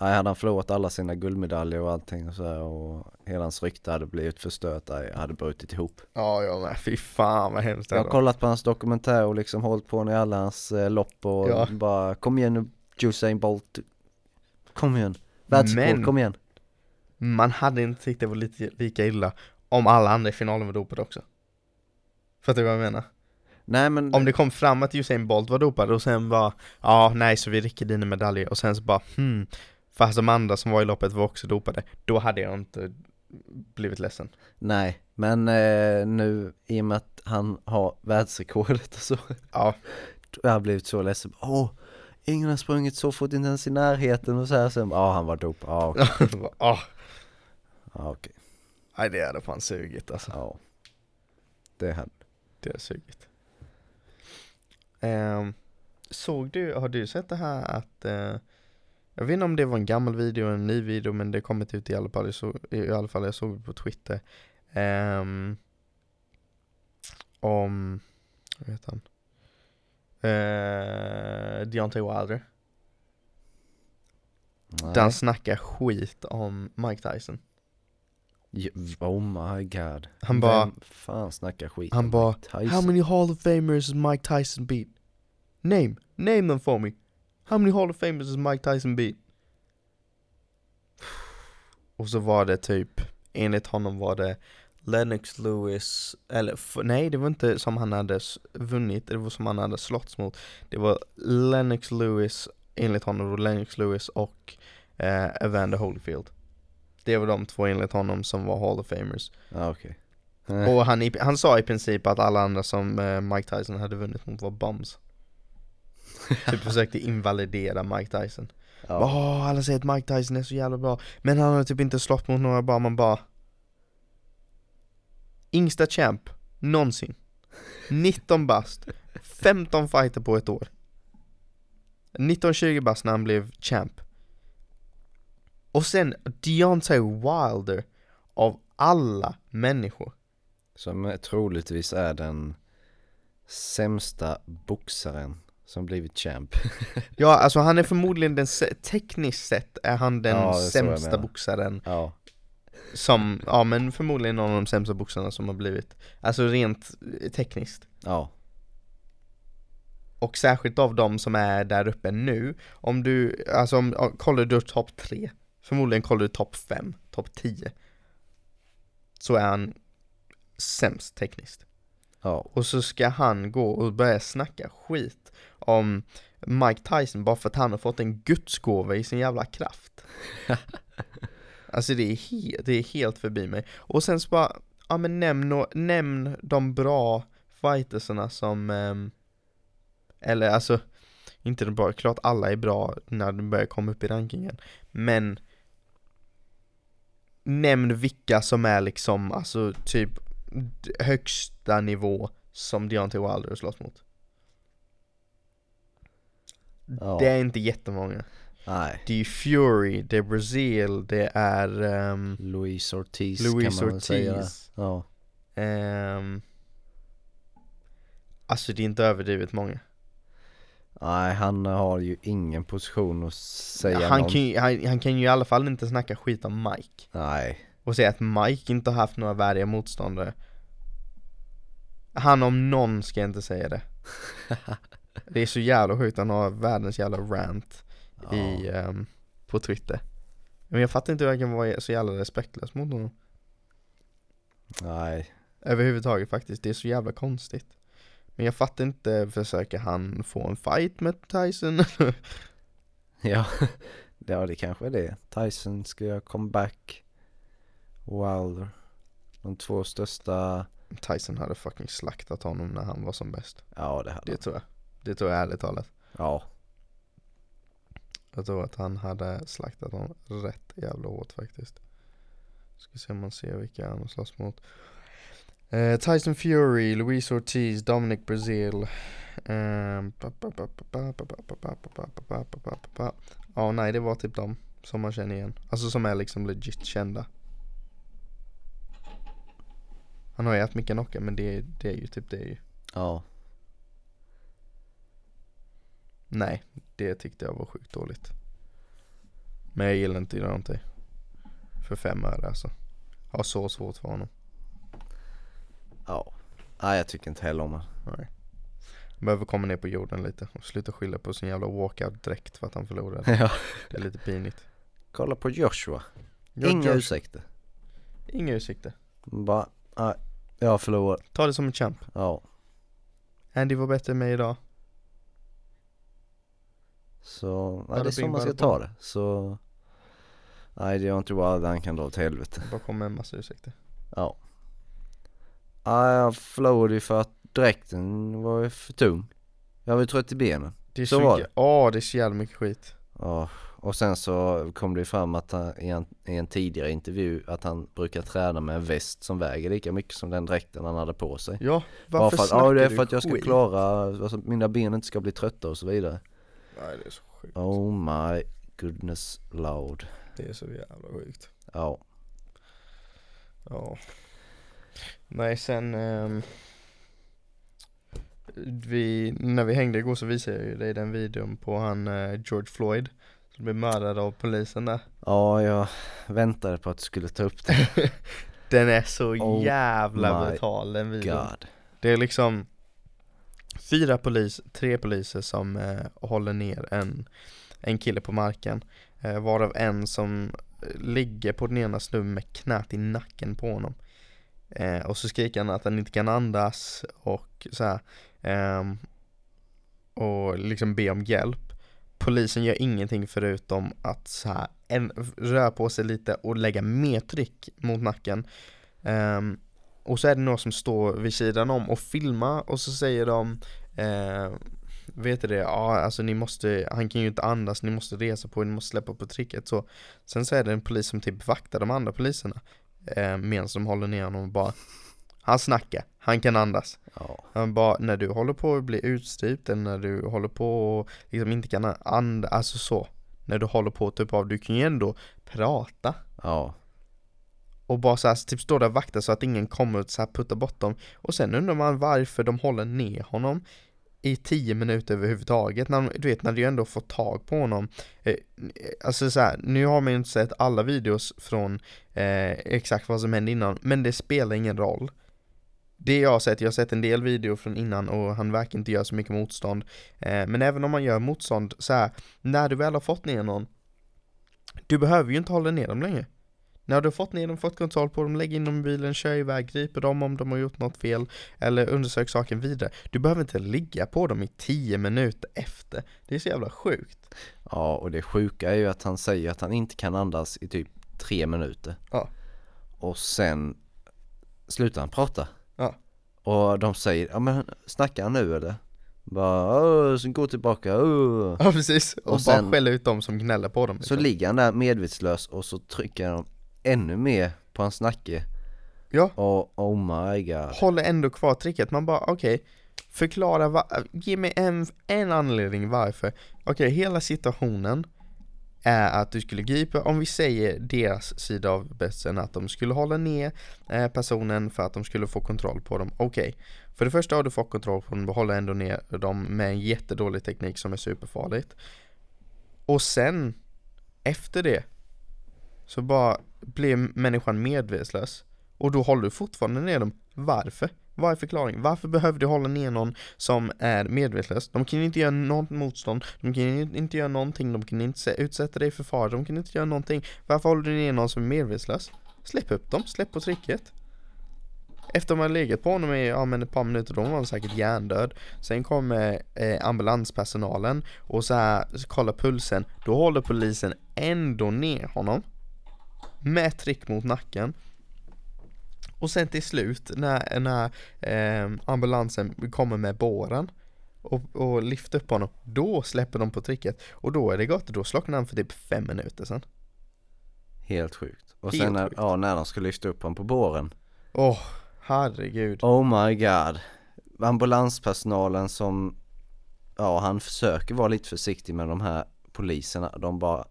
[SPEAKER 3] Nej, hade han förlorat alla sina guldmedaljer och allting och så här, och hela hans rykte hade blivit förstört, jag hade brutit ihop.
[SPEAKER 2] Ja, ja men fy fan vad hemskt
[SPEAKER 3] Jag har kollat på hans dokumentär och liksom hållit på i alla hans eh, lopp och
[SPEAKER 2] Ja.
[SPEAKER 3] bara kom igen nu Usain Bolt Kom igen, världsrekord,
[SPEAKER 2] Men-
[SPEAKER 3] kom igen
[SPEAKER 2] Man hade inte tyckt det var lite, lika illa om alla andra i finalen var dopade också. Fattar du vad jag menar?
[SPEAKER 3] Nej men
[SPEAKER 2] Om det kom fram att Usain Bolt var dopad och sen var ja nej så vi räcker dina medaljer och sen så bara hmm fast de andra som var i loppet var också dopade då hade jag inte blivit ledsen.
[SPEAKER 3] Nej, men eh, nu i och med att han har världsrekordet och så
[SPEAKER 2] Ja,
[SPEAKER 3] Jag har blivit så ledsen, åh Ingen har sprungit så fort, inte ens i närheten och så här sen, ja han var dopad, ja okej,
[SPEAKER 2] ah,
[SPEAKER 3] ja okej,
[SPEAKER 2] nej det hade fan sugit alltså.
[SPEAKER 3] ja Det hade
[SPEAKER 2] Det hade sugit. Ehm, såg du, har du sett det här att eh, jag vet inte om det var en gammal video eller en ny video men det kommit ut i alla fall, såg, i alla fall jag såg det på Twitter. Ehm, om, vad heter han? Uh, Deontay Wilder.
[SPEAKER 3] Nej.
[SPEAKER 2] Han snackar skit om Mike Tyson.
[SPEAKER 3] Oh my god
[SPEAKER 2] Han bara-
[SPEAKER 3] fan snackar skit
[SPEAKER 2] Han
[SPEAKER 3] om
[SPEAKER 2] bara? How many Hall of Famers has Mike Tyson beat? Name, name them for me. How many Hall of Famers has Mike Tyson beat? Och så var det typ, enligt honom var det Lennox Lewis, eller nej det var inte som han hade vunnit, det var som han hade slåtts mot. Det var Lennox Lewis, enligt honom, då Lennox Lewis och eh, Evander Holyfield. Det var de två enligt honom som var Hall of Famers.
[SPEAKER 3] Okej Eh,
[SPEAKER 2] Och han, han sa i princip att alla andra som eh, Mike Tyson hade vunnit mot var bums Typ försökte invalidera Mike Tyson
[SPEAKER 3] ja.
[SPEAKER 2] Åh, alla säger att Mike Tyson är så jävla bra Men han har typ inte slått mot några bra, man bara Yngsta champ, någonsin. 19 bast, 15 fighter på ett år. 19-20 bast när han blev champ. Och sen Deontay Wilder Av alla människor.
[SPEAKER 3] Som troligtvis är den sämsta boxaren som blivit champ.
[SPEAKER 2] Ja, alltså han är förmodligen den, tekniskt sett är han den
[SPEAKER 3] Ja,
[SPEAKER 2] sämsta boxaren.
[SPEAKER 3] Ja,
[SPEAKER 2] Som, ja men förmodligen någon av de sämsta boxarna som har blivit Alltså rent eh, tekniskt.
[SPEAKER 3] Ja,
[SPEAKER 2] Och särskilt av de som är där uppe nu Om du, alltså om, kollar du topp 3 Förmodligen kollar du topp 5, topp 10 Så är han sämst tekniskt.
[SPEAKER 3] Ja,
[SPEAKER 2] Och så ska han gå och börja snacka skit om Mike Tyson bara för att han har fått en gudsgåva i sin jävla kraft Alltså det är, he- det är helt förbi mig. Och sen så bara, ja men nämn, nå- nämn de bra fightersarna som ehm, Eller alltså Inte de bra, klart alla är bra när de börjar komma upp i rankingen Men Nämn vilka som är liksom, alltså typ högsta nivå som Deontay Wilder slåss mot.
[SPEAKER 3] Ja.
[SPEAKER 2] Det är inte jättemånga
[SPEAKER 3] Nej,
[SPEAKER 2] Det är ju Fury, det är Brazil, det är ehm,
[SPEAKER 3] Luis Ortiz
[SPEAKER 2] Luis
[SPEAKER 3] kan man väl säga.
[SPEAKER 2] Ortiz.
[SPEAKER 3] Ja,
[SPEAKER 2] ehm, Alltså det är inte överdrivet många.
[SPEAKER 3] Nej han har ju ingen position att säga
[SPEAKER 2] han
[SPEAKER 3] någon.
[SPEAKER 2] kan, ju, han, han kan ju i alla fall inte snacka skit om Mike.
[SPEAKER 3] Nej,
[SPEAKER 2] Och säga att Mike inte har haft några värdiga motståndare. Han om någon ska inte säga det. Det är så jävla sjukt, han har världens jävla rant
[SPEAKER 3] ja.
[SPEAKER 2] i, ehm, på Twitter Men jag fattar inte hur jag kan vara så jävla respektlös mot honom
[SPEAKER 3] nej,
[SPEAKER 2] Överhuvudtaget faktiskt, det är så jävla konstigt Men jag fattar inte, försöker han få en fight med Tyson?
[SPEAKER 3] ja, ja det kanske är det. Tyson ska göra comeback. Wilder. De två största,
[SPEAKER 2] Tyson hade fucking slaktat honom när han var som bäst
[SPEAKER 3] ja det hade
[SPEAKER 2] Det tror jag Det tror jag ärligt talat
[SPEAKER 3] Ja,
[SPEAKER 2] jag tror att han hade slaktat honom rätt jävla hårt faktiskt. Ska se om man ser vilka han slåss mot. Eh, Tyson Fury, Luis Ortiz, Dominic Brazil. Ja, nej det var typ dem som man känner igen. Alltså som är liksom legit kända. Han har ju haft mycket knockar men det, det är ju typ det är ju. Nej, det tyckte jag var sjukt dåligt Men jag gillar inte Deontay För fem öre alltså Har så svårt för honom
[SPEAKER 3] ja. Nej jag tycker inte heller om han.
[SPEAKER 2] Nej Behöver komma ner på jorden lite och sluta skylla på sin jävla walkout-dräkt för att han förlorade
[SPEAKER 3] ja.
[SPEAKER 2] Det är lite pinigt
[SPEAKER 3] Kolla på Joshua.
[SPEAKER 2] Jag-
[SPEAKER 3] Inga
[SPEAKER 2] jag-
[SPEAKER 3] ursäkter.
[SPEAKER 2] Inga ursäkter
[SPEAKER 3] Bara, nej, jag har förlorat.
[SPEAKER 2] Ta det som en champ
[SPEAKER 3] Ja,
[SPEAKER 2] Andy var bättre än mig idag
[SPEAKER 3] så, nej, det är så man ska ta det. Så, nej det är inte bara han kan dra åt helvete.
[SPEAKER 2] Bara kom med en massa ursäkter
[SPEAKER 3] Ja. Ja, jag förlorade ju för att dräkten var ju för tung. Jag var ju trött i benen.
[SPEAKER 2] Det är
[SPEAKER 3] Så
[SPEAKER 2] så,
[SPEAKER 3] var
[SPEAKER 2] jä- Åh, det är så jävla mycket skit
[SPEAKER 3] Ja, och sen så kom det ju fram att han, i, en, i en tidigare intervju att han brukar träna med en väst som väger lika mycket som den dräkten han hade på sig.
[SPEAKER 2] Ja,
[SPEAKER 3] Bara
[SPEAKER 2] varför
[SPEAKER 3] för att,
[SPEAKER 2] snackar
[SPEAKER 3] ja det är för att jag ska
[SPEAKER 2] skit?
[SPEAKER 3] klara, alltså mina ben inte ska bli trötta och så vidare.
[SPEAKER 2] Nej det är så sjukt
[SPEAKER 3] Oh my goodness loud.
[SPEAKER 2] Det är så jävla sjukt
[SPEAKER 3] Ja,
[SPEAKER 2] Ja Nej sen ehm, vi, När vi hängde igår så visade jag ju dig den videon på han eh, George Floyd Som blev mördad av polisen där
[SPEAKER 3] ja jag väntade på att du skulle ta upp det.
[SPEAKER 2] Den är så
[SPEAKER 3] Oh
[SPEAKER 2] jävla brutal den videon
[SPEAKER 3] God.
[SPEAKER 2] Det är liksom Fyra polis, tre poliser som eh, håller ner en, en kille på marken eh, Varav en som eh, ligger på den ena snubben med knät i nacken på honom. Eh, Och så skriker han att han inte kan andas och så här, eh, Och liksom be om hjälp. Polisen gör ingenting förutom att så här, en, röra på sig lite och lägga mer tryck mot nacken. Ehm, och så är det några som står vid sidan om och filmar och så säger de eh, Vet du det? Ja alltså ni måste, han kan ju inte andas, ni måste resa på ni måste släppa på tricket så Sen så är det en polis som typ vaktar de andra poliserna eh, Medan de håller ner honom och bara Han snackar, han kan andas
[SPEAKER 3] Ja.
[SPEAKER 2] Han bara, när du håller på att bli utstrypt eller när du håller på och liksom inte kan andas, alltså så När du håller på typ av, du kan ju ändå prata
[SPEAKER 3] Ja
[SPEAKER 2] och bara så här, typ står där och vaktar så att ingen kommer och så här puttar bort dem. Och sen undrar man varför de håller ner honom i 10 minuter överhuvudtaget, när, du vet när du ändå får tag på honom. Eh, eh, Alltså så här, nu har man ju inte sett alla videos från eh, exakt vad som hände innan, men det spelar ingen roll. Det jag har sett, jag har sett en del video från innan och han verkar inte göra så mycket motstånd. Eh, Men även om man gör motstånd så här, när du väl har fått ner någon Du behöver ju inte hålla ner dem längre när du har fått ner dem, fått kontroll på dem, lägg in dem i bilen, kör iväg, griper dem om de har gjort något fel eller undersök saken vidare. Du behöver inte ligga på dem i 10 minuter efter. Det är så jävla sjukt.
[SPEAKER 3] Ja, och det sjuka är ju att han säger att han inte kan andas i typ tre minuter.
[SPEAKER 2] Ja.
[SPEAKER 3] Och sen slutar han prata.
[SPEAKER 2] Ja.
[SPEAKER 3] Och de säger, ja men snackar han nu eller? Bara, "Åh, så gå tillbaka, åh."
[SPEAKER 2] Ja precis, och,
[SPEAKER 3] Och sen-
[SPEAKER 2] bara skälla ut dem som gnäller på dem.
[SPEAKER 3] Så
[SPEAKER 2] liksom.
[SPEAKER 3] ligger han där medvetslös och så trycker de ännu mer på hans nacke.
[SPEAKER 2] Ja,
[SPEAKER 3] Och oh my god.
[SPEAKER 2] håller ändå kvar tricket. Man bara okej, förklara, va- ge mig en, en anledning varför. Okej, hela situationen är att du skulle gripa, om vi säger deras sida av berättelsen, att de skulle hålla ner eh, personen för att de skulle få kontroll på dem. Okej, för det första har du fått kontroll på dem, du håller ändå ner dem med en jättedålig teknik som är superfarligt. Och sen, efter det, så bara blir människan medvetslös. Och då håller du fortfarande ner dem. Varför? Vad är förklaringen? Varför behöver du hålla ner någon som är medvetslös? De kan ju inte göra något motstånd, de kan ju inte göra någonting, de kan inte utsätta dig för fara, de kan inte göra någonting. Varför håller du ner någon som är medvetslös? Släpp upp dem, släpp på tricket. Efter man har legat på honom i ja, men ett par minuter, då var han säkert hjärndöd. Sen kommer eh, ambulanspersonalen och så här kollar pulsen. Då håller polisen ändå ner honom. Med trick mot nacken. Och sen till slut när, när eh, ambulansen kommer med båren och, och lyfter upp honom, då släpper de på tricket. Och då är det gott, då slocknar han för typ fem minuter sen.
[SPEAKER 3] Helt sjukt. Och
[SPEAKER 2] Helt
[SPEAKER 3] sen när,
[SPEAKER 2] sjukt.
[SPEAKER 3] ja, när de ska lyfta upp honom på båren.
[SPEAKER 2] Åh, herregud.
[SPEAKER 3] Oh my god. Ambulanspersonalen som, ja han försöker vara lite försiktig med de här poliserna. De bara,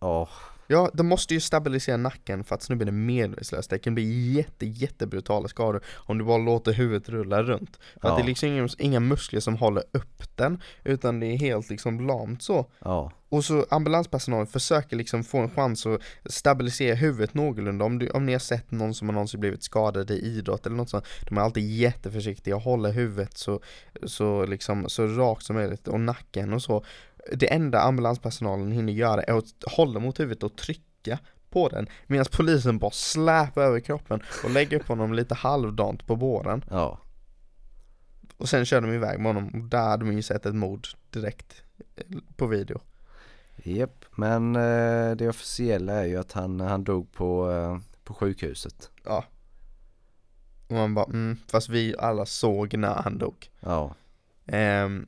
[SPEAKER 3] åh,
[SPEAKER 2] Ja, de måste ju stabilisera nacken för att snubben är medvetslös. Det kan bli jätte, jättebrutala skador om du bara låter huvudet rulla runt. För att
[SPEAKER 3] Ja.
[SPEAKER 2] det är liksom inga, inga muskler som håller upp den, utan det är helt liksom lamt så.
[SPEAKER 3] ja,
[SPEAKER 2] Och så ambulanspersonalen försöker liksom få en chans att stabilisera huvudet någorlunda. Om, du, om ni har sett någon som har någonsin blivit skadad i idrott eller något sånt, de är alltid jätteförsiktiga och håller huvudet så, så, liksom, så rakt som möjligt och nacken och så. Det enda ambulanspersonalen hinner göra är att hålla mot huvudet och trycka på den medan polisen bara släpar över kroppen och lägger upp honom lite halvdant på båren
[SPEAKER 3] ja,
[SPEAKER 2] och sen kör de iväg med honom och där hade man ju sett ett mord direkt eh, på video.
[SPEAKER 3] japp. Men eh, det officiella är ju att han, han dog på, eh, på sjukhuset.
[SPEAKER 2] Ja. Och man bara, mm, fast vi alla såg när han dog.
[SPEAKER 3] Ja,
[SPEAKER 2] Ehm,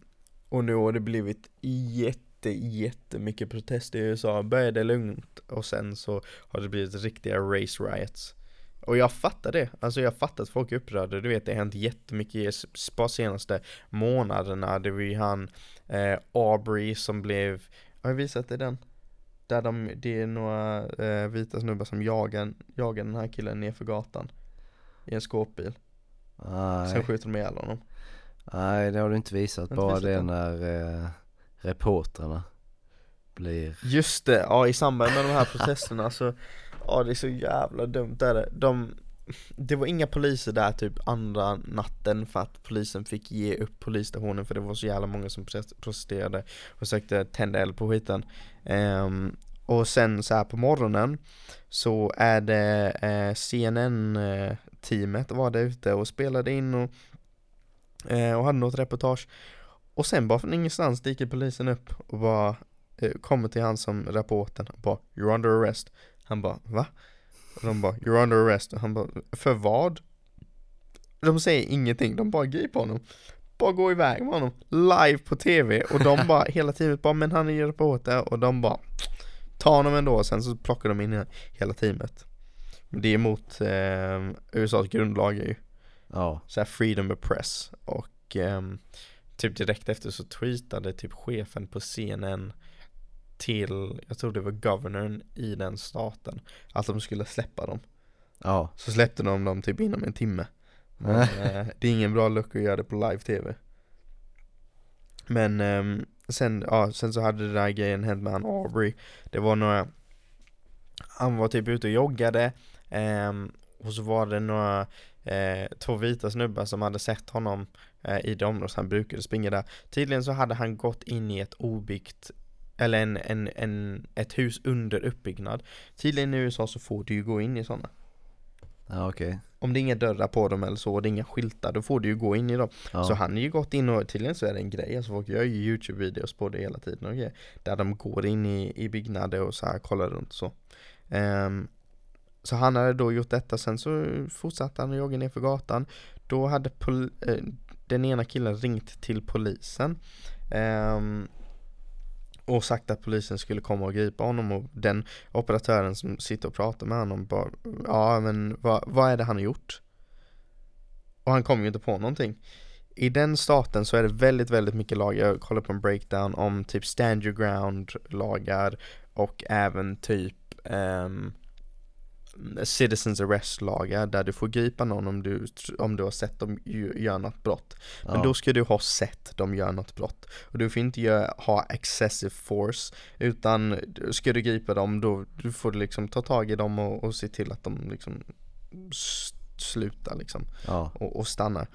[SPEAKER 2] och nu har det blivit jätte, jättemycket protester i USA. Började lugnt och sen så har det blivit riktiga race riots. Och jag fattar det, alltså jag fattar att folk är upprörda, du vet det har hänt jättemycket i senaste månaderna. Det var ju han eh, Aubrey som blev, har jag visat dig den? Där de, det är några eh, vita snubbar som jagar, jagar den här killen nerför gatan I en skåpbil, sen
[SPEAKER 3] nej,
[SPEAKER 2] skjuter de ihjäl honom
[SPEAKER 3] nej det har du inte visat.
[SPEAKER 2] Inte
[SPEAKER 3] Bara
[SPEAKER 2] visat
[SPEAKER 3] det
[SPEAKER 2] den?
[SPEAKER 3] när eh, reportrarna blir,
[SPEAKER 2] Just det, ja i samband med de här protesterna så Ja det är så jävla dumt där det. De Det var inga poliser där typ andra natten för att polisen fick ge upp polisstationen för det var så jävla många som protest- protesterade och försökte tända eld på skiten Ehm, Och sen så här på morgonen så är det eh, CNN-teamet var där ute och spelade in och, eh, och hade något reportage Och sen bara från ingenstans dyker polisen upp och bara eh, kommer till han som rapporten och bara You're under arrest Han bara va? Och de bara You're under arrest och han bara För vad? de säger ingenting, de bara griper honom. Bara går iväg med honom, live på tv och de bara hela tiden bara men han på åt det och de bara tar honom ändå och sen så plockar de in hela teamet. Det är emot eh, USAs grundlagar ju.
[SPEAKER 3] Ja,
[SPEAKER 2] så här freedom of press och ehm, typ direkt efter så tweetade typ chefen på CNN till, jag tror det var governorn i den staten, att de skulle släppa dem.
[SPEAKER 3] ja,
[SPEAKER 2] Så släppte de dem typ inom en timme. Men, eh, det är ingen bra look att göra det på live-tv. Men ehm, sen, ja, sen så hade det där grejen hänt med han Aubrey. Det var några, han var typ ute och joggade ehm, och så var det några, eh, två vita snubbar som hade sett honom eh, i det området han brukade springa där. Tydligen så hade han gått in i ett obyggt eller en, en, en, ett hus under uppbyggnad. Tydligen i USA så får du ju gå in i sådana.
[SPEAKER 3] ja okej.
[SPEAKER 2] Om det är inga dörrar på dem eller så, och det är inga skyltar, då får du ju gå in i dem.
[SPEAKER 3] Ja.
[SPEAKER 2] Så han har ju gått in och tydligen så är det en grej, alltså folk gör ju YouTube-videos på det hela tiden och grejer. Där de går in i, i byggnader och så här kollar runt och så. Ehm, så han hade då gjort detta, sen så fortsatte han att jogga ner för gatan. Då hade pol- eh, den ena killen ringt till polisen. eh, och sagt att polisen skulle komma och gripa honom och den operatören som sitter och pratar med honom bara Ja men vad, vad är det han har gjort? Och han kom ju inte på någonting I den staten så är det väldigt väldigt mycket lagar, jag kollar på en breakdown om typ stand your ground lagar och även typ ehm, citizens arrest lagar där du får gripa någon om du, om du har sett dem göra något brott men
[SPEAKER 3] Ja.
[SPEAKER 2] då ska du ha sett dem göra något brott. Och du får inte göra, ha excessive force, utan ska du gripa dem då du får du liksom ta tag i dem och, och se till att de liksom slutar liksom
[SPEAKER 3] Ja,
[SPEAKER 2] och, och stannar.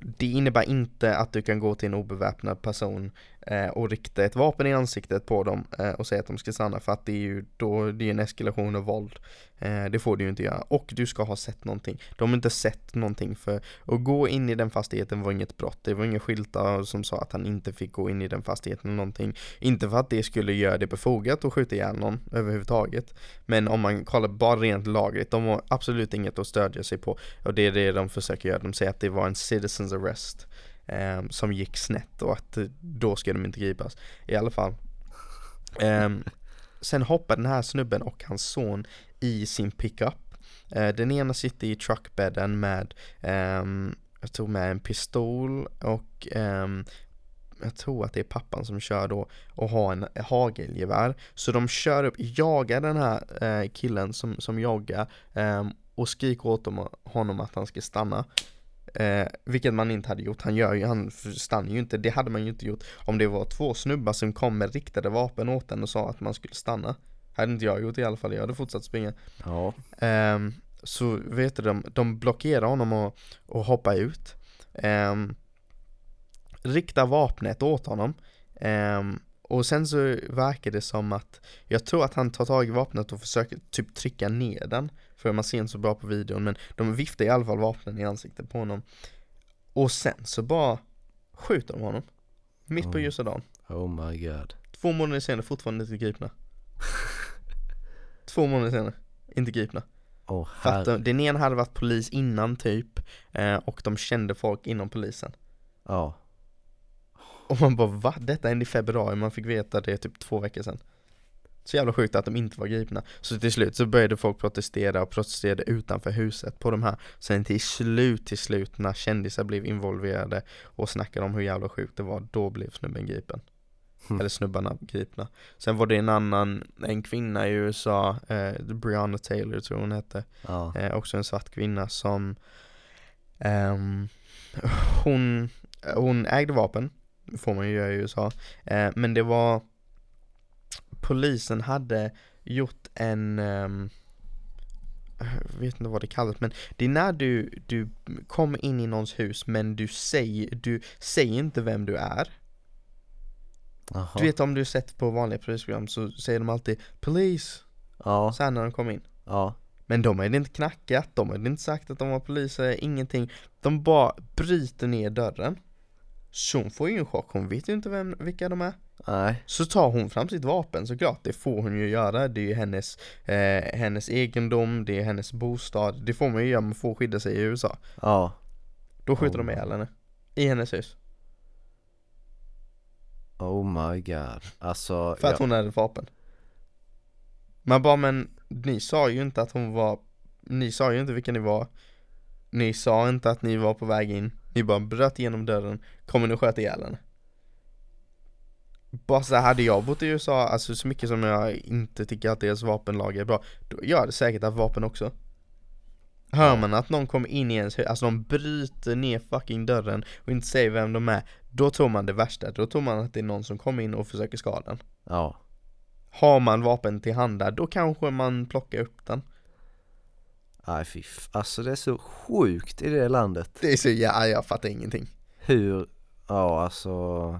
[SPEAKER 2] Det innebär inte att du kan gå till en obeväpnad person Eh, och rikta ett vapen i ansiktet på dem eh, och säga att de ska stanna för att det är ju då, det är en eskalation av våld. Eh, det får du ju inte göra. Och du ska ha sett någonting. De har inte sett någonting för att gå in i den fastigheten var inget brott. Det var inga skyltar som sa att han inte fick gå in i den fastigheten eller någonting. Inte för att det skulle göra det befogat att skjuta ihjäl någon överhuvudtaget. Men om man kollar bara rent lagligt, de har absolut inget att stödja sig på. Och det är det de försöker göra. De säger att det var en citizens arrest eh, som gick snett och att eh, då ska de inte gripas. I alla fall. Eh, sen hoppar den här snubben och hans son i sin pickup. Eh, den ena sitter i truckbädden med, ehm, jag tror med en pistol och ehm, jag tror att det är pappan som kör då och har en hagelgevär. Så de kör upp, jagar den här eh, killen som, som joggar ehm, och skriker åt dem, honom att han ska stanna. Eh, vilket man inte hade gjort, han gör ju, han stannar ju inte, det hade man ju inte gjort om det var två snubbar som kom med riktade vapen åt en och sa att man skulle stanna. Hade inte jag gjort i alla fall, jag hade fortsatt springa.
[SPEAKER 3] ja,
[SPEAKER 2] Ehm, så vet du, de, de blockerar honom och, och hoppar ut. Um, riktar vapnet åt honom. Ehm, och sen så verkar det som att, jag tror att han tar tag i vapnet och försöker typ trycka ner den. För man ser inte så bra på videon, men de viftar i alla fall vapnen i ansiktet på honom. Och sen så bara skjuter de honom. Mitt på
[SPEAKER 3] Oh.
[SPEAKER 2] ljusa dagen.
[SPEAKER 3] oh my god.
[SPEAKER 2] Två månader senare fortfarande inte gripna. Två månader senare, inte gripna.
[SPEAKER 3] Åh
[SPEAKER 2] För att
[SPEAKER 3] herre.
[SPEAKER 2] de, den ena hade varit polis innan typ, eh, och de kände folk inom polisen.
[SPEAKER 3] Ja,
[SPEAKER 2] Och man bara va? Detta hände i februari, man fick veta det typ två veckor sedan. Så jävla sjukt att de inte var gripna. Så till slut så började folk protestera och protesterade utanför huset på de här. Sen till slut, till slut när kändisar blev involverade och snackade om hur jävla sjukt det var, då blev snubben gripen.
[SPEAKER 3] Hmm.
[SPEAKER 2] Eller snubbarna gripna. Sen var det en annan, en kvinna i USA, eh, Breonna Taylor tror hon hette.
[SPEAKER 3] ja,
[SPEAKER 2] Eh, också en svart kvinna som ehm, hon, hon ägde vapen, får man ju göra i USA, eh, men det var polisen hade gjort en ehm, jag vet inte vad det kallas men det är när du, du kommer in i någons hus men du säger, du säger inte vem du är.
[SPEAKER 3] Jaha.
[SPEAKER 2] Du vet om du sett på vanliga polisprogram så säger de alltid 'Polis'
[SPEAKER 3] Ja,
[SPEAKER 2] här när de kommer in.
[SPEAKER 3] Ja,
[SPEAKER 2] Men de hade inte knackat, de hade inte sagt att de var poliser, ingenting. De bara bryter ner dörren. Så hon får ju en chock, hon vet ju inte vem, vilka de är
[SPEAKER 3] nej,
[SPEAKER 2] Så tar hon fram sitt vapen såklart, det får hon ju göra. Det är ju hennes, eh, hennes egendom, det är hennes bostad. Det får man ju göra, man får skydda sig i USA.
[SPEAKER 3] Ja,
[SPEAKER 2] Då skjuter
[SPEAKER 3] Oh
[SPEAKER 2] de ihjäl henne. I hennes hus.
[SPEAKER 3] Oh my god. Alltså,
[SPEAKER 2] För att
[SPEAKER 3] ja,
[SPEAKER 2] hon hade vapen. Man bara men ni sa ju inte att hon var Ni sa ju inte vilka ni var. Ni sa inte att ni var på väg in. Ni bara bröt igenom dörren. Kommer ni sköta ihjäl henne? Bara så här, hade jag bott i USA, alltså så mycket som jag inte tycker att deras vapenlag är bra Då jag hade säkert haft vapen också Hör man att någon kommer in i ens hus, alltså de bryter ner fucking dörren och inte säger vem de är Då tror man det värsta, då tror man att det är någon som kommer in och försöker skada en
[SPEAKER 3] ja.
[SPEAKER 2] har man vapen till hand där, då kanske man plockar upp den.
[SPEAKER 3] Nej fy Alltså det är så sjukt i det landet.
[SPEAKER 2] Det är så ja, jag fattar ingenting.
[SPEAKER 3] Hur, ja alltså.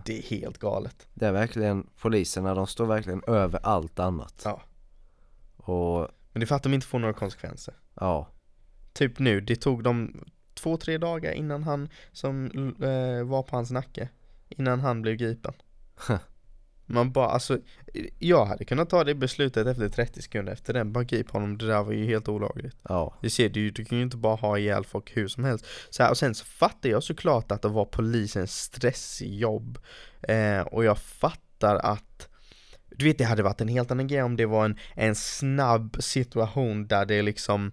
[SPEAKER 2] Det är helt galet.
[SPEAKER 3] Det är verkligen, poliserna de står verkligen över allt annat.
[SPEAKER 2] Ja.
[SPEAKER 3] Och,
[SPEAKER 2] Men det är för att de inte får några konsekvenser.
[SPEAKER 3] ja.
[SPEAKER 2] Typ nu, det tog dem två, tre dagar innan han som eh, var på hans nacke. Innan han blev gripen. Man bara alltså, jag hade kunnat ta det beslutet efter 30 sekunder efter den, bara grip honom, det där var ju helt olagligt.
[SPEAKER 3] Ja.
[SPEAKER 2] Det ser du ju, du kan ju inte bara ha ihjäl folk hur som helst. Så här, och sen så fattar jag såklart att det var polisens stressig jobb. Eh, och jag fattar att du vet det hade varit en helt annan grej om det var en, en snabb situation där det liksom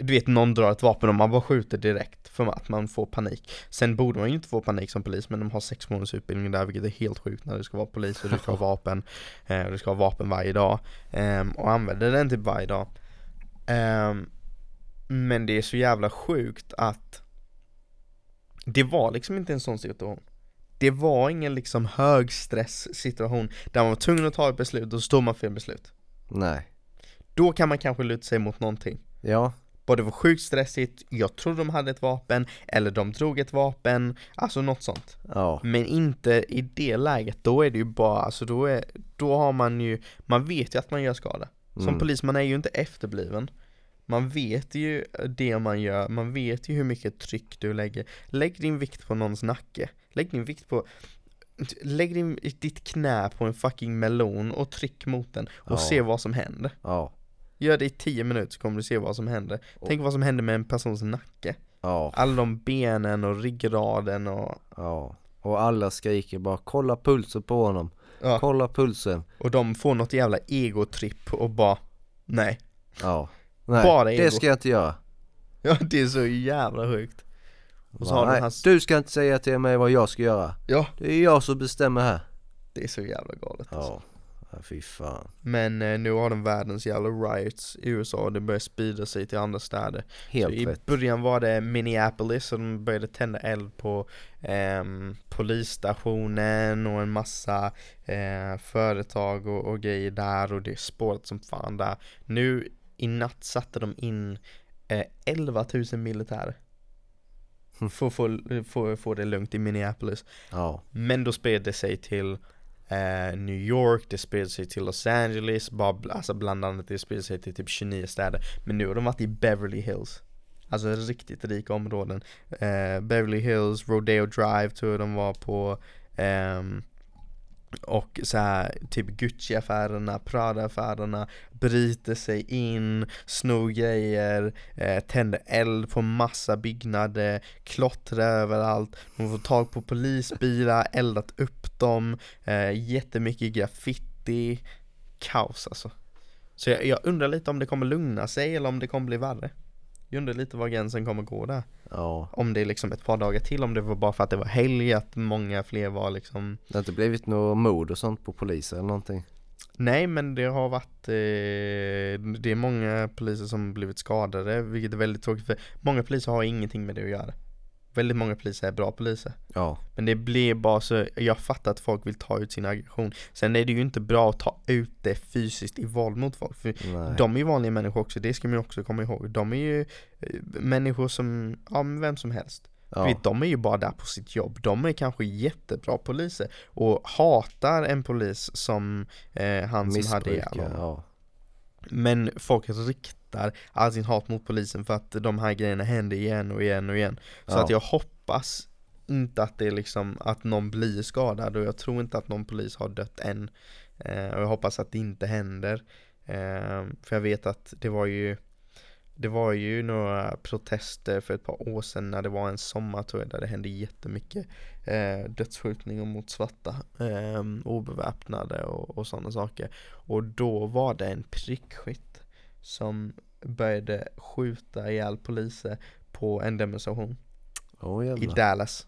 [SPEAKER 2] Du vet någon drar ett vapen och man bara skjuter direkt för att man får panik. Sen borde man ju inte få panik som polis men de har sex månaders utbildning där vilket är helt sjukt när du ska vara polis och du ska ha vapen eh, och Du ska ha vapen varje dag. Eh, och använder den typ varje dag. Ehm, Men det är så jävla sjukt att Det var liksom inte en sån situation. Det var ingen liksom högstress situation Där man var tvungen att ta ett beslut och så står man ett beslut.
[SPEAKER 3] Nej.
[SPEAKER 2] Då kan man kanske luta sig mot någonting.
[SPEAKER 3] Ja.
[SPEAKER 2] Bara det var sjukt stressigt, jag tror de hade ett vapen Eller de drog ett vapen. Alltså något sånt.
[SPEAKER 3] Ja.
[SPEAKER 2] Men inte i det läget, då är det ju bara, alltså då är Då har man ju, man vet ju att man gör skada. Som
[SPEAKER 3] Mm.
[SPEAKER 2] polis, man är ju inte efterbliven. Man vet ju det man gör, man vet ju hur mycket tryck du lägger. Lägg din vikt på någons nacke. Lägg din vikt på Lägg din, ditt knä på en fucking melon och tryck mot den och
[SPEAKER 3] Ja.
[SPEAKER 2] se vad som händer.
[SPEAKER 3] Ja.
[SPEAKER 2] Gör det i 10 minuter så kommer du se vad som händer
[SPEAKER 3] Och-
[SPEAKER 2] Tänk vad som händer med en persons nacke
[SPEAKER 3] Ja.
[SPEAKER 2] Alla de benen och ryggraden och
[SPEAKER 3] Ja. Och alla skriker bara kolla pulsen på honom.
[SPEAKER 2] Ja,
[SPEAKER 3] Kolla pulsen.
[SPEAKER 2] och de får något jävla egotripp och bara Nej
[SPEAKER 3] Ja. Nej,
[SPEAKER 2] Bara
[SPEAKER 3] det
[SPEAKER 2] ego.
[SPEAKER 3] ska jag inte göra.
[SPEAKER 2] Ja det är så jävla sjukt Och så
[SPEAKER 3] Ja,
[SPEAKER 2] har
[SPEAKER 3] nej,
[SPEAKER 2] hans
[SPEAKER 3] Du ska inte säga till mig vad jag ska göra.
[SPEAKER 2] Ja,
[SPEAKER 3] Det är jag som bestämmer här.
[SPEAKER 2] det är så jävla galet alltså.
[SPEAKER 3] Ja. ja fy fan.
[SPEAKER 2] Men eh, nu har de världens jävla riots i USA och det börjar sprida sig till andra städer
[SPEAKER 3] Helt
[SPEAKER 2] så I
[SPEAKER 3] rätt.
[SPEAKER 2] början var det Minneapolis och de började tända eld på ehm, polisstationen och en massa eh, företag och, och grejer där och det är spåret som fan där Nu i natt satte de in eh, 11 000 militärer
[SPEAKER 3] Mm.
[SPEAKER 2] för att få, få, få det lugnt i Minneapolis
[SPEAKER 3] Ja.
[SPEAKER 2] Men då spred det sig till eh, New York, det spred sig till Los Angeles, bara, bl- alltså bland annat det spred sig till typ 29 städer. Men nu har de varit i Beverly Hills. Alltså riktigt rika områden. Eh, Beverly Hills, Rodeo Drive tror jag de var på ehm, och så här, typ Gucci-affärerna, Prada-affärerna bryter sig in, snor grejer, eh, tänder eld på massa byggnader, klottrar överallt, de får tag på polisbilar, eldat upp dem, eh, jättemycket graffiti, kaos alltså. Så jag, jag undrar lite om det kommer lugna sig eller om det kommer bli värre. Jag undrar lite var gränsen kommer gå där.
[SPEAKER 3] Ja.
[SPEAKER 2] Om det är liksom ett par dagar till, om det var bara för att det var helg, att många fler var liksom
[SPEAKER 3] Det har inte blivit något mord och sånt på poliser eller någonting?
[SPEAKER 2] Nej men det har varit, eh, det är många poliser som blivit skadade, vilket är väldigt tråkigt för många poliser har ingenting med det att göra. Väldigt många poliser är bra poliser.
[SPEAKER 3] Ja.
[SPEAKER 2] Men det blir bara så, jag fattar att folk vill ta ut sin aggression. Sen är det ju inte bra att ta ut det fysiskt i våld mot folk. För
[SPEAKER 3] Nej.
[SPEAKER 2] de är ju vanliga människor också, det ska man ju också komma ihåg. De är ju eh, människor som, ja men vem som helst.
[SPEAKER 3] Ja.
[SPEAKER 2] vet, de är ju bara där på sitt jobb. De är kanske jättebra poliser och hatar en polis som eh, han som hade ihjäl
[SPEAKER 3] Missbrukar, ja.
[SPEAKER 2] Men folk riktar all sin hat mot polisen för att de här grejerna händer igen och igen och igen. Så
[SPEAKER 3] Ja.
[SPEAKER 2] att jag hoppas inte att det är liksom att någon blir skadad och jag tror inte att någon polis har dött än. Eh, och jag hoppas att det inte händer. Eh, för jag vet att det var ju det var ju några protester för ett par år sedan när det var en sommar tror jag där det hände jättemycket eh, dödsskjutningar mot svarta, eh, obeväpnade och, och sådana saker. Och då var det en prickskytt som började skjuta ihjäl poliser på en demonstration
[SPEAKER 3] Åh
[SPEAKER 2] i. Dallas.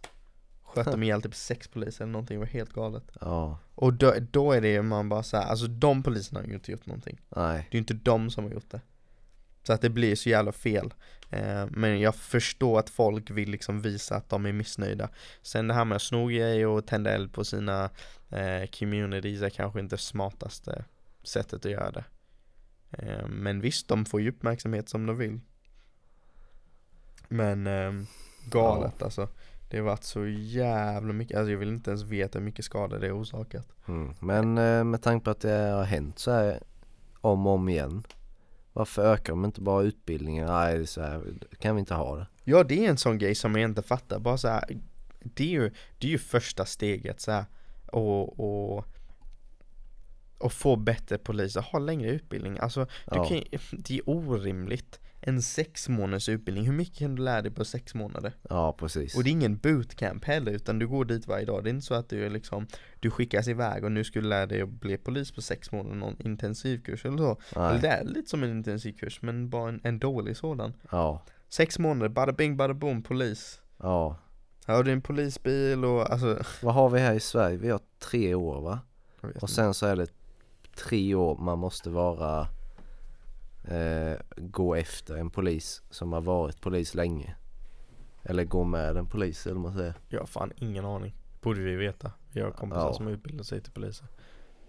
[SPEAKER 2] Sköt de ihjäl typ sex poliser eller någonting, det var helt galet.
[SPEAKER 3] Ja,
[SPEAKER 2] Och då, då är det man bara såhär, alltså de poliserna har ju inte gjort någonting.
[SPEAKER 3] nej.
[SPEAKER 2] Det är ju inte de som har gjort det. Så att det blir så jävla fel. Eh, men jag förstår att folk vill liksom visa att de är missnöjda. Sen det här med att sno grejer och tända eld på sina eh, communities är kanske inte smartaste sättet att göra det. Eh, men visst, de får ju uppmärksamhet som de vill. Men ehm, galet alltså. Det har varit så jävla mycket, alltså jag vill inte ens veta hur mycket skada det har orsakat.
[SPEAKER 3] Mm. Men eh, med tanke på att det har hänt så här om och om igen. Varför ökar de inte bara utbildningen? Nej, så här, kan vi inte ha det?
[SPEAKER 2] Ja det är en sån grej som jag inte fattar, bara så här, det är ju, det är ju första steget så här, och, och, och få bättre poliser, ha längre utbildning, alltså
[SPEAKER 3] Ja.
[SPEAKER 2] kan, det är orimligt En sex månaders utbildning, hur mycket kan du lära dig på sex månader?
[SPEAKER 3] Ja, precis.
[SPEAKER 2] Och det är ingen bootcamp heller utan du går dit varje dag, det är inte så att du är liksom Du skickas iväg och nu du lära dig att bli polis på sex månader, någon intensivkurs eller så Eller det är lite som en intensivkurs men bara en, en dålig sådan
[SPEAKER 3] Ja,
[SPEAKER 2] Sex månader, bada bing bada boom, polis
[SPEAKER 3] ja.
[SPEAKER 2] Här har du en polisbil och alltså
[SPEAKER 3] Vad har vi här i Sverige? Vi har tre år va? Och sen så är det tre år man måste vara eh, gå efter en polis som har varit polis länge. Eller gå med en polis eller man säger.
[SPEAKER 2] Jag har fan ingen aning Borde vi veta Vi har kompisar
[SPEAKER 3] Ja.
[SPEAKER 2] som utbildar sig till poliser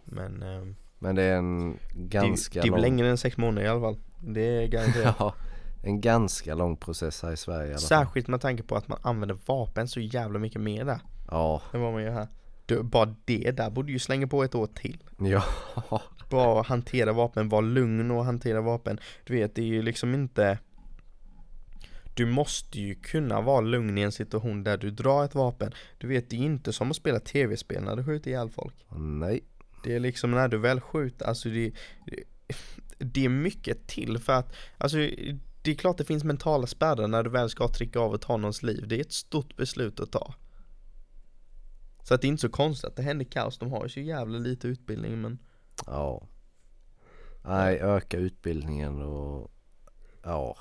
[SPEAKER 2] Men ehm,
[SPEAKER 3] Men det är en
[SPEAKER 2] det,
[SPEAKER 3] ganska
[SPEAKER 2] det är
[SPEAKER 3] lång
[SPEAKER 2] längre än sex månader i alla fall Det är garanterat
[SPEAKER 3] Ja, en ganska lång process här i Sverige i alla fall.
[SPEAKER 2] Särskilt med tanke på att man använder vapen så jävla mycket mer där
[SPEAKER 3] Ja,
[SPEAKER 2] än vad man gör här Bara det där borde ju slänga på ett år till.
[SPEAKER 3] Ja,
[SPEAKER 2] Bara hantera vapen, vara lugn och hantera vapen. Du vet, det är ju liksom inte Du måste ju kunna vara lugn i en situation där du drar ett vapen. Du vet, det är inte som att spela tv-spel när du skjuter ihjäl folk.
[SPEAKER 3] Nej,
[SPEAKER 2] Det är liksom när du väl skjuter, alltså det, det är mycket till för att, alltså det är klart det finns mentala spärrar när du väl ska trycka av och ta någons liv. Det är ett stort beslut att ta. Så att det är inte så konstigt att det händer kaos, de har ju så jävla lite utbildning men
[SPEAKER 3] ja. Nej, öka utbildningen och ja.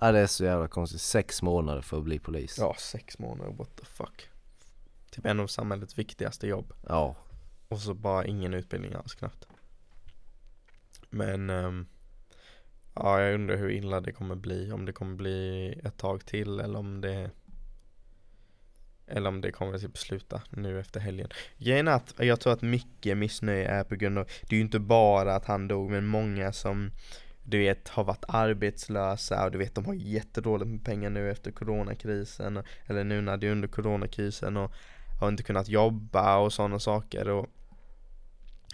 [SPEAKER 3] Ja, det är så jävla konstigt. Sex månader för att bli polis.
[SPEAKER 2] Ja, sex månader, what the fuck. Typ en av samhällets viktigaste jobb.
[SPEAKER 3] Ja,
[SPEAKER 2] Och så bara ingen utbildning alls knappt. Men ehm, ja, jag undrar hur illa det kommer bli. Om det kommer bli ett tag till eller om det eller om det kommer typ sluta nu efter helgen. Grejen är att jag tror att mycket missnöje är på grund av, det är ju inte bara att han dog men många som du vet har varit arbetslösa och du vet de har jättedåligt med pengar nu efter coronakrisen eller nu när det är under coronakrisen och har inte kunnat jobba och sådana saker och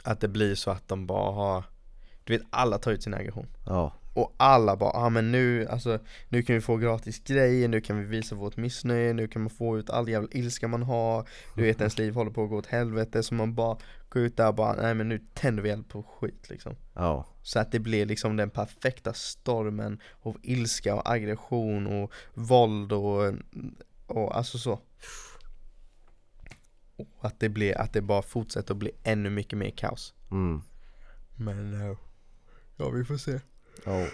[SPEAKER 2] att det blir så att de bara har Du vet alla tar ut sin aggression
[SPEAKER 3] ja,
[SPEAKER 2] och alla bara, ah, men nu, alltså Nu kan vi få gratis grejer, nu kan vi visa vårt missnöje, nu kan man få ut all jävla ilska man har. Du vet ens liv håller på att gå åt helvete så man bara går ut där och bara, nej men nu tänder vi eld på skit liksom.
[SPEAKER 3] Ja,
[SPEAKER 2] Så att det blir liksom den perfekta stormen av ilska och aggression och våld och, och alltså så. Och att det blir, att det bara fortsätter att bli ännu mycket mer kaos.
[SPEAKER 3] Mm,
[SPEAKER 2] Men eh, ja vi får se
[SPEAKER 3] ja,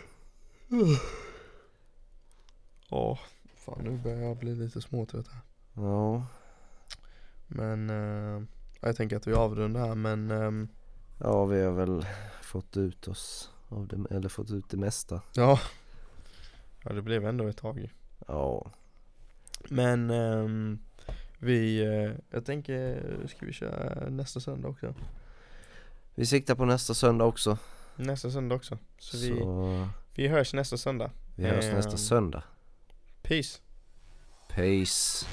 [SPEAKER 2] Ja, fan nu börjar jag bli lite småtrött här
[SPEAKER 3] ja,
[SPEAKER 2] Men eh, jag tänker att vi avrundar här men ehm,
[SPEAKER 3] ja, vi har väl fått ut oss av det, eller fått ut det mesta.
[SPEAKER 2] ja Ja det blev ändå ett tag.
[SPEAKER 3] Ja,
[SPEAKER 2] Men ehm, vi, eh, jag tänker, ska vi köra nästa söndag också?
[SPEAKER 3] vi siktar på nästa söndag också.
[SPEAKER 2] Nästa söndag också. Så, vi,
[SPEAKER 3] Så
[SPEAKER 2] vi hörs nästa söndag.
[SPEAKER 3] vi hörs nästa
[SPEAKER 2] Ehm.
[SPEAKER 3] söndag.
[SPEAKER 2] Peace!
[SPEAKER 3] Peace.